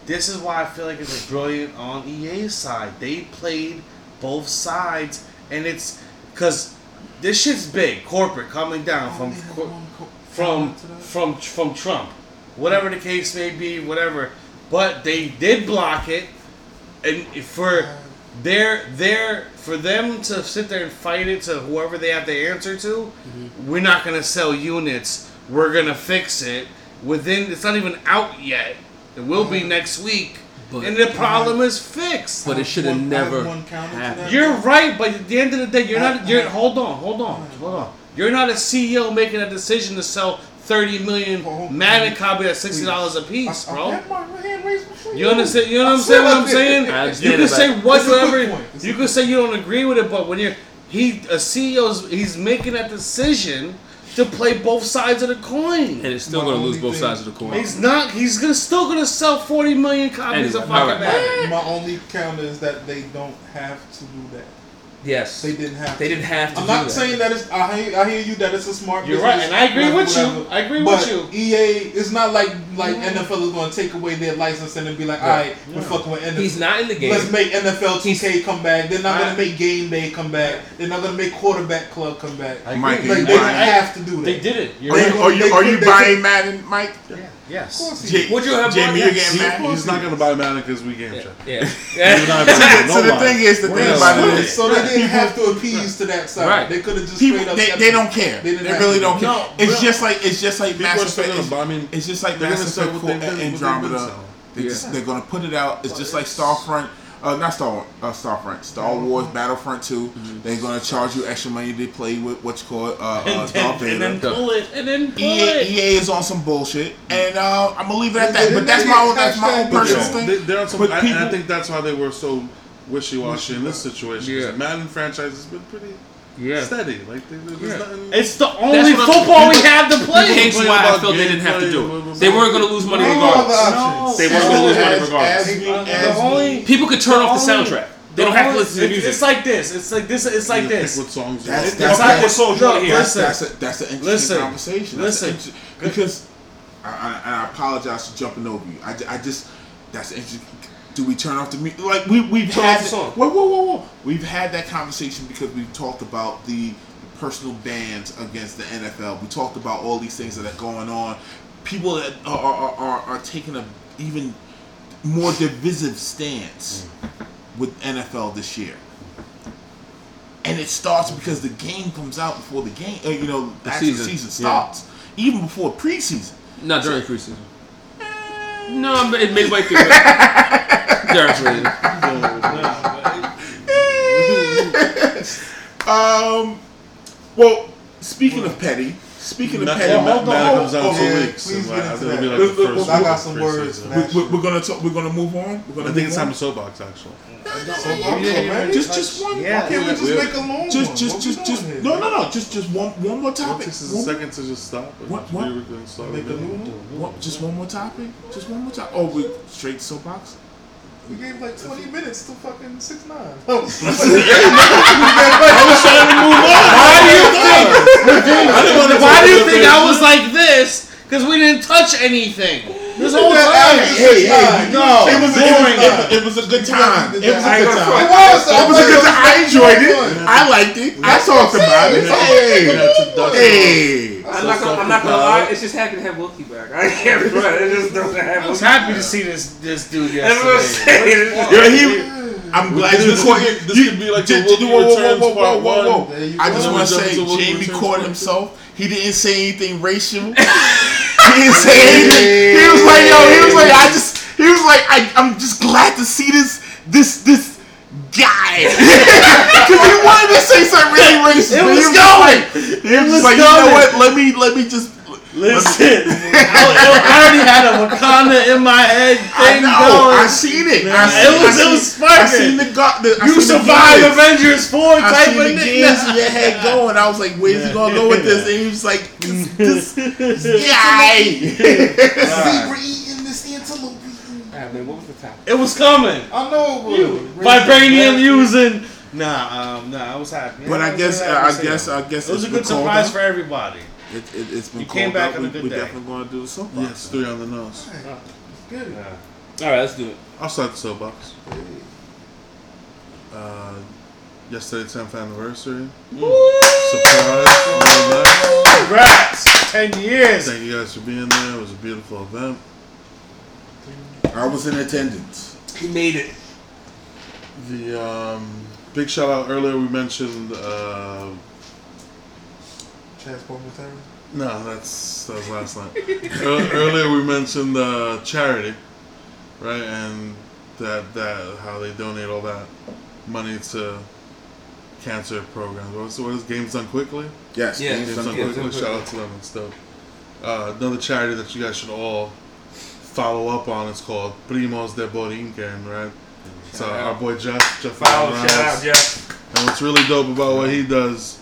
[SPEAKER 3] this is why I feel like it's brilliant on EA's side. They played both sides, and it's because this shit's big, corporate coming down from cor- from from from Trump, whatever the case may be, whatever. But they did block it, and for their their for them to sit there and fight it to whoever they have to answer to, we're not gonna sell units. We're gonna fix it within. It's not even out yet. It will be next week,
[SPEAKER 6] But-
[SPEAKER 3] and the problem is fixed.
[SPEAKER 6] But it should have
[SPEAKER 2] One- I have
[SPEAKER 6] never
[SPEAKER 2] one counter to
[SPEAKER 6] happened.
[SPEAKER 3] You're right, but at the end of the day, you're
[SPEAKER 2] I-
[SPEAKER 3] not. You're
[SPEAKER 2] I-
[SPEAKER 3] hold on, hold on, hold on. You're not a CEO making a decision to sell 30 million Madden copy at sixty dollars a piece,
[SPEAKER 2] I- I
[SPEAKER 3] bro.
[SPEAKER 2] had my hand raised before
[SPEAKER 3] You understand? You know what I'm saying? What I'm saying? You can say
[SPEAKER 6] but-
[SPEAKER 2] It's a
[SPEAKER 3] whatever.
[SPEAKER 2] good point. It's a
[SPEAKER 3] You can say you don't agree with it, but when you're he a CEO's he's making that decision to play both sides of the coin.
[SPEAKER 6] And it's still going to lose both
[SPEAKER 2] thing-
[SPEAKER 6] sides of the coin.
[SPEAKER 3] He's not. He's gonna still gonna sell forty million copies of fucking
[SPEAKER 6] alright.
[SPEAKER 3] Madden.
[SPEAKER 2] My only counter is that they don't have to do that.
[SPEAKER 5] Yes.
[SPEAKER 2] They didn't have.
[SPEAKER 5] They
[SPEAKER 2] to.
[SPEAKER 5] didn't have to
[SPEAKER 2] I'm
[SPEAKER 5] do
[SPEAKER 2] not
[SPEAKER 5] that.
[SPEAKER 2] saying that it's. I hear, I hear you that it's a smart.
[SPEAKER 3] You're
[SPEAKER 2] business,
[SPEAKER 3] right, and I agree
[SPEAKER 2] whatever,
[SPEAKER 3] with you.
[SPEAKER 2] whatever.
[SPEAKER 3] I agree
[SPEAKER 2] but
[SPEAKER 3] with you.
[SPEAKER 2] EA, it's not like like mm-hmm. NFL is going to take away their license and then be like, all right, we're fucking with NFL.
[SPEAKER 5] He's not in the game.
[SPEAKER 2] Let's make NFL
[SPEAKER 5] He's-
[SPEAKER 2] 2K come back. They're not going to make Game Day come back. They're not going to make Quarterback Club come back.
[SPEAKER 3] I
[SPEAKER 1] Mike,
[SPEAKER 3] agree.
[SPEAKER 2] Like they don't
[SPEAKER 1] buying?
[SPEAKER 2] have to do that.
[SPEAKER 3] They did it. You're
[SPEAKER 1] Are
[SPEAKER 3] right.
[SPEAKER 1] you, are you,
[SPEAKER 2] They
[SPEAKER 1] are you buying Madden, Mike?
[SPEAKER 3] Yes.
[SPEAKER 2] Of course he
[SPEAKER 1] J-
[SPEAKER 5] Would you have
[SPEAKER 1] Jamie,
[SPEAKER 5] bought
[SPEAKER 1] you're getting mad.
[SPEAKER 4] He's not going to buy Madden because we game check.
[SPEAKER 5] Yeah.
[SPEAKER 4] Even though I
[SPEAKER 1] so,
[SPEAKER 4] don't
[SPEAKER 1] the, so the
[SPEAKER 4] know
[SPEAKER 1] thing is, the
[SPEAKER 4] What
[SPEAKER 1] thing about it
[SPEAKER 2] So,
[SPEAKER 1] is,
[SPEAKER 2] so they didn't have to appease to that side.
[SPEAKER 5] Right.
[SPEAKER 2] They could have just
[SPEAKER 1] people
[SPEAKER 2] straight up
[SPEAKER 1] they, they don't care.
[SPEAKER 2] They
[SPEAKER 1] They, really don't care.
[SPEAKER 3] No,
[SPEAKER 1] it's
[SPEAKER 3] real-
[SPEAKER 1] just like it's just like
[SPEAKER 4] People are
[SPEAKER 1] Mass
[SPEAKER 4] still
[SPEAKER 1] Effect.
[SPEAKER 4] going
[SPEAKER 1] It's,
[SPEAKER 4] to. I mean,
[SPEAKER 1] it's just like
[SPEAKER 4] they're
[SPEAKER 1] Mass
[SPEAKER 4] gonna
[SPEAKER 1] Effect
[SPEAKER 4] what
[SPEAKER 1] 4
[SPEAKER 4] they've been- what they've been
[SPEAKER 1] Andromeda. They are gonna put it out. It's just like Starfront. Uh, not Star uh, Starfront. Star Wars Battlefront 2. They're gonna charge you extra money to play with what's called uh, uh,
[SPEAKER 3] And
[SPEAKER 1] Darth
[SPEAKER 3] then, and then pull it, and then pull
[SPEAKER 1] EA,
[SPEAKER 3] it.
[SPEAKER 1] EA is on some bullshit, and uh, I'm gonna leave it at that. But that's my own, that's my own personal
[SPEAKER 2] Yeah.
[SPEAKER 1] thing.
[SPEAKER 4] They, they're on some,
[SPEAKER 1] But
[SPEAKER 4] I, and I think that's why they were so wishy-washy in this situation.
[SPEAKER 5] Yeah.
[SPEAKER 4] The Madden franchise has been pretty
[SPEAKER 5] Yeah.
[SPEAKER 4] steady. Like they, there's
[SPEAKER 5] Yeah.
[SPEAKER 4] nothing.
[SPEAKER 3] It's the only
[SPEAKER 5] what I'm-
[SPEAKER 3] football we have to play.
[SPEAKER 5] Hence why I felt they didn't have to do it. They weren't going to lose money
[SPEAKER 2] No
[SPEAKER 5] regardless.
[SPEAKER 2] options.
[SPEAKER 5] They weren't going to lose money regardless.
[SPEAKER 1] as we- as
[SPEAKER 3] the only
[SPEAKER 5] People could turn off the
[SPEAKER 3] only-
[SPEAKER 5] soundtrack. They don't have to listen to
[SPEAKER 3] it's,
[SPEAKER 5] music.
[SPEAKER 3] It's like this. It's like this. It's like this.
[SPEAKER 4] What songs
[SPEAKER 1] That's-
[SPEAKER 4] want.
[SPEAKER 1] that's-
[SPEAKER 3] It's like
[SPEAKER 5] what songs you
[SPEAKER 3] look.
[SPEAKER 1] That's,
[SPEAKER 3] Listen,
[SPEAKER 1] that's, a, that's an interesting
[SPEAKER 3] Listen.
[SPEAKER 1] conversation. That's an
[SPEAKER 3] Listen.
[SPEAKER 1] inter- because, I, I, and I apologize for jumping over you. I, ju- I just, that's interesting. Do we turn off the music? Like we we've
[SPEAKER 5] Turn
[SPEAKER 1] had
[SPEAKER 5] the song.
[SPEAKER 1] Whoa, whoa, whoa, whoa! We've had that conversation because we've talked about the personal bans against the NFL. We talked about all these things that are going on. People that are are, are, are taking a even more divisive stance with NFL this year. And it starts because the game comes out before the game, uh, you know, the, actual
[SPEAKER 5] season,
[SPEAKER 1] season,
[SPEAKER 5] yeah.
[SPEAKER 1] starts, even before preseason.
[SPEAKER 5] Not during preseason. No, but it midway through. During preseason.
[SPEAKER 1] Um, well, speaking of petty, speaking of
[SPEAKER 4] Ma-
[SPEAKER 1] petty,
[SPEAKER 4] yeah,
[SPEAKER 1] ma-
[SPEAKER 4] Ma-
[SPEAKER 1] ma-
[SPEAKER 4] Madden comes out in
[SPEAKER 2] yeah,
[SPEAKER 4] two weeks.
[SPEAKER 2] please
[SPEAKER 4] and,
[SPEAKER 2] get
[SPEAKER 4] like, I
[SPEAKER 2] into
[SPEAKER 4] think it'll be
[SPEAKER 2] that.
[SPEAKER 4] like the
[SPEAKER 1] Look, look,
[SPEAKER 4] first
[SPEAKER 1] look,
[SPEAKER 2] I got some words
[SPEAKER 4] preseason.
[SPEAKER 1] We, we, we're gonna talk, we're gonna move on. We're
[SPEAKER 4] I
[SPEAKER 1] gonna
[SPEAKER 4] think it's
[SPEAKER 1] on.
[SPEAKER 4] time to soapbox actually.
[SPEAKER 2] So,
[SPEAKER 1] Just,
[SPEAKER 2] man,
[SPEAKER 1] just, just one.
[SPEAKER 3] Yeah.
[SPEAKER 2] Why can't we just
[SPEAKER 4] We-
[SPEAKER 2] make a long
[SPEAKER 1] Just,
[SPEAKER 2] one?
[SPEAKER 1] just,
[SPEAKER 2] What
[SPEAKER 1] just, just.
[SPEAKER 2] here?
[SPEAKER 1] No, no, no. Just, just one, one more
[SPEAKER 4] It
[SPEAKER 1] topic.
[SPEAKER 4] takes us a
[SPEAKER 1] One-
[SPEAKER 4] second to just stop.
[SPEAKER 1] What- what?
[SPEAKER 4] we can start
[SPEAKER 2] Make a
[SPEAKER 4] again.
[SPEAKER 2] new one?
[SPEAKER 1] One, just one more topic. Just one more topic. Oh, we straight soapbox.
[SPEAKER 2] We gave like 20 minutes to fucking 6ix9ine
[SPEAKER 3] Why do you think? Why do you think I was like this? Because we didn't touch anything. This whole time.
[SPEAKER 1] Hey, hey,
[SPEAKER 3] no.
[SPEAKER 1] It was,
[SPEAKER 3] boring.
[SPEAKER 1] was, it, was a good time. It was a
[SPEAKER 5] I ain't
[SPEAKER 1] good time.
[SPEAKER 2] It was.
[SPEAKER 1] It was a good time. I enjoyed it. I liked it. I talked about it. Hey,
[SPEAKER 4] That's a dust
[SPEAKER 1] hey.
[SPEAKER 5] I'm not gonna, I'm not gonna lie. It's just happy to have Wilkie back. I can't front. It just doesn't have.
[SPEAKER 3] I was
[SPEAKER 5] Wilkie
[SPEAKER 3] happy to see this this dude
[SPEAKER 5] That's what I'm saying.
[SPEAKER 1] Yo, he. I'm glad you
[SPEAKER 4] This
[SPEAKER 1] caught
[SPEAKER 4] could-
[SPEAKER 1] it.
[SPEAKER 4] this
[SPEAKER 1] You-
[SPEAKER 4] could be like
[SPEAKER 1] ju-
[SPEAKER 4] the
[SPEAKER 1] ju-
[SPEAKER 4] Wookiee
[SPEAKER 1] whoa, whoa,
[SPEAKER 4] Returns
[SPEAKER 1] whoa, whoa,
[SPEAKER 4] Part
[SPEAKER 1] whoa, whoa.
[SPEAKER 4] One.
[SPEAKER 1] I just want to say
[SPEAKER 4] to Wookiee
[SPEAKER 1] Jamie caught himself. He didn't say anything racial. he didn't say anything. He was like, yo, he was like, I just, he was like, I, I'm just glad to see this, this, this guy. Because he wanted to say something really racist.
[SPEAKER 3] It
[SPEAKER 1] but he
[SPEAKER 3] was going.
[SPEAKER 1] Like, he was just
[SPEAKER 3] was
[SPEAKER 1] like, you know what? Let me, let me just.
[SPEAKER 3] Listen, I, I already had a Wakanda in my head
[SPEAKER 1] I
[SPEAKER 3] thing
[SPEAKER 1] know.
[SPEAKER 3] going.
[SPEAKER 1] I seen it. I
[SPEAKER 3] It was-
[SPEAKER 1] I
[SPEAKER 3] it was
[SPEAKER 1] seen, I
[SPEAKER 3] sparking.
[SPEAKER 1] seen the gut. The, I
[SPEAKER 3] you
[SPEAKER 1] seen the
[SPEAKER 3] survived
[SPEAKER 1] gains.
[SPEAKER 3] Avengers 4
[SPEAKER 1] I
[SPEAKER 3] type
[SPEAKER 1] seen
[SPEAKER 3] of
[SPEAKER 1] the gains in your head going. I was like, where's he gonna go with this? And he was like, this, this guy.
[SPEAKER 2] Zebra eating this antelope eating.
[SPEAKER 5] Ah, man, what was the topic?
[SPEAKER 3] It was coming.
[SPEAKER 2] I know it would.
[SPEAKER 3] Vibranium using. Nah, um, nah, I was happy.
[SPEAKER 1] But I guess,
[SPEAKER 3] was
[SPEAKER 1] uh,
[SPEAKER 3] happy
[SPEAKER 1] I guess. I guess
[SPEAKER 3] it was a
[SPEAKER 1] it's
[SPEAKER 3] good
[SPEAKER 1] been called
[SPEAKER 3] surprise
[SPEAKER 1] out.
[SPEAKER 3] for everybody.
[SPEAKER 1] It, it, it's been
[SPEAKER 3] You came back
[SPEAKER 1] out.
[SPEAKER 3] on a
[SPEAKER 1] we,
[SPEAKER 3] good
[SPEAKER 1] we
[SPEAKER 3] day.
[SPEAKER 1] definitely gonna do the soapbox.
[SPEAKER 4] Yes, three on the nose.
[SPEAKER 2] Good.
[SPEAKER 5] All right, let's do it.
[SPEAKER 4] I'll start the soapbox. Uh, yesterday's 10th anniversary. Surprise. Very nice.
[SPEAKER 3] Congrats! 10 years.
[SPEAKER 4] Thank you guys for being there. It was a beautiful event.
[SPEAKER 1] I was in attendance.
[SPEAKER 5] He made it.
[SPEAKER 4] The um, big shout out earlier we mentioned. Uh,
[SPEAKER 2] Transport
[SPEAKER 4] no, that's that was last night. Earlier we mentioned uh, charity, right? And that that how they donate all that money to cancer programs. What's what is Games Done Quickly?
[SPEAKER 1] Yes.
[SPEAKER 5] Yeah,
[SPEAKER 1] games
[SPEAKER 4] Games
[SPEAKER 1] done
[SPEAKER 4] Done. Quickly.
[SPEAKER 5] Done
[SPEAKER 4] Shout out to them and stuff. uh, another charity that you guys should all follow up on. It's called Primos de Borinquen, right? So
[SPEAKER 5] Shout
[SPEAKER 4] our boy Jeff, Jeff
[SPEAKER 5] Follow, shout out, Jeff.
[SPEAKER 4] And what's really dope about what he does,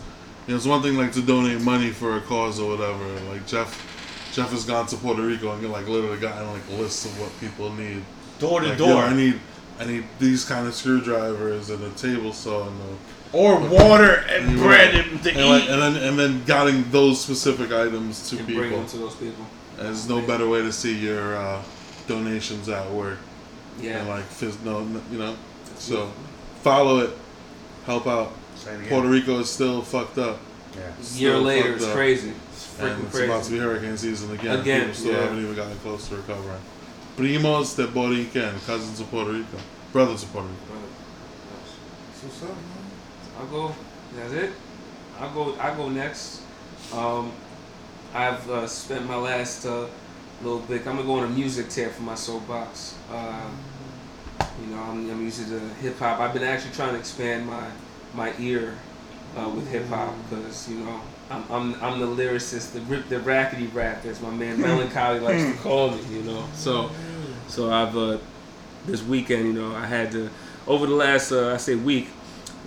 [SPEAKER 4] you know, it's one thing like to donate money for a cause or whatever. Like Jeff, Jeff has gone to Puerto Rico and like literally gotten like lists of what people need.
[SPEAKER 3] Door to
[SPEAKER 4] Like, yo,
[SPEAKER 3] door.
[SPEAKER 4] I need, I need these kind of screwdrivers and a table saw and a
[SPEAKER 3] Or water and
[SPEAKER 4] You
[SPEAKER 3] bread and to
[SPEAKER 4] and, like,
[SPEAKER 3] eat.
[SPEAKER 4] and then and then getting those specific items to people.
[SPEAKER 5] And bring
[SPEAKER 4] people.
[SPEAKER 5] them to those people.
[SPEAKER 4] And There's no better way to see your uh, donations at work
[SPEAKER 5] Yeah.
[SPEAKER 4] than like phys- no, no, you know. So follow it, help out.
[SPEAKER 3] Say again.
[SPEAKER 4] Puerto Rico is still fucked up.
[SPEAKER 3] Yeah.
[SPEAKER 5] A year
[SPEAKER 4] Still
[SPEAKER 5] later,
[SPEAKER 4] fucked
[SPEAKER 5] it's
[SPEAKER 4] up.
[SPEAKER 5] crazy. It's
[SPEAKER 4] And
[SPEAKER 5] freaking
[SPEAKER 4] it's about to be hurricane season again.
[SPEAKER 5] Again,
[SPEAKER 4] People still
[SPEAKER 5] yeah.
[SPEAKER 4] haven't even gotten close to recovering. Primos de Borinquen, cousins of Puerto Rico, brothers of Puerto Rico.
[SPEAKER 2] That's what's up, man.
[SPEAKER 5] I'll go. That's it. I'll go. I'll go next. Um, I've uh, spent my last uh, little bit. I'm gonna go on a music tear for my soapbox. Uh, you know, I'm, I'm used to hip hop. I've been actually trying to expand my my ear uh, with hip hop because you know I'm, I'm I'm the lyricist, the rip, the rackety rap, as my man Melancholy likes to call me. You know, so so I've uh, this weekend, you know, I had to over the last uh, I say week,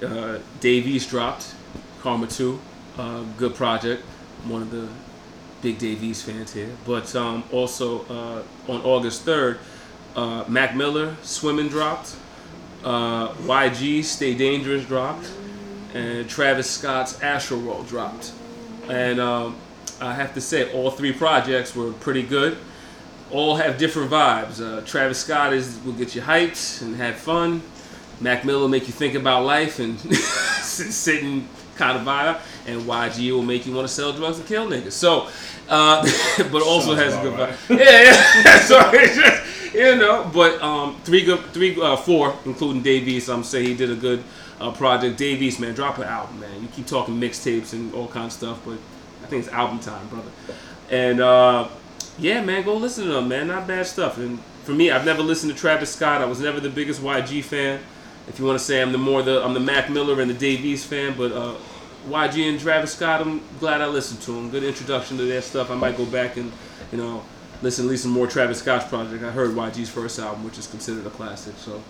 [SPEAKER 5] uh, Dave East dropped Karma Two, uh, good project. I'm one of the big Dave East fans here, but um, also uh, on August third, uh, Mac Miller Swimming dropped, uh, YG Stay Dangerous dropped, and Travis Scott's Astroworld dropped, and um, I have to say all three projects were pretty good all have different vibes. Uh, Travis Scott is will get you hyped and have fun. Mac Miller make you think about life and sit, sit and vibe. And YG will make you want to sell drugs and kill niggas. So, uh, but also
[SPEAKER 1] Sounds
[SPEAKER 5] has a good vibe. Yeah, yeah. so it's just, you know, but um, three good, three, uh, four, including Dave East. I'm say he did a good uh, project. Dave East, man, drop an album, man. You keep talking mixtapes and all kinds of stuff, but I think it's album time, brother. And uh, yeah, man, go listen to them, man. Not bad stuff. And for me, I've never listened to Travis Scott. I was never the biggest YG fan. If you want to say I'm the more the I'm the Mac Miller and the Dave East fan, but uh, YG and Travis Scott, I'm glad I listened to them. Good introduction to their stuff. I might go back and you know listen to at least some more Travis Scott's project. I heard YG's first album, which is considered a classic. So,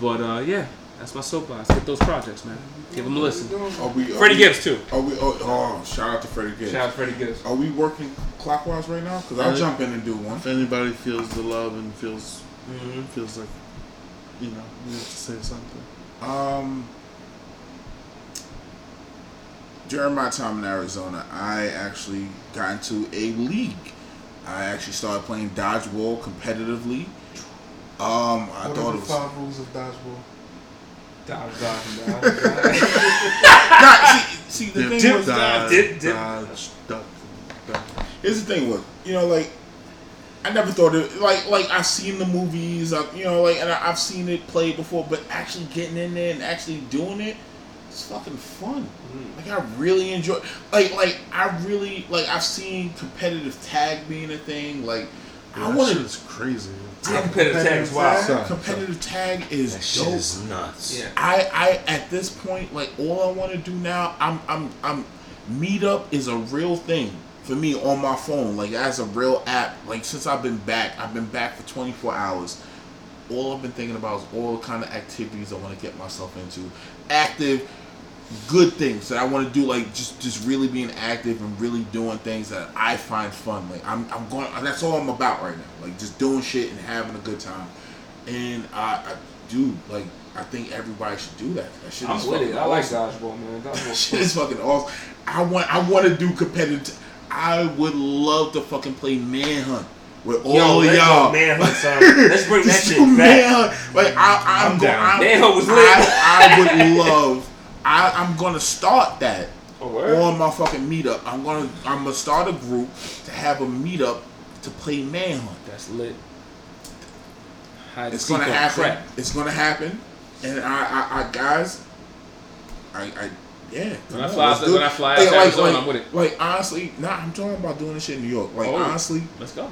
[SPEAKER 5] but uh, yeah, that's my soapbox. Get those projects, man. Give them a listen.
[SPEAKER 1] Are we, are
[SPEAKER 5] Freddie
[SPEAKER 1] we,
[SPEAKER 5] Gibbs too.
[SPEAKER 1] Are we? Oh, oh, shout out to Freddie Gibbs.
[SPEAKER 5] Shout out to Freddie Gibbs.
[SPEAKER 1] Are we working clockwise right now? Because I'll jump in and do one.
[SPEAKER 4] If anybody feels the love and feels
[SPEAKER 5] Mm-hmm.
[SPEAKER 4] feels like you know you have to say something.
[SPEAKER 1] Um, during my time in Arizona, I actually got into a league. I actually started playing dodgeball competitively. Um, I
[SPEAKER 2] What
[SPEAKER 1] thought
[SPEAKER 2] are
[SPEAKER 1] it
[SPEAKER 2] the
[SPEAKER 1] was.
[SPEAKER 2] five rules of dodgeball?
[SPEAKER 5] Dodge, dodge, dodge.
[SPEAKER 1] Nah, see, see, the
[SPEAKER 4] Dip,
[SPEAKER 1] thing was,
[SPEAKER 4] dodge,
[SPEAKER 5] dip, dip.
[SPEAKER 4] dodge, duck, duck.
[SPEAKER 1] here's the thing was, you know, like I never thought it like like I've seen the movies, I, you know, like and I, I've seen it played before, but actually getting in there and actually doing it, it's fucking fun. Mm-hmm. Like I really enjoy, like like I really like I've seen competitive tag being a thing. Like I
[SPEAKER 4] that
[SPEAKER 1] want
[SPEAKER 4] shit
[SPEAKER 1] to.
[SPEAKER 4] is crazy.
[SPEAKER 5] Competitive tag's wild.
[SPEAKER 4] Son.
[SPEAKER 1] Competitive tag is
[SPEAKER 3] That shit
[SPEAKER 1] dope.
[SPEAKER 3] is nuts.
[SPEAKER 5] Yeah.
[SPEAKER 1] I, I at this point, like all I want to do now, I'm I'm I'm Meetup is a real thing for me on my phone. Like as a real app. Like since I've been back, I've been back for 24 hours. All I've been thinking about is all the kind of activities I want to get myself into. Active, good things that I want to do. Like just just really being active and really doing things that I find fun. Like I'm I'm going. That's all I'm about right now. Like just doing shit and having a good time. And I, I dude, like I think everybody should do that. That shit
[SPEAKER 5] I'm
[SPEAKER 1] is
[SPEAKER 5] with
[SPEAKER 1] fucking
[SPEAKER 5] it. I like dodgeball, man.
[SPEAKER 1] That
[SPEAKER 5] Dodgeball.
[SPEAKER 1] shit is fucking awesome. I want I want to do competitive. I would love to fucking play manhunt with all
[SPEAKER 5] Yo,
[SPEAKER 1] of y'all.
[SPEAKER 5] manhunt, son. Let's bring that shit back.
[SPEAKER 1] manhunt. Like I, I'm,
[SPEAKER 3] I'm
[SPEAKER 1] going.
[SPEAKER 3] down.
[SPEAKER 1] I'm,
[SPEAKER 5] Manhunt was lit.
[SPEAKER 1] I, I would love. I, I'm gonna start that
[SPEAKER 5] Oh,
[SPEAKER 1] on my fucking meetup. I'm gonna I'm gonna start a group to have a meetup to play manhunt.
[SPEAKER 5] That's lit. Hide
[SPEAKER 1] It's gonna happen.
[SPEAKER 5] crack.
[SPEAKER 1] It's gonna happen. And I, I, I guys, I, I, yeah.
[SPEAKER 5] When I fly
[SPEAKER 1] on, let's
[SPEAKER 5] to-
[SPEAKER 1] do
[SPEAKER 5] when. I fly out
[SPEAKER 1] Like-
[SPEAKER 5] Arizona,
[SPEAKER 1] like-
[SPEAKER 5] I'm with it.
[SPEAKER 1] Like honestly, nah, I'm talking about doing this shit in New York. Like
[SPEAKER 5] Oh.
[SPEAKER 1] honestly,
[SPEAKER 5] Let's go.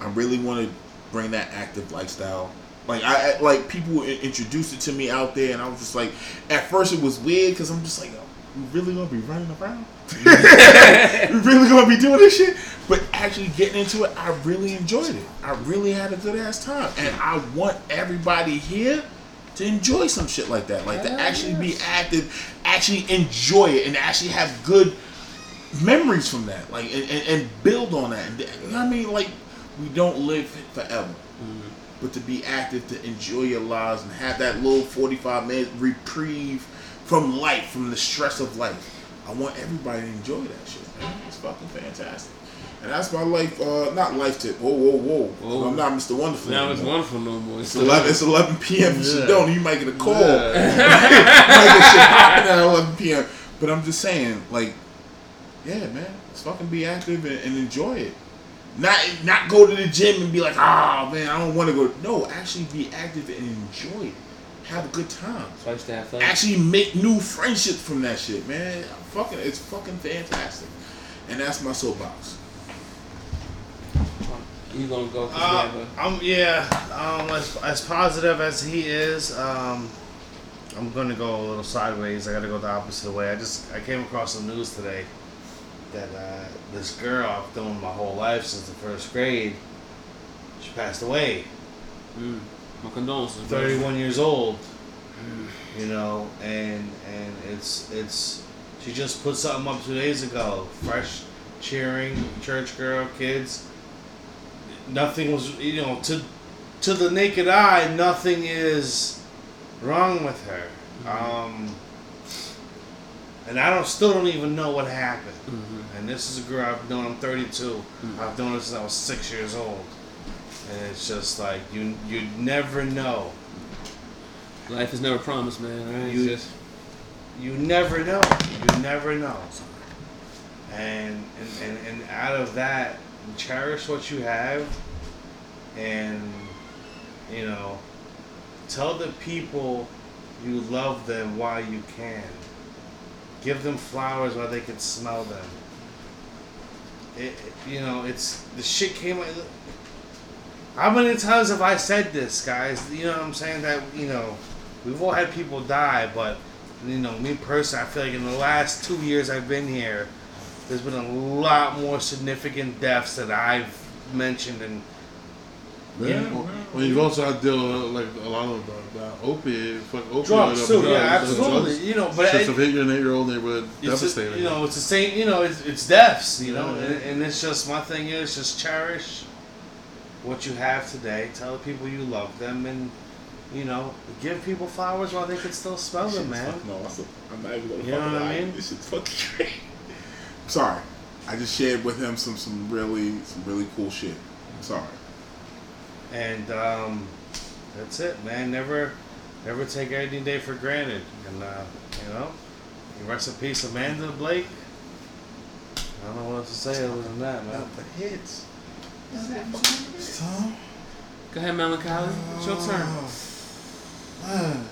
[SPEAKER 1] I really want to bring that active lifestyle. Like I I- like people introduced it to me out there, and I was just like, at first it was weird because I'm just like, we really gonna be running around? Mm-hmm. we really gonna be doing this shit? But actually getting into it, I really enjoyed it. I really had a good ass time, and I want everybody here to enjoy some shit like that, like to actually be active, actually enjoy it, and actually have good memories from that, like and, and, and build on that. And, you know what I mean? Like we don't live forever, mm-hmm. but to be active, to enjoy your lives, and have that little forty-five minute reprieve from life, from the stress of life. I want everybody to enjoy that shit, man. It's fucking fantastic. And that's my life, uh, not life tip. Whoa, whoa, whoa.
[SPEAKER 6] Whoa.
[SPEAKER 1] I'm not Mr. Wonderful.
[SPEAKER 6] Now it's wonderful no more.
[SPEAKER 1] It's 11, it's 11 p.m. in
[SPEAKER 4] Yeah.
[SPEAKER 1] Sedona. You might get a call.
[SPEAKER 4] Yeah.
[SPEAKER 1] might get shit popping at 11 p.m. But I'm just saying, like, yeah, man, let's fucking be active and, and enjoy it. Not not go to the gym and be like, ah, man, I don't want to go. No, actually be active and enjoy it. Have a good time.
[SPEAKER 6] So I used to have fun.
[SPEAKER 1] Actually make new friendships from that shit, man. Fucking, it's fucking fantastic. And that's my soapbox.
[SPEAKER 6] You gonna go? we
[SPEAKER 3] Uh, I'm yeah. Um, as, as positive as he is, um, I'm gonna go a little sideways. I gotta go the opposite way. I just I came across the news today that uh, this girl I've known my whole life since the first grade, she passed away.
[SPEAKER 6] Mm. My condolences. bro.
[SPEAKER 3] 31 years old. You know, and and it's it's she just put something up two days ago. Fresh, cheering, church girl, kids. Nothing was you know to to the naked eye, nothing is wrong with her. Um, and I don't still don't even know what happened.
[SPEAKER 6] Mhm.
[SPEAKER 3] And this is a girl I've known. I'm 32. I've known her since I was six years old. And it's just like you you never know.
[SPEAKER 6] Life is never promised, man. Right?
[SPEAKER 3] You-
[SPEAKER 6] just
[SPEAKER 3] You never know. You never know. And and, and, and out of that, cherish what you have and you know, tell the people you love them while you can. Give them flowers while they can smell them. It, you know, it's the shit came. How many times have I said this, guys? You know what I'm saying? That you know, we've all had people die, but you know, me personally, I feel like in the last two years I've been here, there's been a lot more significant deaths that I've mentioned, and
[SPEAKER 4] Yeah.
[SPEAKER 3] Yeah.
[SPEAKER 4] Well, well, you've also had to deal with like a lot of the, the opiate, fuck opioid
[SPEAKER 3] drugs too. Yeah, absolutely.
[SPEAKER 4] drugs.
[SPEAKER 3] You know, but
[SPEAKER 4] Just
[SPEAKER 3] I-
[SPEAKER 4] have hit your eight-year-old neighborhood,
[SPEAKER 3] it's
[SPEAKER 4] devastating.
[SPEAKER 3] you know, it's the same. You know, it's, it's deaths. You know,
[SPEAKER 4] Yeah.
[SPEAKER 3] and, and it's just my thing is just cherish what you have today. Tell the people you love them, and you know, give people flowers while they can still smell them, man.
[SPEAKER 1] Fucking awesome. I'm not even gonna
[SPEAKER 3] You know
[SPEAKER 1] fucking
[SPEAKER 3] what I mean?
[SPEAKER 1] This shit's fucking great. I'm sorry. I just shared with him some some really some really cool shit. Sorry.
[SPEAKER 3] And um, that's it, man. Never, never take any day for granted. And uh, you know, rest in peace, Amanda Blake. I don't know what else to say other than that, man.
[SPEAKER 1] the hits.
[SPEAKER 6] Go ahead, Melancholy. It's your turn.
[SPEAKER 2] Man.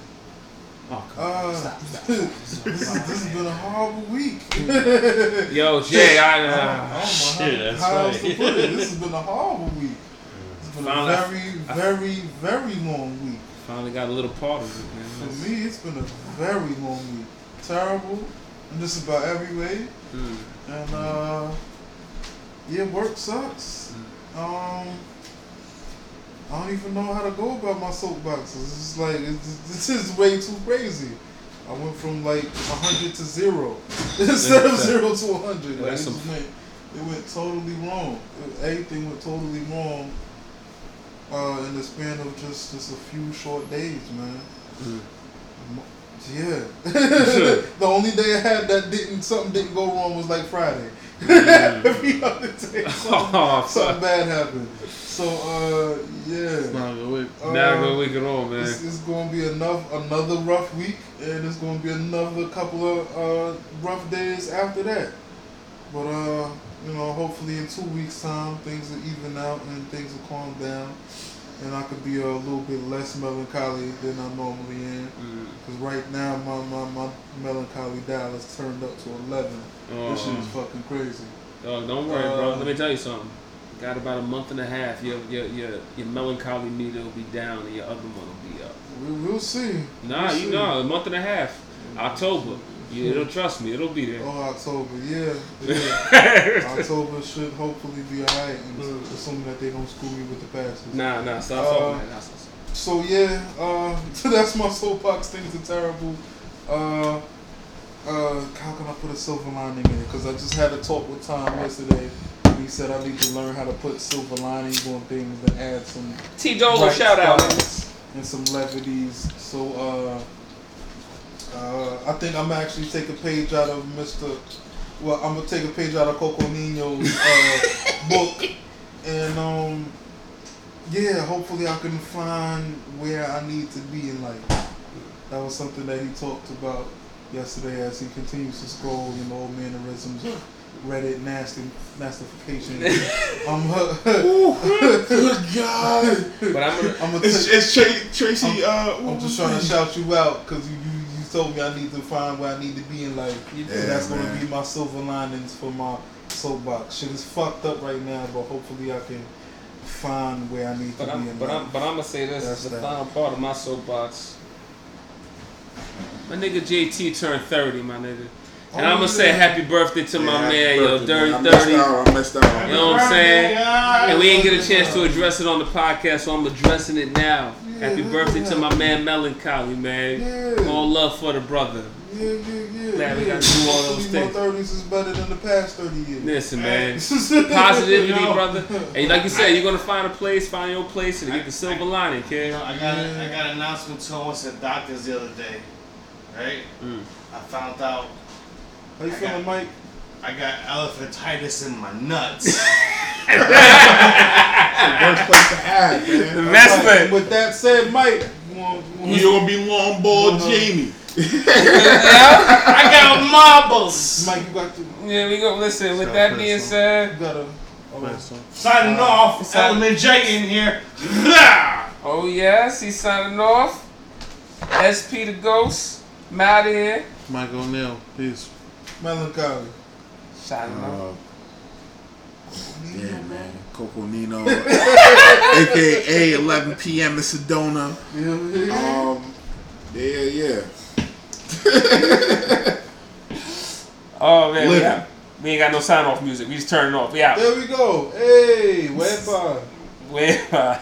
[SPEAKER 6] Oh, come on.
[SPEAKER 2] Uh, this, this has been a horrible week.
[SPEAKER 6] Yo, Jay, I.
[SPEAKER 2] I know
[SPEAKER 6] Uh,
[SPEAKER 2] how,
[SPEAKER 6] shit, that's
[SPEAKER 2] how else to
[SPEAKER 6] right.
[SPEAKER 2] put it. This has been a horrible week. It's been
[SPEAKER 6] Found
[SPEAKER 2] a
[SPEAKER 6] out-
[SPEAKER 2] very, very, very long week.
[SPEAKER 6] Finally got a little part of it,
[SPEAKER 2] For me, it's been a very long week. Terrible in just about every way.
[SPEAKER 6] Mm.
[SPEAKER 2] And uh, yeah, work sucks. Um, I don't even know how to go about my soapboxes. It's like it's, this is way too crazy. I went from like hundred to zero instead of zero to hundred. Like, it
[SPEAKER 6] That's
[SPEAKER 2] just
[SPEAKER 6] some-
[SPEAKER 2] went, it went totally wrong. It- everything went totally wrong. Uh, in the span of just just a few short days, man.
[SPEAKER 6] Mm.
[SPEAKER 2] Yeah. the only day I had that didn't something didn't go wrong was like Friday. Every other day something,
[SPEAKER 6] Oh,
[SPEAKER 2] something bad happened. So uh yeah.
[SPEAKER 4] It's not a good week.
[SPEAKER 2] Uh,
[SPEAKER 6] Now go week at all, man.
[SPEAKER 2] It's, it's going to be enough another rough week, and it's going to be another couple of uh, rough days after that. But uh, you know, hopefully in two weeks' time, things will even out and things will calm down, and I could be a little bit less melancholy than I normally am.
[SPEAKER 6] Mm.
[SPEAKER 2] Cause right now my, my, my melancholy dial is turned up to eleven. This shit is
[SPEAKER 6] Oh,
[SPEAKER 2] fucking crazy.
[SPEAKER 6] oh, don't worry, bro.
[SPEAKER 2] Uh,
[SPEAKER 6] Let me tell you something. Got about a month and a half. Your your your, your melancholy meter will be down, and your other one will be up.
[SPEAKER 2] We, we'll see.
[SPEAKER 6] Nah,
[SPEAKER 2] We'll
[SPEAKER 6] you
[SPEAKER 2] see.
[SPEAKER 6] know, a month and a half. October.
[SPEAKER 5] Yeah, it'll trust me. It'll be there.
[SPEAKER 2] Oh, October, yeah. yeah. October should hopefully be alright,
[SPEAKER 5] Mm.
[SPEAKER 2] assuming that they don't screw me with the passes.
[SPEAKER 5] Nah, nah, stop
[SPEAKER 2] Uh,
[SPEAKER 5] talking. Nah, stop.
[SPEAKER 2] So yeah, uh, that's my soapbox. Things are terrible. Uh, uh, how can I put a silver lining in it? Because I just had a talk with Tom yesterday. He said I need to learn how to put silver linings on things and add some
[SPEAKER 7] T Dolo, shout out.
[SPEAKER 2] and some levities. So uh, uh, I think I'm actually take a page out of Mr. Well, I'm gonna take a page out of Coco Nino's uh, book, and um, yeah, hopefully I can find where I need to be in life. That was something that he talked about yesterday as he continues to scroll, you know, mannerisms, Reddit, nasty, nastification. I'm,
[SPEAKER 1] Good God.
[SPEAKER 5] But I'm gonna.
[SPEAKER 2] I'm gonna
[SPEAKER 1] It's,
[SPEAKER 2] take,
[SPEAKER 1] it's Tra- Tracy. uh,
[SPEAKER 2] I'm just trying to shout you out because you, you you told me I need to find where I need to be in life.
[SPEAKER 5] You
[SPEAKER 2] and that's
[SPEAKER 1] man.
[SPEAKER 2] gonna be my silver linings for my soapbox. Shit is fucked up right now, but hopefully I can find where I need to
[SPEAKER 5] But
[SPEAKER 2] be
[SPEAKER 5] I'm,
[SPEAKER 2] in
[SPEAKER 5] but I'm, but I'm gonna say this
[SPEAKER 2] That's
[SPEAKER 5] is the
[SPEAKER 2] that.
[SPEAKER 5] final part of my soapbox. My nigga JT turned 30, my nigga. And
[SPEAKER 2] Oh,
[SPEAKER 5] I'm gonna say happy birthday to my man, yo,
[SPEAKER 1] birthday,
[SPEAKER 5] Dirty
[SPEAKER 1] man. I
[SPEAKER 5] 30.
[SPEAKER 1] out. I missed out.
[SPEAKER 5] You know what I'm saying? And we ain't get a chance to address it on the podcast, so I'm addressing it now.
[SPEAKER 2] Yeah,
[SPEAKER 5] Happy
[SPEAKER 2] yeah,
[SPEAKER 5] birthday
[SPEAKER 2] yeah.
[SPEAKER 5] to my man Melancholy, man.
[SPEAKER 2] Yeah.
[SPEAKER 5] All love for the brother.
[SPEAKER 2] Yeah, yeah, yeah.
[SPEAKER 5] Glad we got to do all those things.
[SPEAKER 2] My thirties is better than the past thirty years.
[SPEAKER 5] Listen, man. Positivity,
[SPEAKER 3] Yo.
[SPEAKER 5] brother. And like you said, you're gonna find a place, find your place, and get the silver lining,
[SPEAKER 3] You know, I got a, I got an announcement to I went to the doctors the other day, right?
[SPEAKER 5] Mm.
[SPEAKER 3] I found out
[SPEAKER 2] How you feeling, Mike?
[SPEAKER 3] I got elephantitis in my nuts.
[SPEAKER 1] Worst place to have, man.
[SPEAKER 5] That's
[SPEAKER 2] Alright,
[SPEAKER 5] it.
[SPEAKER 2] With that said, Mike, you want, you want-
[SPEAKER 1] You're gonna be long ball
[SPEAKER 2] Uh-huh.
[SPEAKER 1] Jamie.
[SPEAKER 3] I got marbles.
[SPEAKER 2] Mike, you got to,
[SPEAKER 5] Yeah, we go. Listen. With that being said,
[SPEAKER 2] gotta. Oh,
[SPEAKER 4] Nice one.
[SPEAKER 3] Signing off.
[SPEAKER 5] Sign-
[SPEAKER 3] Element J in here.
[SPEAKER 5] Oh yes, he's signing off. SP the Ghost, I'm out here.
[SPEAKER 4] Mike O'Neal. Peace.
[SPEAKER 2] Melancholy.
[SPEAKER 5] Signing off.
[SPEAKER 1] Uh, yeah, man. Coco Nino, aka 11 p.m. in Sedona.
[SPEAKER 2] Yeah, yeah.
[SPEAKER 1] Um, yeah, yeah.
[SPEAKER 5] Oh man, we, got, we ain't got no sign off music. We just turn it off. We out.
[SPEAKER 2] There we go. Hey, where by?
[SPEAKER 5] Where?